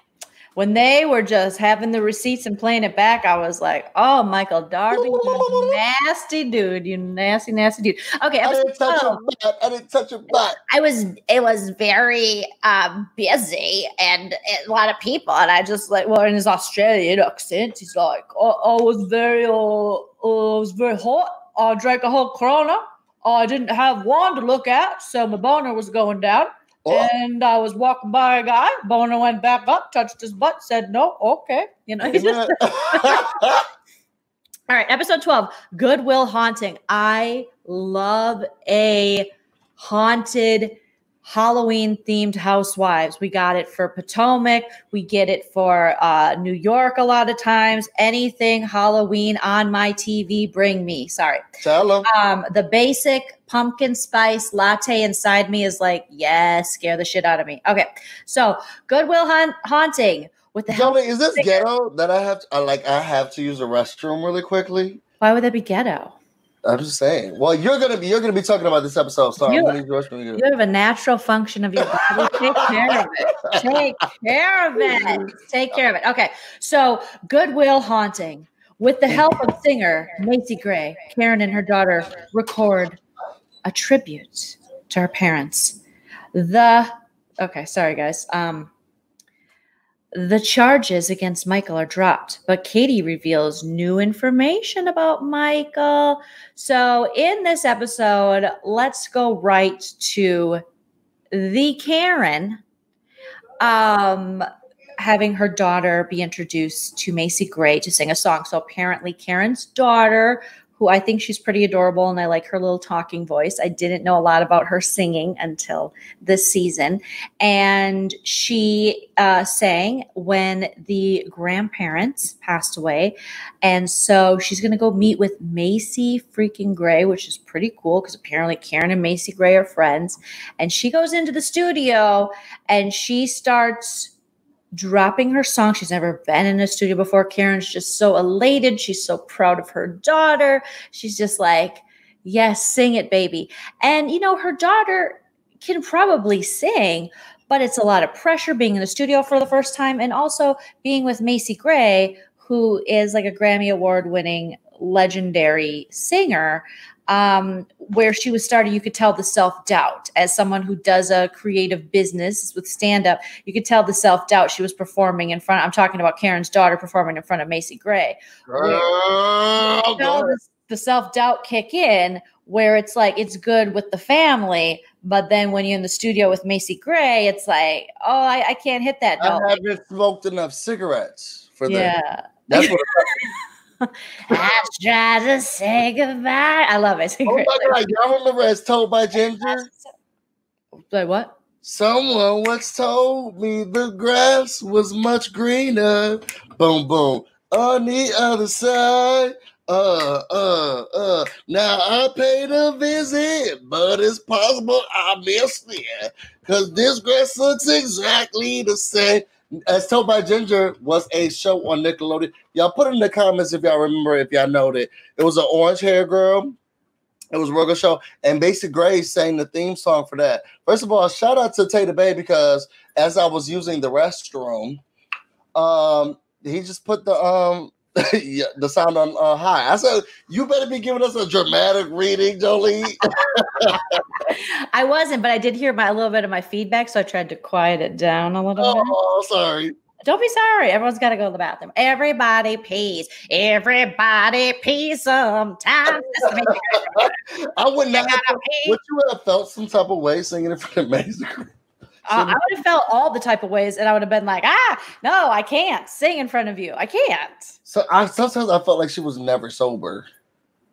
when they were just having the receipts and playing it back, I was like, "Oh, Michael Darby, you nasty dude, you nasty, nasty dude." Okay, I didn't touch your butt. I didn't touch your butt. I was. It was very um, busy and a lot of people, and I just like, well, in his Australian accent, he's like, "I, I was very, uh, uh, it was very hot. I drank a whole Corona." I didn't have one to look at, so my boner was going down. Oh. And I was walking by a guy. Boner went back up, touched his butt, said no. Okay, you know. Just... All right, episode twelve, Goodwill Haunting. I love a haunted Halloween themed housewives. We got it for Potomac. We get it for uh, New York a lot of times. Anything Halloween on my TV, bring me. Sorry. Tell them. Um, the basic pumpkin spice latte inside me is like, yes, scare the shit out of me. Okay. So Goodwill ha- Haunting with the is this ghetto that I have to, I like I have to use a restroom really quickly? Why would that be ghetto? I'm just saying. Well, you're gonna be you're gonna be talking about this episode. Sorry, you, you have a natural function of your body. Take care of it. Take care of it. Take care of it. Okay. So Goodwill Haunting. With the help of singer Macy Gray, Karen and her daughter record a tribute to her parents. The okay, sorry guys. Um the charges against Michael are dropped, but Katie reveals new information about Michael. So, in this episode, let's go right to the Karen um, having her daughter be introduced to Macy Gray to sing a song. So, apparently, Karen's daughter who I think she's pretty adorable and I like her little talking voice. I didn't know a lot about her singing until this season. And she uh, sang when the grandparents passed away. And so she's going to go meet with Macy freaking Gray, which is pretty cool because apparently Karen and Macy Gray are friends. And she goes into the studio and she starts dropping her song. She's never been in a studio before. Karen's just so elated. She's so proud of her daughter. She's just like, yes, sing it, baby. And, you know, her daughter can probably sing, but it's a lot of pressure being in the studio for the first time and also being with Macy Gray, who is like a Grammy Award winning legendary singer um, where she was starting, you could tell the self doubt as someone who does a creative business with stand up. You could tell the self doubt she was performing in front. Of, I'm talking about Karen's daughter performing in front of Macy Gray. Girl, the, the self doubt kick in where it's like it's good with the family, but then when you're in the studio with Macy Gray, it's like, oh, I, I can't hit that note. I haven't smoked enough cigarettes for yeah. that. That's what. I try to say goodbye. I love it. Oh my god, y'all remember as told by Ginger? Wait, what? Someone once told me the grass was much greener. Boom, boom. On the other side. Uh, uh, uh. Now I paid a visit, but it's possible I missed it. Cause this grass looks exactly the same as told by Ginger was a show on Nickelodeon. Y'all put in the comments if y'all remember, if y'all know that it was an orange hair girl. It was a regular show, and Macy Gray sang the theme song for that. First of all, shout out to Tater Bay because as I was using the restroom, um, he just put the um yeah, the sound on uh, high. I said, "You better be giving us a dramatic reading, Jolie." I wasn't, but I did hear my a little bit of my feedback, so I tried to quiet it down a little oh, bit. Oh, sorry. Don't be sorry. Everyone's got to go to the bathroom. Everybody pees. Everybody pees sometimes. I would not. Have, would you have felt some type of way singing it for the amazing? Uh, I would have felt all the type of ways, and I would have been like, "Ah, no, I can't sing in front of you. I can't." So I sometimes I felt like she was never sober.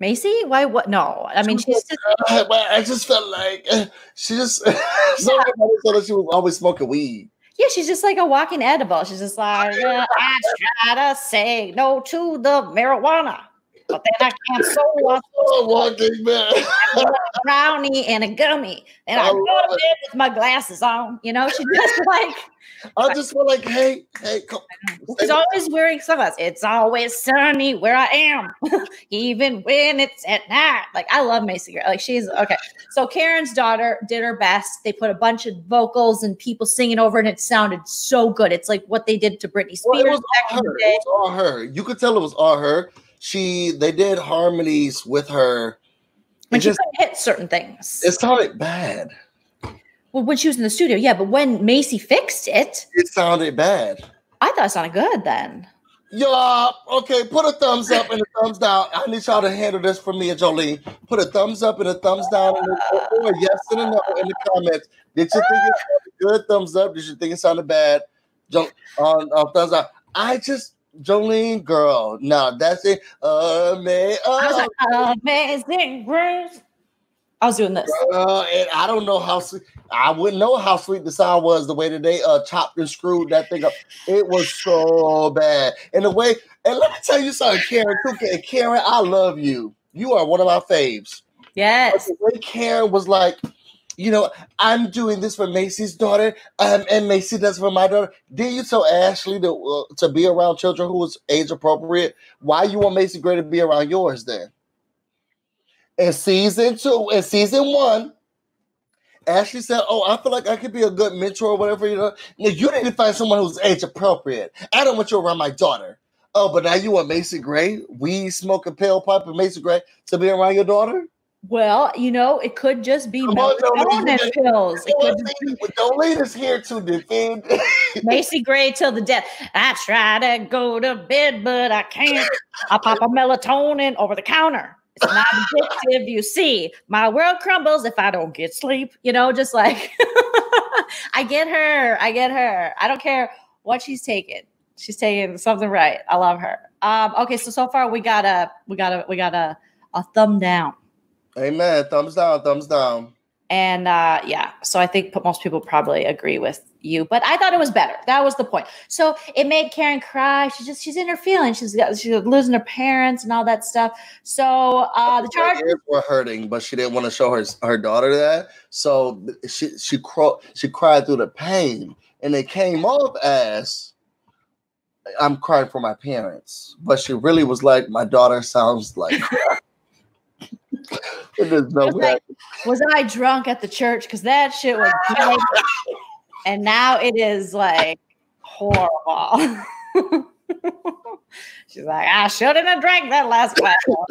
Macy? Why? What? No, I mean she's. Just, uh, I just felt like uh, she just. yeah. that she was always smoking weed. Yeah, she's just like a walking edible. She's just like, I try to say no to the marijuana but then I can't so oh, walking man. a brownie and a gummy, and I, I go to bed with my glasses on. You know, she just like. I just feel like, hey, hey, come. She's always wearing sunglasses. It's always sunny where I am, even when it's at night. Like I love Macy. Like she's okay. So Karen's daughter did her best. They put a bunch of vocals and people singing over, it, and it sounded so good. It's like what they did to Britney Spears. Well, it was all her. It was all her. You could tell it was all her she they did harmonies with her. When she just, hit certain things. It sounded bad. Well, when she was in the studio, yeah, but when Macy fixed it, it sounded bad. I thought it sounded good then. Yeah, okay, put a thumbs up and a thumbs down. I need y'all to handle this for me and Jolene. Put a thumbs up and a thumbs down or yes and a no in the comments. Did you think it sounded good? Thumbs up. Did you think it sounded bad? Don't uh, uh, thumbs up. I just Jolene, girl. no, that's it. Ama- oh. amazing grace. I was doing this. Uh, and I don't know how sweet. I wouldn't know how sweet the sound was the way that they uh, chopped and screwed that thing up. It was so bad. And the way, and let me tell you something, Karen. Too, Karen, I love you. You are one of my faves. Yes. But the way Karen was like, you know, I'm doing this for Macy's daughter, um, and Macy does for my daughter. Did you tell Ashley to uh, to be around children who was age appropriate? Why you want Macy Gray to be around yours then? In season two, in season one, Ashley said, "Oh, I feel like I could be a good mentor or whatever." You know, now, you need to find someone who's age appropriate. I don't want you around my daughter. Oh, but now you want Macy Gray, we smoking pale pipe and Macy Gray to be around your daughter? Well, you know, it could just be melatonin pills. It could be, don't lead us here to defend Macy Gray till the death. I try to go to bed, but I can't. I pop a melatonin over the counter. It's not addictive, you see. My world crumbles if I don't get sleep. You know, just like I get her. I get her. I don't care what she's taking. She's taking something right. I love her. Um, okay, so so far we got a we got a we got a a thumb down. Amen. Thumbs down. Thumbs down. And uh, yeah, so I think most people probably agree with you, but I thought it was better. That was the point. So it made Karen cry. She's just she's in her feelings. She's got she's losing her parents and all that stuff. So uh, the Chargers were hurting, but she didn't want to show her her daughter that. So she she cro- she cried through the pain, and it came off as I'm crying for my parents, but she really was like, my daughter sounds like. There's no was, way. like, was I drunk at the church? Because that shit was and now it is like horrible. She's like, I shouldn't have drank that last glass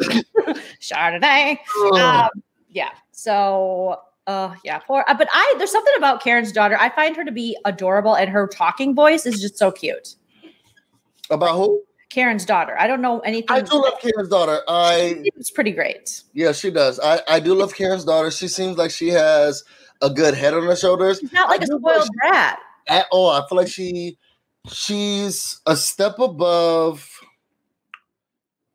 Chardonnay. Um, yeah. So, uh, yeah. Poor. Uh, but I there's something about Karen's daughter. I find her to be adorable, and her talking voice is just so cute. About who? Karen's daughter. I don't know anything. I do love Karen's daughter. I It's pretty great. yeah, she does. I I do love Karen's daughter. She seems like she has a good head on her shoulders. She's not like I a spoiled brat. at all. I feel like she she's a step above.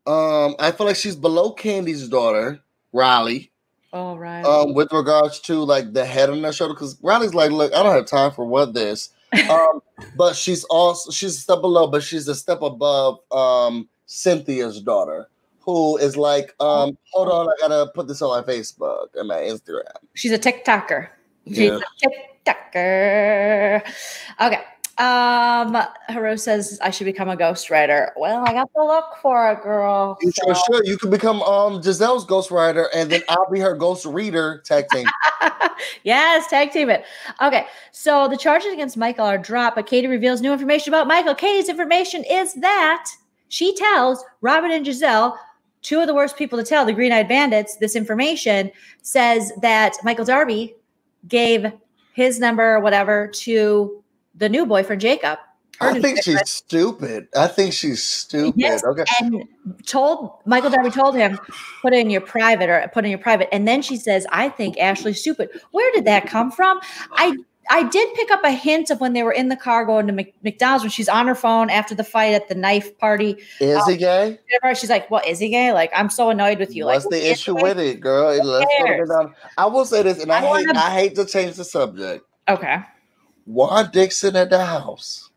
Um, I feel like she's below Kandi's daughter, Riley. Oh right. Um, with regards to like the head on her shoulder, because Riley's like, look, I don't have time for what this. Um, but she's also she's a step below, but she's a step above um Cynthia's daughter, who is like, um, hold on, I gotta put this on my Facebook and my Instagram. She's a TikToker. She's Yeah. a TikToker. Okay. Um, Hero says I should become a ghostwriter. Well, I got to look for a girl. You so- sure should. You could become um Gizelle's ghostwriter, and then I'll be her ghost reader tag team. yes, tag team it. Okay, so the charges against Michael are dropped, but Katie reveals new information about Michael. Katie's information is that she tells Robyn and Gizelle, two of the worst people to tell, the Green Eyed Bandits, this information says that Michael Darby gave his number or whatever to the new boyfriend, Jacob. I think she's stupid. I think she's stupid. Yes, Okay. and told Michael Darby told him put it in your private or put in your private, and then she says, "I think Ashley's stupid." Where did that come from? I I did pick up a hint of when they were in the car going to Mc, McDonald's when she's on her phone after the fight at the knife party. Is he um, gay? She's like, "Well, is he gay? Like, I'm so annoyed with you." What's like, the issue with it, girl? Let's put it. I will say this, and I, I hate wanna- I hate to change the subject. Okay. Juan Dixon at the house,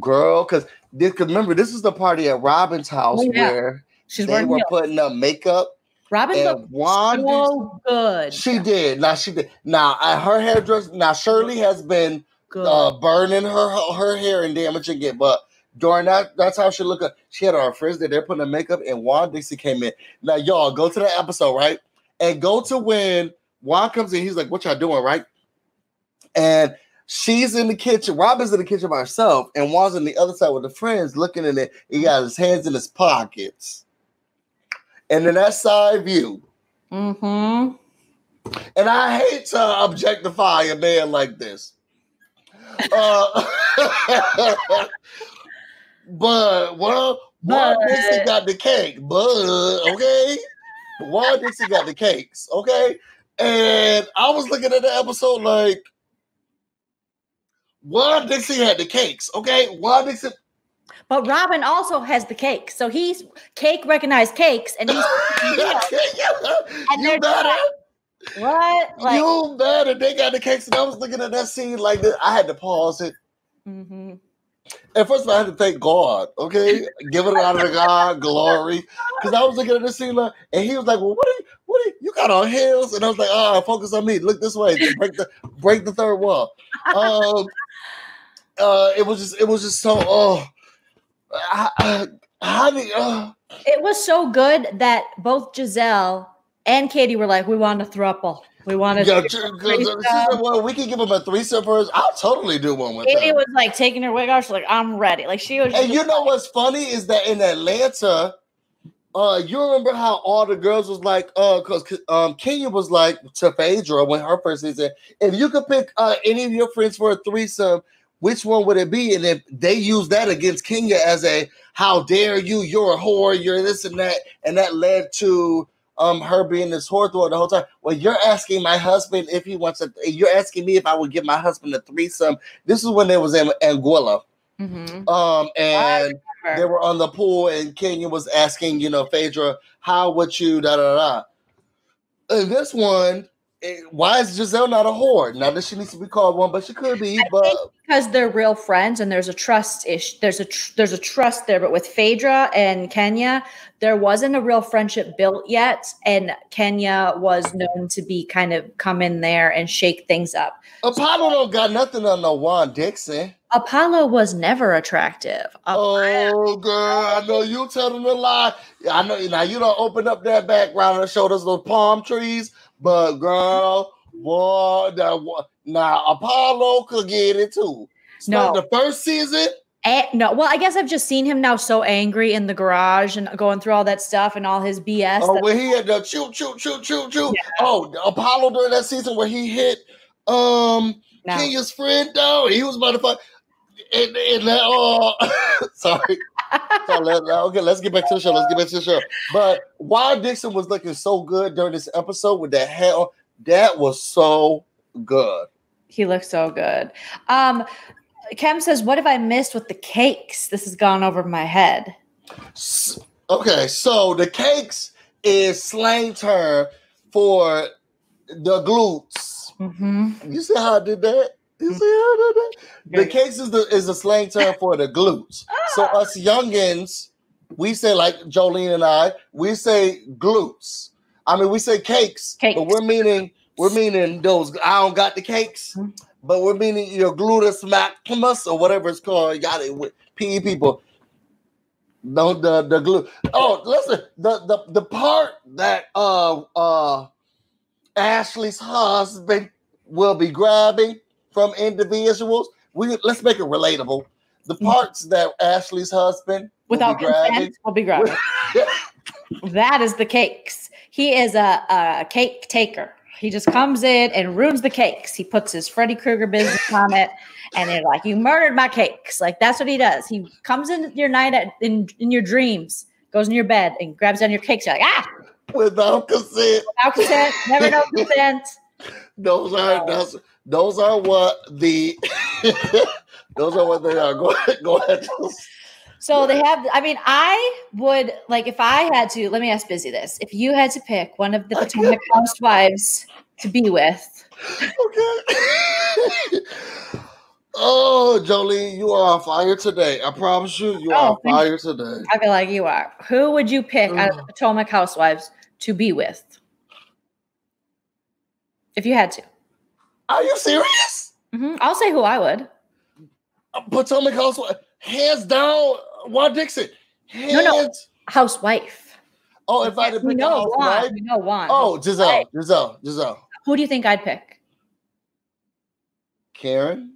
girl, because this, cause remember this is the party at Robyn's house Oh, yeah. where She's they were heels. putting up makeup, Robyn and looked Juan so good. she did. Now she did. Now uh, her hairdresser. Now Shirley has been uh, burning her her hair and damaging it. But during that that time, she looked up. She had her frizz that they're putting the makeup, and Juan Dixon came in. Now y'all go to the episode right, and go to when Juan comes in. He's like, "What y'all doing?" Right, and she's in the kitchen. Robyn's in the kitchen by herself, and Juan's on the other side with the friends, looking at it. He got his hands in his pockets, and then that side view. mm-hmm. And I hate to objectify a man like this. Uh, but well, Juan But- Dixie got the cake, but okay. Juan Dixon got the cakes, okay. And I was looking at the episode like Juan Dixon had the cakes, okay. Juan Dixon, But Robyn also has the cake, so he's cake recognized cakes, and he's And you better. what? Like, you better. They got the cakes, and I was looking at that scene like this. I had to pause it. mhm. And first of all, I had to thank God, okay? Give it out of God, glory. Because I was looking at this scene, like, and he was like, Well, what are you, what are you, you got on heels? And I was like, Oh, focus on me. Look this way. Break the break the third wall. Um uh it was just it was just so oh how you, uh, It was so good that both Gizelle and Katie were like, "We want a throuple. We want to." yeah, well, we can give him a threesome first. I'll totally do one with Katie was like taking her wig off. She's like, "I'm ready." Like she was. And you know what's funny is that in Atlanta, uh, you remember how all the girls was like, uh, because um, Kenya was like to Phaedra when her first season, if you could pick uh any of your friends for a threesome, which one would it be? And if they use that against Kenya as a how dare you, you're a whore, you're this and that, and that led to um her being this whore throughout the whole time. Well, you're asking my husband if he wants a, you're asking me if I would give my husband a threesome. This is when they was in Anguilla. Mhm. Um, and they were on the pool, and Kenya was asking, you know, Phaedra, how would you da da da? And this one, Eh, why is Gizelle not a whore? Not that she needs to be called one, but she could be. But because they're real friends and there's a trust issue. There's a tr- there's a trust there. But with Phaedra and Kenya, there wasn't a real friendship built yet, and Kenya was known to be kind of come in there and shake things up. Apollo don't got nothing on no Juan Dixon. Apollo was never attractive. Oh, girl, I know you telling a lie. I know now you don't open up that background and show us those palm trees, but girl, boy, that now Apollo could get it too. So No. the first season, Eh, no, well, I guess I've just seen him now so angry in the garage and going through all that stuff and all his BS. oh, when he had the choo choo choo choo choo. Oh, Apollo during that season where he hit um no. Kenya's friend down, he was about to fuck. And, and that, oh, sorry. So let, okay, let's get back to the show. Let's get back to the show. But while Dixon was looking so good during this episode with that hair, that was so good. He looks so good. Um, Kem says, "What have I missed with the cakes? This has gone over my head." Okay, so the cakes is slang term for the glutes. hmm You see how I did that? You see how I? The cakes is the is a slang term for the glutes. So us youngins, we say like Jolene and I, we say glutes. I mean, we say cakes, Cakes. but we're meaning we're meaning those. I don't got the cakes, Mhm. but we're meaning your gluteus maximus or whatever it's called. You got it with PE people. No, the the glue. Oh, listen, the the the part that uh uh Ashley's husband will be grabbing from individuals. We let's make it relatable. The parts that Ashley's husband will Without be consent, we'll be grabbing. that is the cakes. He is a, a cake taker. He just comes in and ruins the cakes. He puts his Freddy Krueger business on it, and they're like, "You murdered my cakes." Like that's what he does. He comes in your night at, in in your dreams, goes in your bed, and grabs down your cakes. You're like, ah, without consent. no consent, never no consent. Those are those, those are what the those are what they are. Go ahead, go ahead. So they have. I mean, I would like if I had to. Let me ask Busy this: If you had to pick one of the Potomac housewives to be with, Okay. oh, Jolene, you are on fire today. I promise you, you are Oh, on fire today. I feel like you are. Who would you pick out of mm. the Potomac housewives to be with? If you had to, Are you serious? Mhm. I'll say who I would. Potomac House, hands down, Juan Dixon. Hands. No, no. Housewife. Oh, if I had to pick know house, Juan. We know Juan. Oh, Gizelle, Right. Gizelle, Gizelle. Who do you think I'd pick? Karen.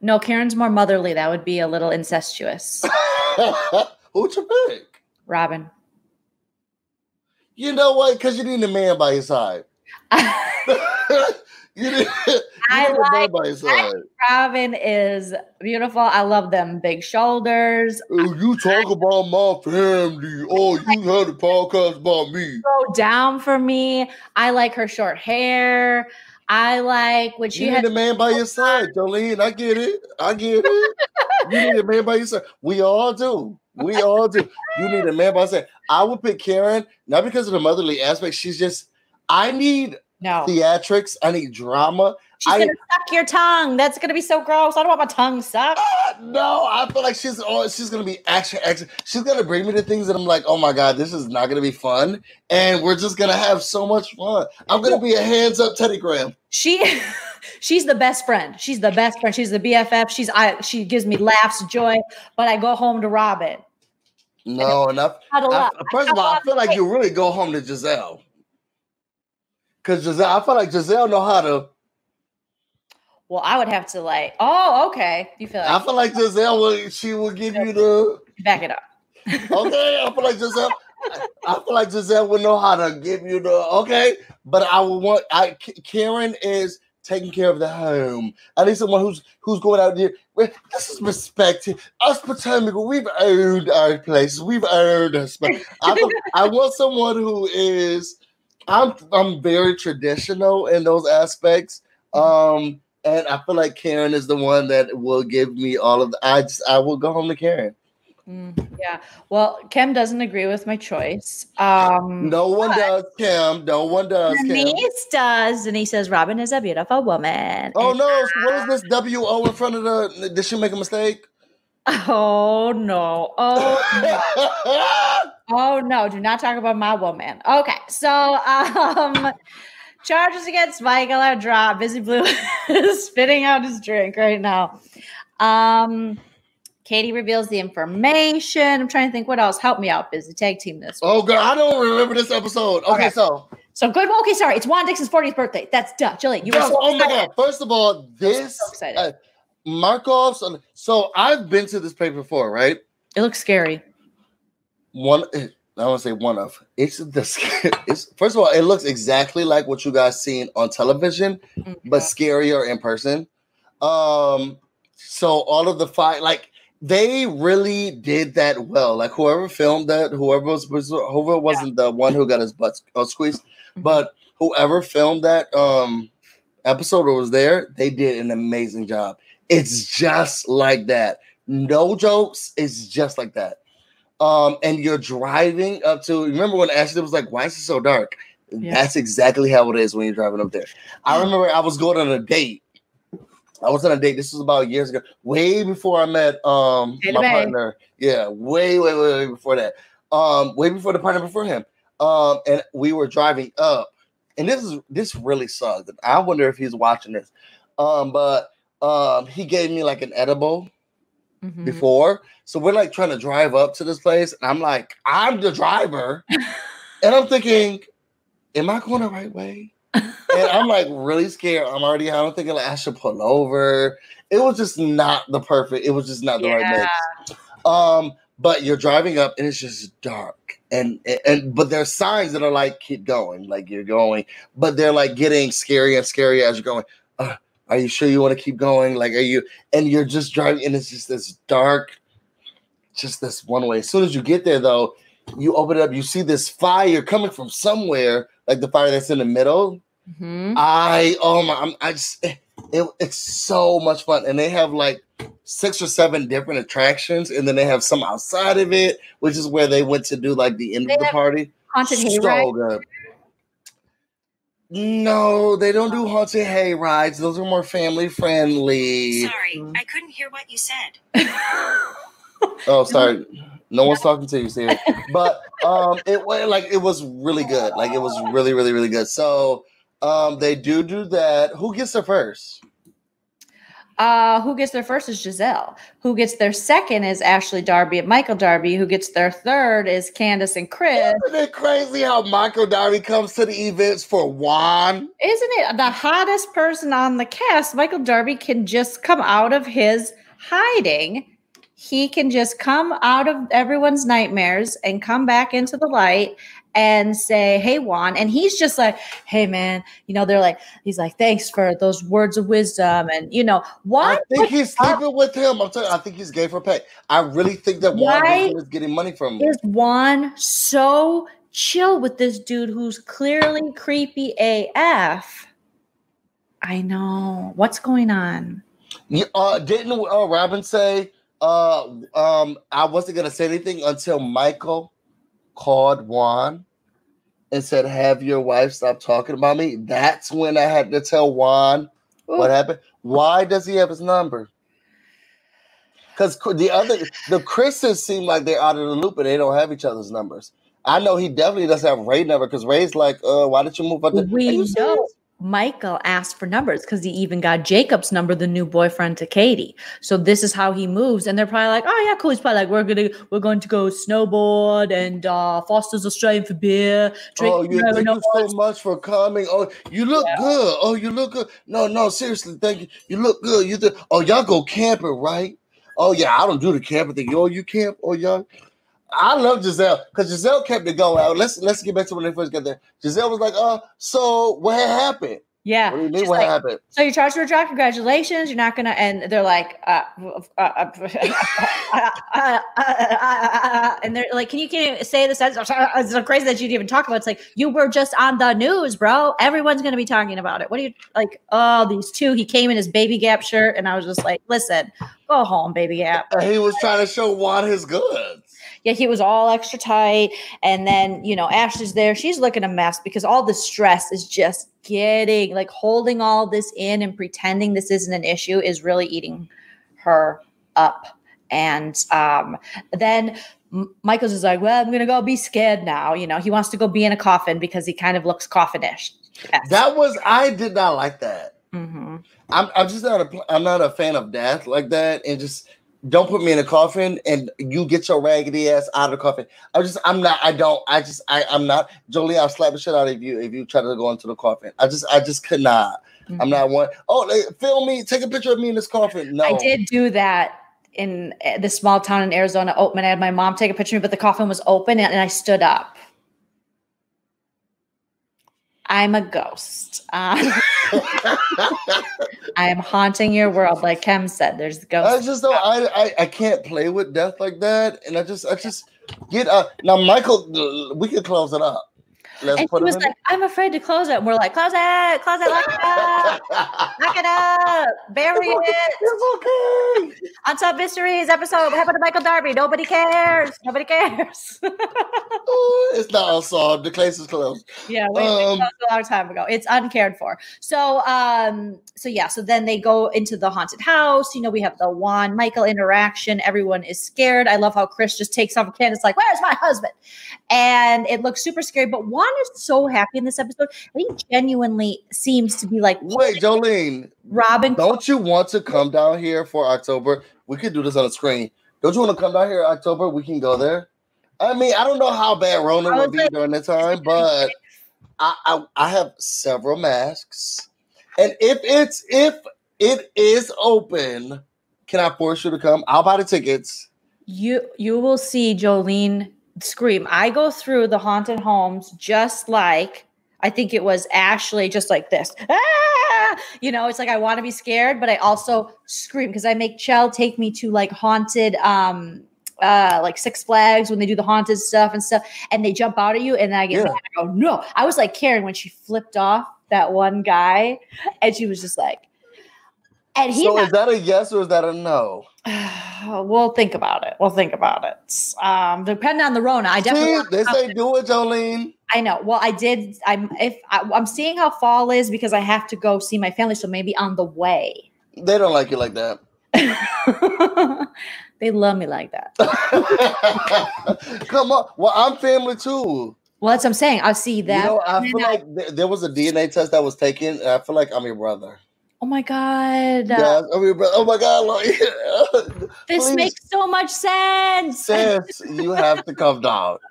No, Karen's more motherly. That would be a little incestuous. Who'd you pick? Robyn. You know what? Because you need a man by your side. you need, you I need a man like- by side. Robyn is beautiful. I love them big shoulders. Oh, you talk about my family. Oh, you heard a podcast about me. Go down for me. I like her short hair. I like when she You had need a man by your side, Jolene. I get it. I get it. you need a man by your side. We all do. We all do. You need a man by your side. I would pick Karen, not because of the motherly aspect. She's just, I need no. theatrics. I need drama. She's I- gonna suck your tongue. That's gonna be so gross. I don't want my tongue sucked. Ah, no, I feel like she's oh, she's gonna be action, action. She's gonna bring me to things that I'm like, oh my god, this is not gonna be fun, and we're just gonna have so much fun. I'm gonna be a hands up Teddy Graham. She she's the best friend. She's the best friend. She's the BFF. She's I she gives me laughs, joy, but I go home to Robyn. No, enough. Cuddle I, up. first of all, I feel like you really go home to Gizelle, because Gizelle, I feel like Gizelle know how to. Well, I would have to like, oh, okay. You feel Like I feel like Gizelle will. She will give you the. back it up. Okay, I feel like Gizelle. I feel like Gizelle would know how to give you the okay, but I would want. I Karen is taking care of the home. I need someone who's who's going out there. Well, this is respect. Us Potomac, we've earned our places. We've earned our space. I, I want someone who is. I'm I'm very traditional in those aspects. Um, and I feel like Karen is the one that will give me all of the. I just I will go home to Karen. Mm, yeah. Well, Kim doesn't agree with my choice. Um, no one does, Kim. No one does. Denise Kim. does, and he says Robyn is a beautiful woman. Oh and no! what is this W O in front of the? Did she make a mistake? Oh no! Oh no! oh no! Do not talk about my woman. Okay, so um, charges against Michael are dropped. Busy Blue is spitting out his drink right now. Um Katie reveals the information. I'm trying to think what else. Help me out, busy tag team this. Oh god, I don't remember this episode. Okay, okay. so so good. Okay, sorry. It's Juan Dixon's 40th birthday. That's duh. Jillian, you were so Oh my god. First of all, this so excited. Uh, Markoff's so I've been to this place before, right? It looks scary. One I want to say one of it's the it's first of all, it looks exactly like what you guys seen on television, mm-hmm. but scarier in person. Um, so all of the fight, like they really did that well. Like whoever filmed that, whoever was, whoever wasn't yeah. the one who got his butt squeezed, mm-hmm. but whoever filmed that um episode or was there, they did an amazing job. It's just like that. No jokes. It's just like that. Um, and you're driving up to. Remember when Ashley was like, "Why is it so dark?" Yeah. That's exactly how it is when you're driving up there. I remember I was going on a date I was on a date. This was about years ago, way before I met um my partner. Yeah, way, way, way, way before that. Um, way before the partner before him. Um, and we were driving up, and this is this really sucked. I wonder if he's watching this. Um, but um, he gave me like an edible mm-hmm. before, so we're like trying to drive up to this place, and I'm like, I'm the driver, and I'm thinking, am I going the right way? and I'm like really scared. I'm already I'm thinking like I should pull over. It was just not the perfect. It was just not the yeah. right mix. Um, but you're driving up and it's just dark, and and but there's signs that are like keep going, like you're going, but they're like getting scarier and scarier as you're going. Are you sure you want to keep going? Like, are you? And you're just driving, and it's just this dark, just this one way. As soon as you get there, though, you open it up, you see this fire coming from somewhere, like the fire that's in the middle. Mm-hmm. I oh my, I'm, I just it, it's so much fun, and they have like six or seven different attractions, and then they have some outside of it, which is where they went to do like the end they of the party. Haunted so hayride. good. No, they don't do haunted hay rides. Those are more family friendly. Sorry, I couldn't hear what you said. oh, sorry. No one's talking to you, Siri. But um, it was like it was really good. Like it was really, really, really good. So um, they do do that. Who gets there first? Uh, who gets there first is Gizelle. Who gets there second is Ashley Darby and Michael Darby. Who gets there third is Candiace and Chris. Isn't it crazy how Michael Darby comes to the events for Juan? Isn't it the hottest person on the cast? Michael Darby can just come out of his hiding he can just come out of everyone's nightmares and come back into the light and say, Hey, Juan. And he's just like, Hey, man, you know, they're like, he's like, Thanks for those words of wisdom. And, you know, why? I think he's sleeping with him. I'm telling you, I think he's gay for pay. I really think that Juan is getting money from him. Is Juan so chill with this dude who's clearly creepy AF? I know. What's going on? uh, didn't uh, Robyn say, uh, um, I wasn't gonna say anything until Michael called Juan and said, "Have your wife stop talking about me." That's when I had to tell Juan Ooh. what happened. Why does he have his number? Because the other, the Chris's seem like they're out of the loop and they don't have each other's numbers. I know he definitely doesn't have Ray number because Ray's like, uh, why did you move up? We know. Michael asked for numbers because he even got Jacob's number, the new boyfriend to Katie. So this is how he moves, and they're probably like, "Oh yeah, cool." He's probably like, "We're gonna we're going to go snowboard and uh, Foster's Australian for beer." Drink oh, you thank you so much for coming. Oh, you look yeah. good. Oh, you look good. No, no, seriously, thank you. You look good. You th- oh, y'all go camping, right? Oh yeah, I don't do the camping thing. Oh, you camp? Oh, y'all. I love Gizelle because Gizelle kept it going. Let's let's get back to when they first got there. Gizelle was like, "Uh, so what happened?" Yeah. What do you mean? What like, happened? So your charged were dropped. Congratulations. You're not gonna. And they're like, uh, uh, uh, uh, and they're like, can you can you say this? It's so crazy that you'd even talk about. It. It's like you were just on the news, bro. Everyone's gonna be talking about it. What do you like? Oh, these two. He came in his baby gap shirt, and I was just like, listen, go home, baby gap. He was trying to show Juan his goods. Yeah, he was all extra tight. And then, you know, Ashley's there. She's looking a mess because all the stress is just getting like holding all this in and pretending this isn't an issue is really eating her up. And um, then Michael's is like, well, I'm going to go be scared now. You know, he wants to go be in a coffin because he kind of looks coffinish. Yes. That was I did not like that. Mhm. I'm I'm just not a I'm not a fan of death like that, and just don't put me in a coffin and you get your raggedy ass out of the coffin. I just I'm not I don't I just I I'm not Jolie. I'll slap the shit out of you if you try to go into the coffin. I just I just could not. I'm not one. Oh, they, film me. Take a picture of me in this coffin. No, I did do that in uh, the small town in Arizona, Oatman. I had my mom take a picture of me, but the coffin was open and, and I stood up. I'm a ghost. Um, I am haunting your world, like Kem said. There's ghosts. I just don't. I, I I can't play with death like that, and I just I just get uh now. Michael, we can close it up. Let's And put he was like, I'm afraid to close it. And we're like, close it, close it, lock it up, lock it up, bury it. it's okay. Unsolved Mysteries episode. What happened to Michael Darby? Nobody cares. Nobody cares. Oh, it's not unsolved. The case is closed. Yeah, we, Um, closed a long time ago. It's uncared for. So, um, so yeah, so then they go into the haunted house. You know, we have the Juan Michael interaction. Everyone is scared. I love how Chris just takes off a can. It's like, where's my husband? And it looks super scary. But Juan is so happy in this episode. He genuinely seems to be like Wait, Jolene, Robin. don't you want to come down here for October? We could do this on the screen. Don't you want to come down here October? We can go there. I mean, I don't know how bad Rona will be like- during that time, but I, I I have several masks, and if it's if it is open, can I force you to come? I'll buy the tickets. You you will see Jolene scream. I go through the haunted homes just like I think it was Ashley, just like this. Ah! You know, it's like I want to be scared, but I also scream because I make Chell take me to like haunted um uh like Six Flags when they do the haunted stuff and stuff, and they jump out at you, and then I get Yeah. I go, no. I was like Karen when she flipped off that one guy, and she was just like, and he's so not is that a yes or is that a no? we'll think about it. We'll think about it. Um, depending on the Rona, I definitely. See, they say do it, Jolene. I know. Well, I did. I'm if I, I'm seeing how fall is because I have to go see my family. So maybe on the way. They don't like you like that. they love me like that. Come on. Well, I'm family too. Well, that's what I'm saying. I'll see You that. know, I feel I- like th- there was a DNA test that was taken, I feel like I'm your brother. Oh my god, Yeah, your brother. Oh my god, Lord. this please. makes so much sense. sis, you have to come down.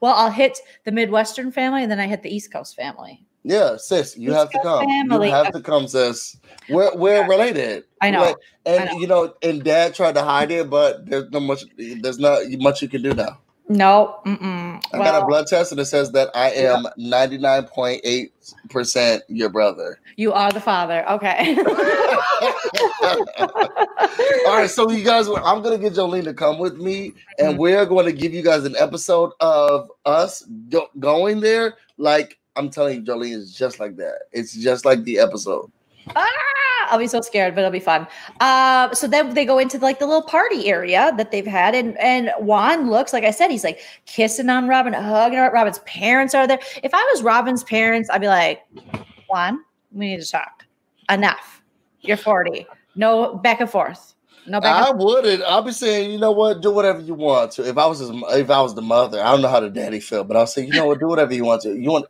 Well, I'll hit the Midwestern family, and then I hit the East Coast family. Yeah, sis, you East have to come. family. You have to come, sis. We're we're related. I know. Like, and I know. you know, and Dad tried to hide it, but there's no much. There's not much you can do now. No, mm-mm. I got a blood test, and it says that I am 99.8 percent your brother. you are the father. Okay. All right, so you guys, I'm gonna get Jolene to come with me, and Mhm. we're going to give you guys an episode of us go- going there. Like I'm telling you, Jolene is just like that. It's just like the episode. ah, I'll be so scared, but it'll be fun. Uh, so then they go into like the little party area that they've had, and and Juan looks like I said, he's like kissing on Robyn, hugging her. Robyn's parents are there. If I was Robyn's parents, I'd be like, Juan, we need to talk. Enough. You're 40. No back and forth. No back I wouldn't. I'll be saying, you know what, do whatever you want to. If I was his, if I was the mother, I don't know how the daddy felt, but I'll say, you know what, do whatever you want to. You want?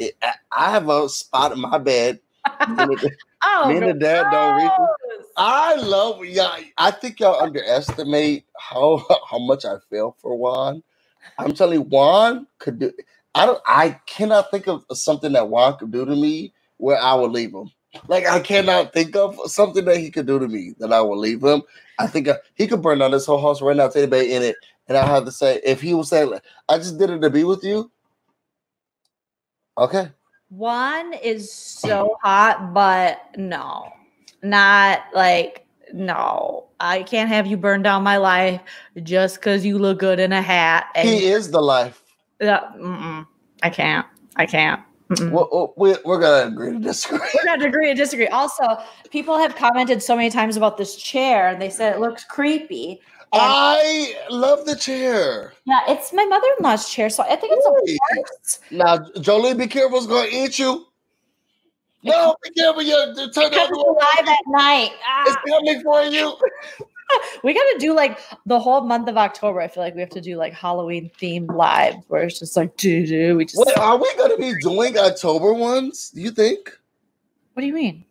I- I have a spot in my bed. Oh, Me and the dad don't reach I love y'all. I think y'all underestimate how how much I feel for Juan. I'm telling you, Juan could do. I don't. I cannot think of something that Juan could do to me where I would leave him. Like I cannot think of something that he could do to me that I would leave him. I think I, he could burn down this whole house right now, take anybody in it, and I have to say, if he was saying, "I just did it to be with you," okay, Juan is so hot, but no, not like no. I can't have you burn down my life just because you look good in a hat. He is the life. uh. I can't. I can't. We're, we're, we're gonna agree to disagree. We're to agree and disagree. Also, people have commented so many times about this chair, and they said it looks creepy. And I love the chair. yeah, it's my mother-in-law's chair, so I think it's Really? a. Now, Jolie, be careful, it's gonna eat you. No, be careful, you turn Because down it's the live at night. It's Ah. coming for you. We got to do like the whole month of October. I feel like we have to do like Halloween themed live where it's just like, do do. We just. Are we gonna be doing October ones? Do you think? What do you mean?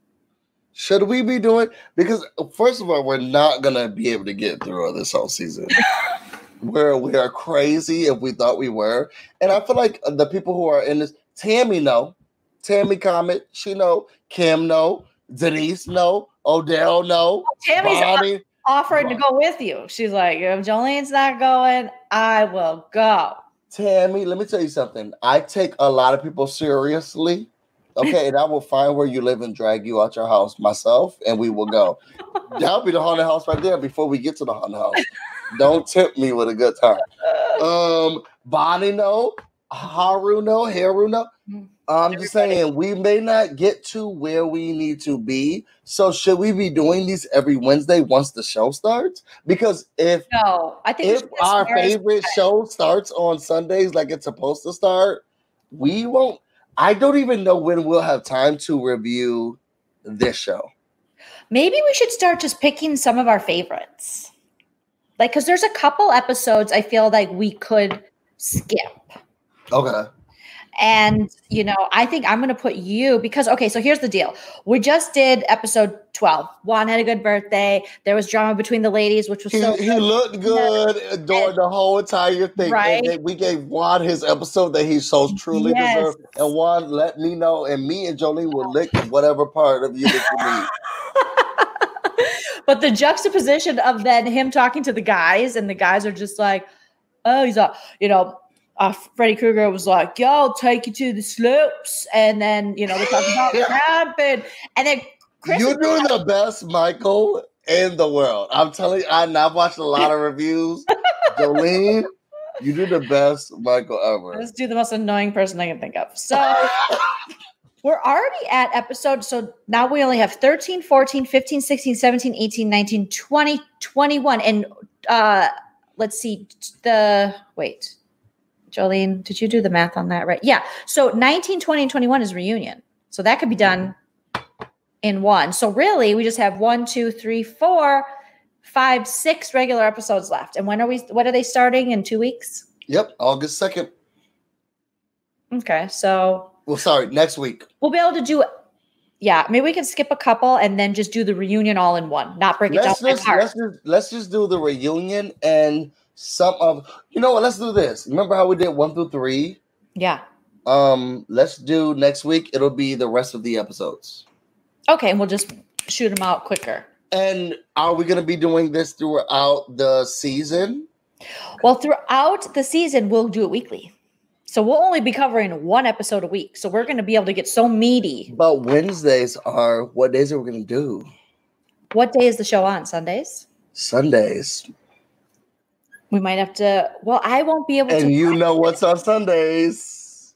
Should we be doing? Because first of all, we're not gonna be able to get through this whole season. Where we are crazy if we thought we were, and I feel like the people who are in this, Tammy know, Tammy comment, she know, Kim know, Denise know, Odell know, Tammy's Bonnie. offering to go with you. She's like, if Jolene's not going, I will go. Tammy, let me tell you something. I take a lot of people seriously. Okay, and I will find where you live and drag you out your house myself, and we will go. That'll be the haunted house right there before we get to the haunted house. Don't tempt me with a good time. Um, Bonnie no, Haru no, Haru no. I'm just saying we may not get to where we need to be. So should we be doing these every Wednesday once the show starts? Because if No, I think if our favorite show starts on Sundays like it's supposed to start, we won't. I don't even know when we'll have time to review this show. maybe we should start just picking some of our favorites. Like, because there's a couple episodes I feel like we could skip. Okay. And, you know, I think I'm going to put you because, okay, so here's the deal. We just did episode 12. Juan had a good birthday. There was drama between the ladies, which was He, so he looked good during the whole entire thing. Right. And we gave Juan his episode that he so truly Yes. deserved. And Juan let me know, and me and Jolie will lick whatever part of you that you need. but the juxtaposition of then him talking to the guys, and the guys are just like, oh, he's a, you know, uh, Freddy Krueger was like, yo, I'll take you to the slopes. And then, you know, we're talking about camping. And then Chris You're doing the best Michael in the world. I'm telling you, and I've watched a lot of reviews. Jolene, you do the best Michael ever. Let's do the most annoying person I can think of. So we're already at episode. So now we only have 13, 14, 15, 16, 17, 18, 19, 20, 21. And uh let's see the wait. Jolene, did you do the math on that right? Yeah. So 19, 20, and 21 is reunion. So that could be done in one. So really we just have one, two, three, four, five, six regular episodes left. And when are we what are they starting in two weeks? Yep, August 2nd. Okay. So Well, sorry, next week. We'll be able to do yeah, maybe we can skip a couple and then just do the reunion all in one, not break it Let's down just, part. let's just let's just do the reunion and some of you know what, let's do this. Remember how we did one through three? Yeah. Um, let's do next week, it'll be the rest of the episodes. Okay, and we'll just shoot them out quicker. And are we gonna be doing this throughout the season? Well, throughout the season, we'll do it weekly. So we'll only be covering one episode a week. So we're going to be able to get so meaty. But Wednesdays are what days are we gonna do? What day is the show on? Sundays? Sundays. We might have to. Well, I won't be able to. And you know what's on Sundays.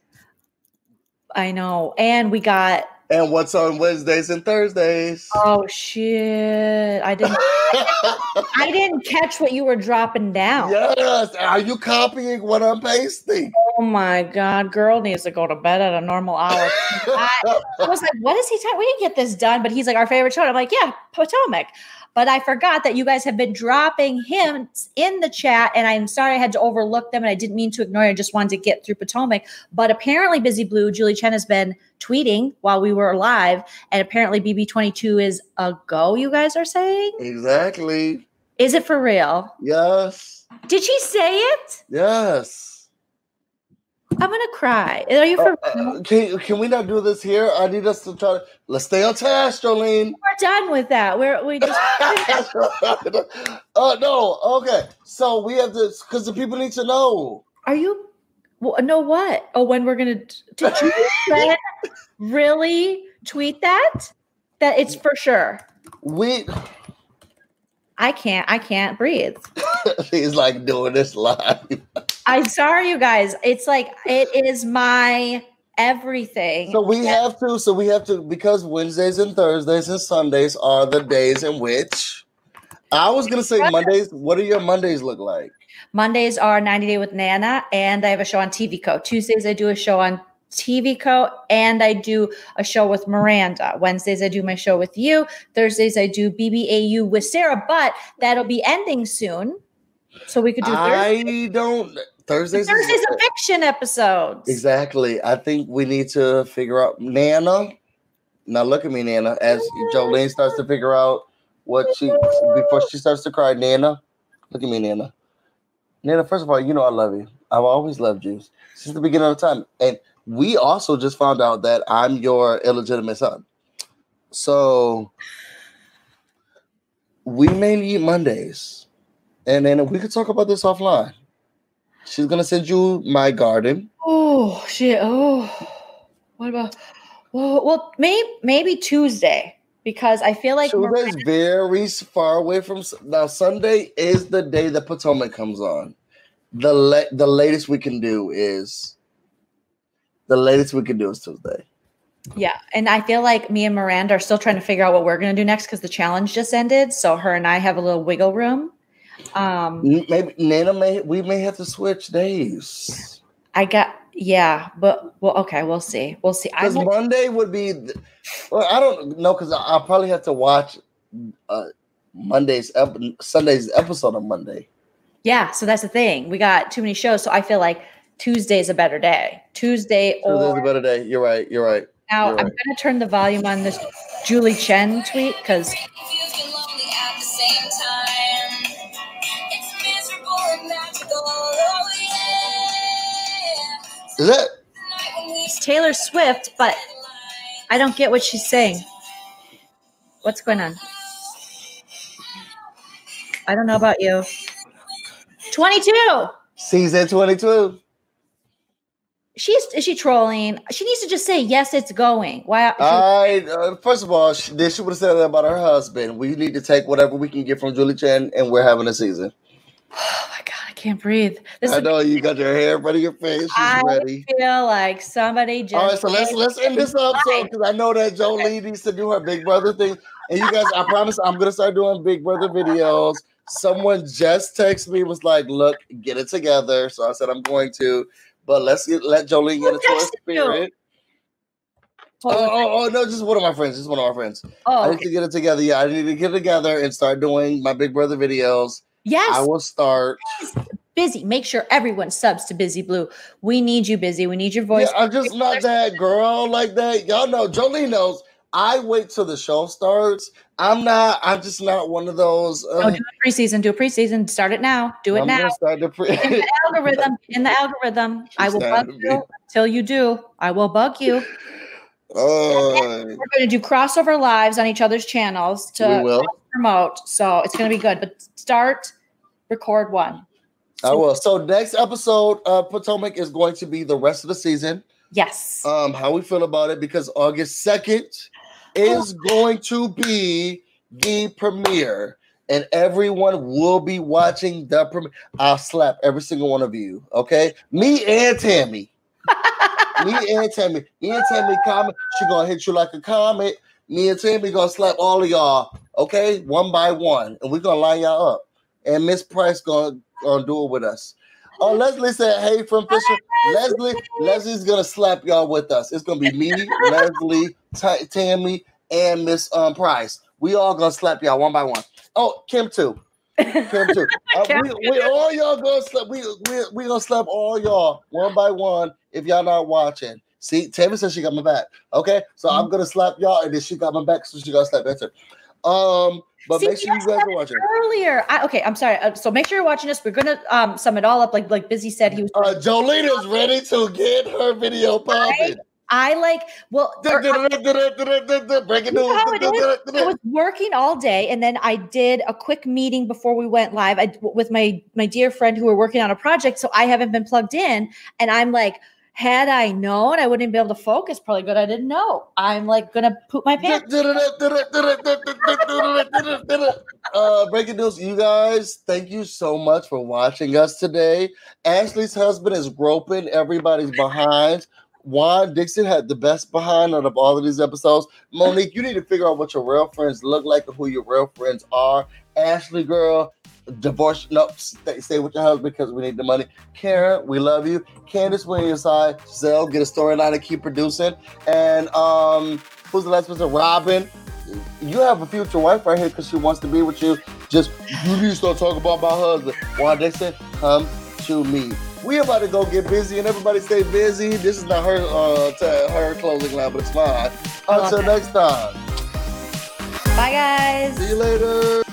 I know. And we got. And what's on Wednesdays and Thursdays. Oh shit! I didn't. I didn't catch what you were dropping down. yes. Are you copying what I'm pasting? Oh my god, girl needs to go to bed at a normal hour. I, I was like, what is he talking? We didn't get this done, but he's like our favorite show. And I'm like, yeah, Potomac. But I forgot that you guys have been dropping hints in the chat, and I'm sorry I had to overlook them, and I didn't mean to ignore. it. I just wanted to get through Potomac. But apparently, Busy Blue, Julie Chen has been tweeting while we were live, and apparently BB22 is a go. You guys are saying, exactly. is it for real? Yes. Did she say it? Yes. I'm gonna cry. Are you for Uh, uh, can, can we not do this here? I need us to try to let's stay on task, Jolene. We're done with that. We're we just uh no, okay. So we have this because the people need to know. Are you Well, no, what? Oh, when we're gonna? Did you really tweet that? That it's for sure. We I can't. I can't breathe. he's like doing this live. I'm sorry, you guys. It's like it is my everything. So we have to. So we have to because Wednesdays and Thursdays and Sundays are the days in which I was gonna say Mondays. What do your Mondays look like? Mondays are 90 Day with Nana, and I have a show on TV Co. Tuesdays I do a show on TV Co. and I do a show with Miranda. Wednesdays I do my show with you. Thursdays I do BBAU with Sarah, but that'll be ending soon. So we could do Thursday. I don't. Thursdays. is- Thursday's a fiction episodes. Exactly. I think we need to figure out Nana. Now look at me, Nana. As Jolene starts to figure out what she before she starts to cry, Nana. Look at me, Nana. Nana, first of all, you know I love you. I've always loved you since the beginning of time. And we also just found out that I'm your illegitimate son. So we may need Mondays. And then we could talk about this offline. She's gonna send you my garden. Oh shit! Oh, what about? Well, well, maybe maybe Tuesday because I feel like Tuesday's very far away from now. Sunday is the day the Potomac comes on. The la- the latest we can do is the latest we can do is Tuesday. yeah, and I feel like me and Miranda are still trying to figure out what we're gonna do next because the challenge just ended. So her and I have a little wiggle room. Um, Maybe Nana may we may have to switch days I got yeah, but well, okay, we'll see. We'll see. Because will- Monday would be. Well, I don't know because I'll probably have to watch uh, Monday's ep- Sunday's episode on Monday. yeah, so that's the thing. We got too many shows, so I feel like Tuesday's a better day. Tuesday Tuesday's or a better day. You're right. You're right. now you're I'm right. gonna turn the volume on this Julie Chen tweet because Is that The night when we it's Taylor Swift, but I don't get what she's saying. What's going on? I don't know about you. 22. season twenty two? She's is she trolling? She needs to just say yes, it's going. Why? I uh, first of all, she, she would have said that about her husband. We need to take whatever we can get from Julie Chen, and we're having a season. oh my god, can't breathe. This I is, know you got your hair in front of your face. She's ready. I ready. feel like somebody just. All right, so let's let's end this up so because I know that Jolie needs to do her Big Brother thing, and you guys, I promise I'm gonna start doing Big Brother videos. Someone just texted me was like, "Look, get it together." So I said I'm going to, but let's get, let Jolie get into her spirit. Oh, oh, oh, no, just one of my friends. Just one of my friends. Oh, I need okay. to get it together. Yeah, I need to get it together and start doing my Big Brother videos. Yes. I will start. busy. Make sure everyone subs to Busy Blue. We need you, Busy. We need your voice. Yeah, I'm just not that girl like that. Y'all know, Jolie knows. I wait till the show starts. I'm not. I'm just not one of those. Oh, Uh, do a preseason. Do a preseason. Start it now. Do it I'm now. start the pre- In the algorithm. In the algorithm. I will bug you until you do. I will bug you. Oh, We're going to do crossover lives on each other's channels to promote. So it's going to be good. But start, record one. I will. So next episode of Potomac is going to be the rest of the season. Yes. um how we feel about it because August 2nd is going to be the premiere and everyone will be watching the premiere. I'll slap every single one of you, okay? Me and Tammy. Me and Tammy. Me and Tammy comment. She gonna hit you like a comet. Me and Tammy gonna slap all of y'all, okay? One by one. And we're gonna line y'all up. And Miss Price gonna, gonna do it with us. Oh, Leslie said, hey from Fisher. Leslie, Leslie's gonna slap y'all with us. It's gonna be me, Leslie, Ta- Tammy, and Miss um, Price. We all gonna slap y'all one by one. Oh, Kim too. Kim too. Uh, we, we all y'all gonna slap. We we we gonna slap all y'all one by one. If y'all not watching, see, Tammy said she got my back. Okay, so I'm Mm-hmm. gonna slap y'all, and then she got my back, so she got slap better. Um, but See, make sure you guys are watching. Earlier. I, okay, I'm sorry. Uh, so make sure you're watching us. We're to um, sum it all up. Like like Busy said, he was. Uh, Jolene is ready to get her video popping. I like well. or I- You know it is? I was working all day, and then I did a quick meeting before we went live I, with my my dear friend who were working on a project. So I haven't been plugged in, and I'm like, had I known, I wouldn't be able to focus. Probably good I didn't know. I'm like gonna poop my pants. uh, breaking news, you guys. Thank you so much for watching us today. Ashley's husband is groping everybody's behind. Juan Dixon had the best behind out of all of these episodes. Monique, you need to figure out what your real friends look like and who your real friends are. Ashley, girl, divorce. No, stay, stay with your husband because we need the money. Karen, we love you. Candiace, we're on your side. Gizelle, get a storyline and keep producing. And um, who's the last person? Robyn. You have a future wife right here because she wants to be with you. Just you need to start talking about my husband. Juan Dixon, come to me. We about to go get busy and everybody stay busy. This is not her uh t- her closing line, but it's fine. Until that. next time. Bye, guys. See you later.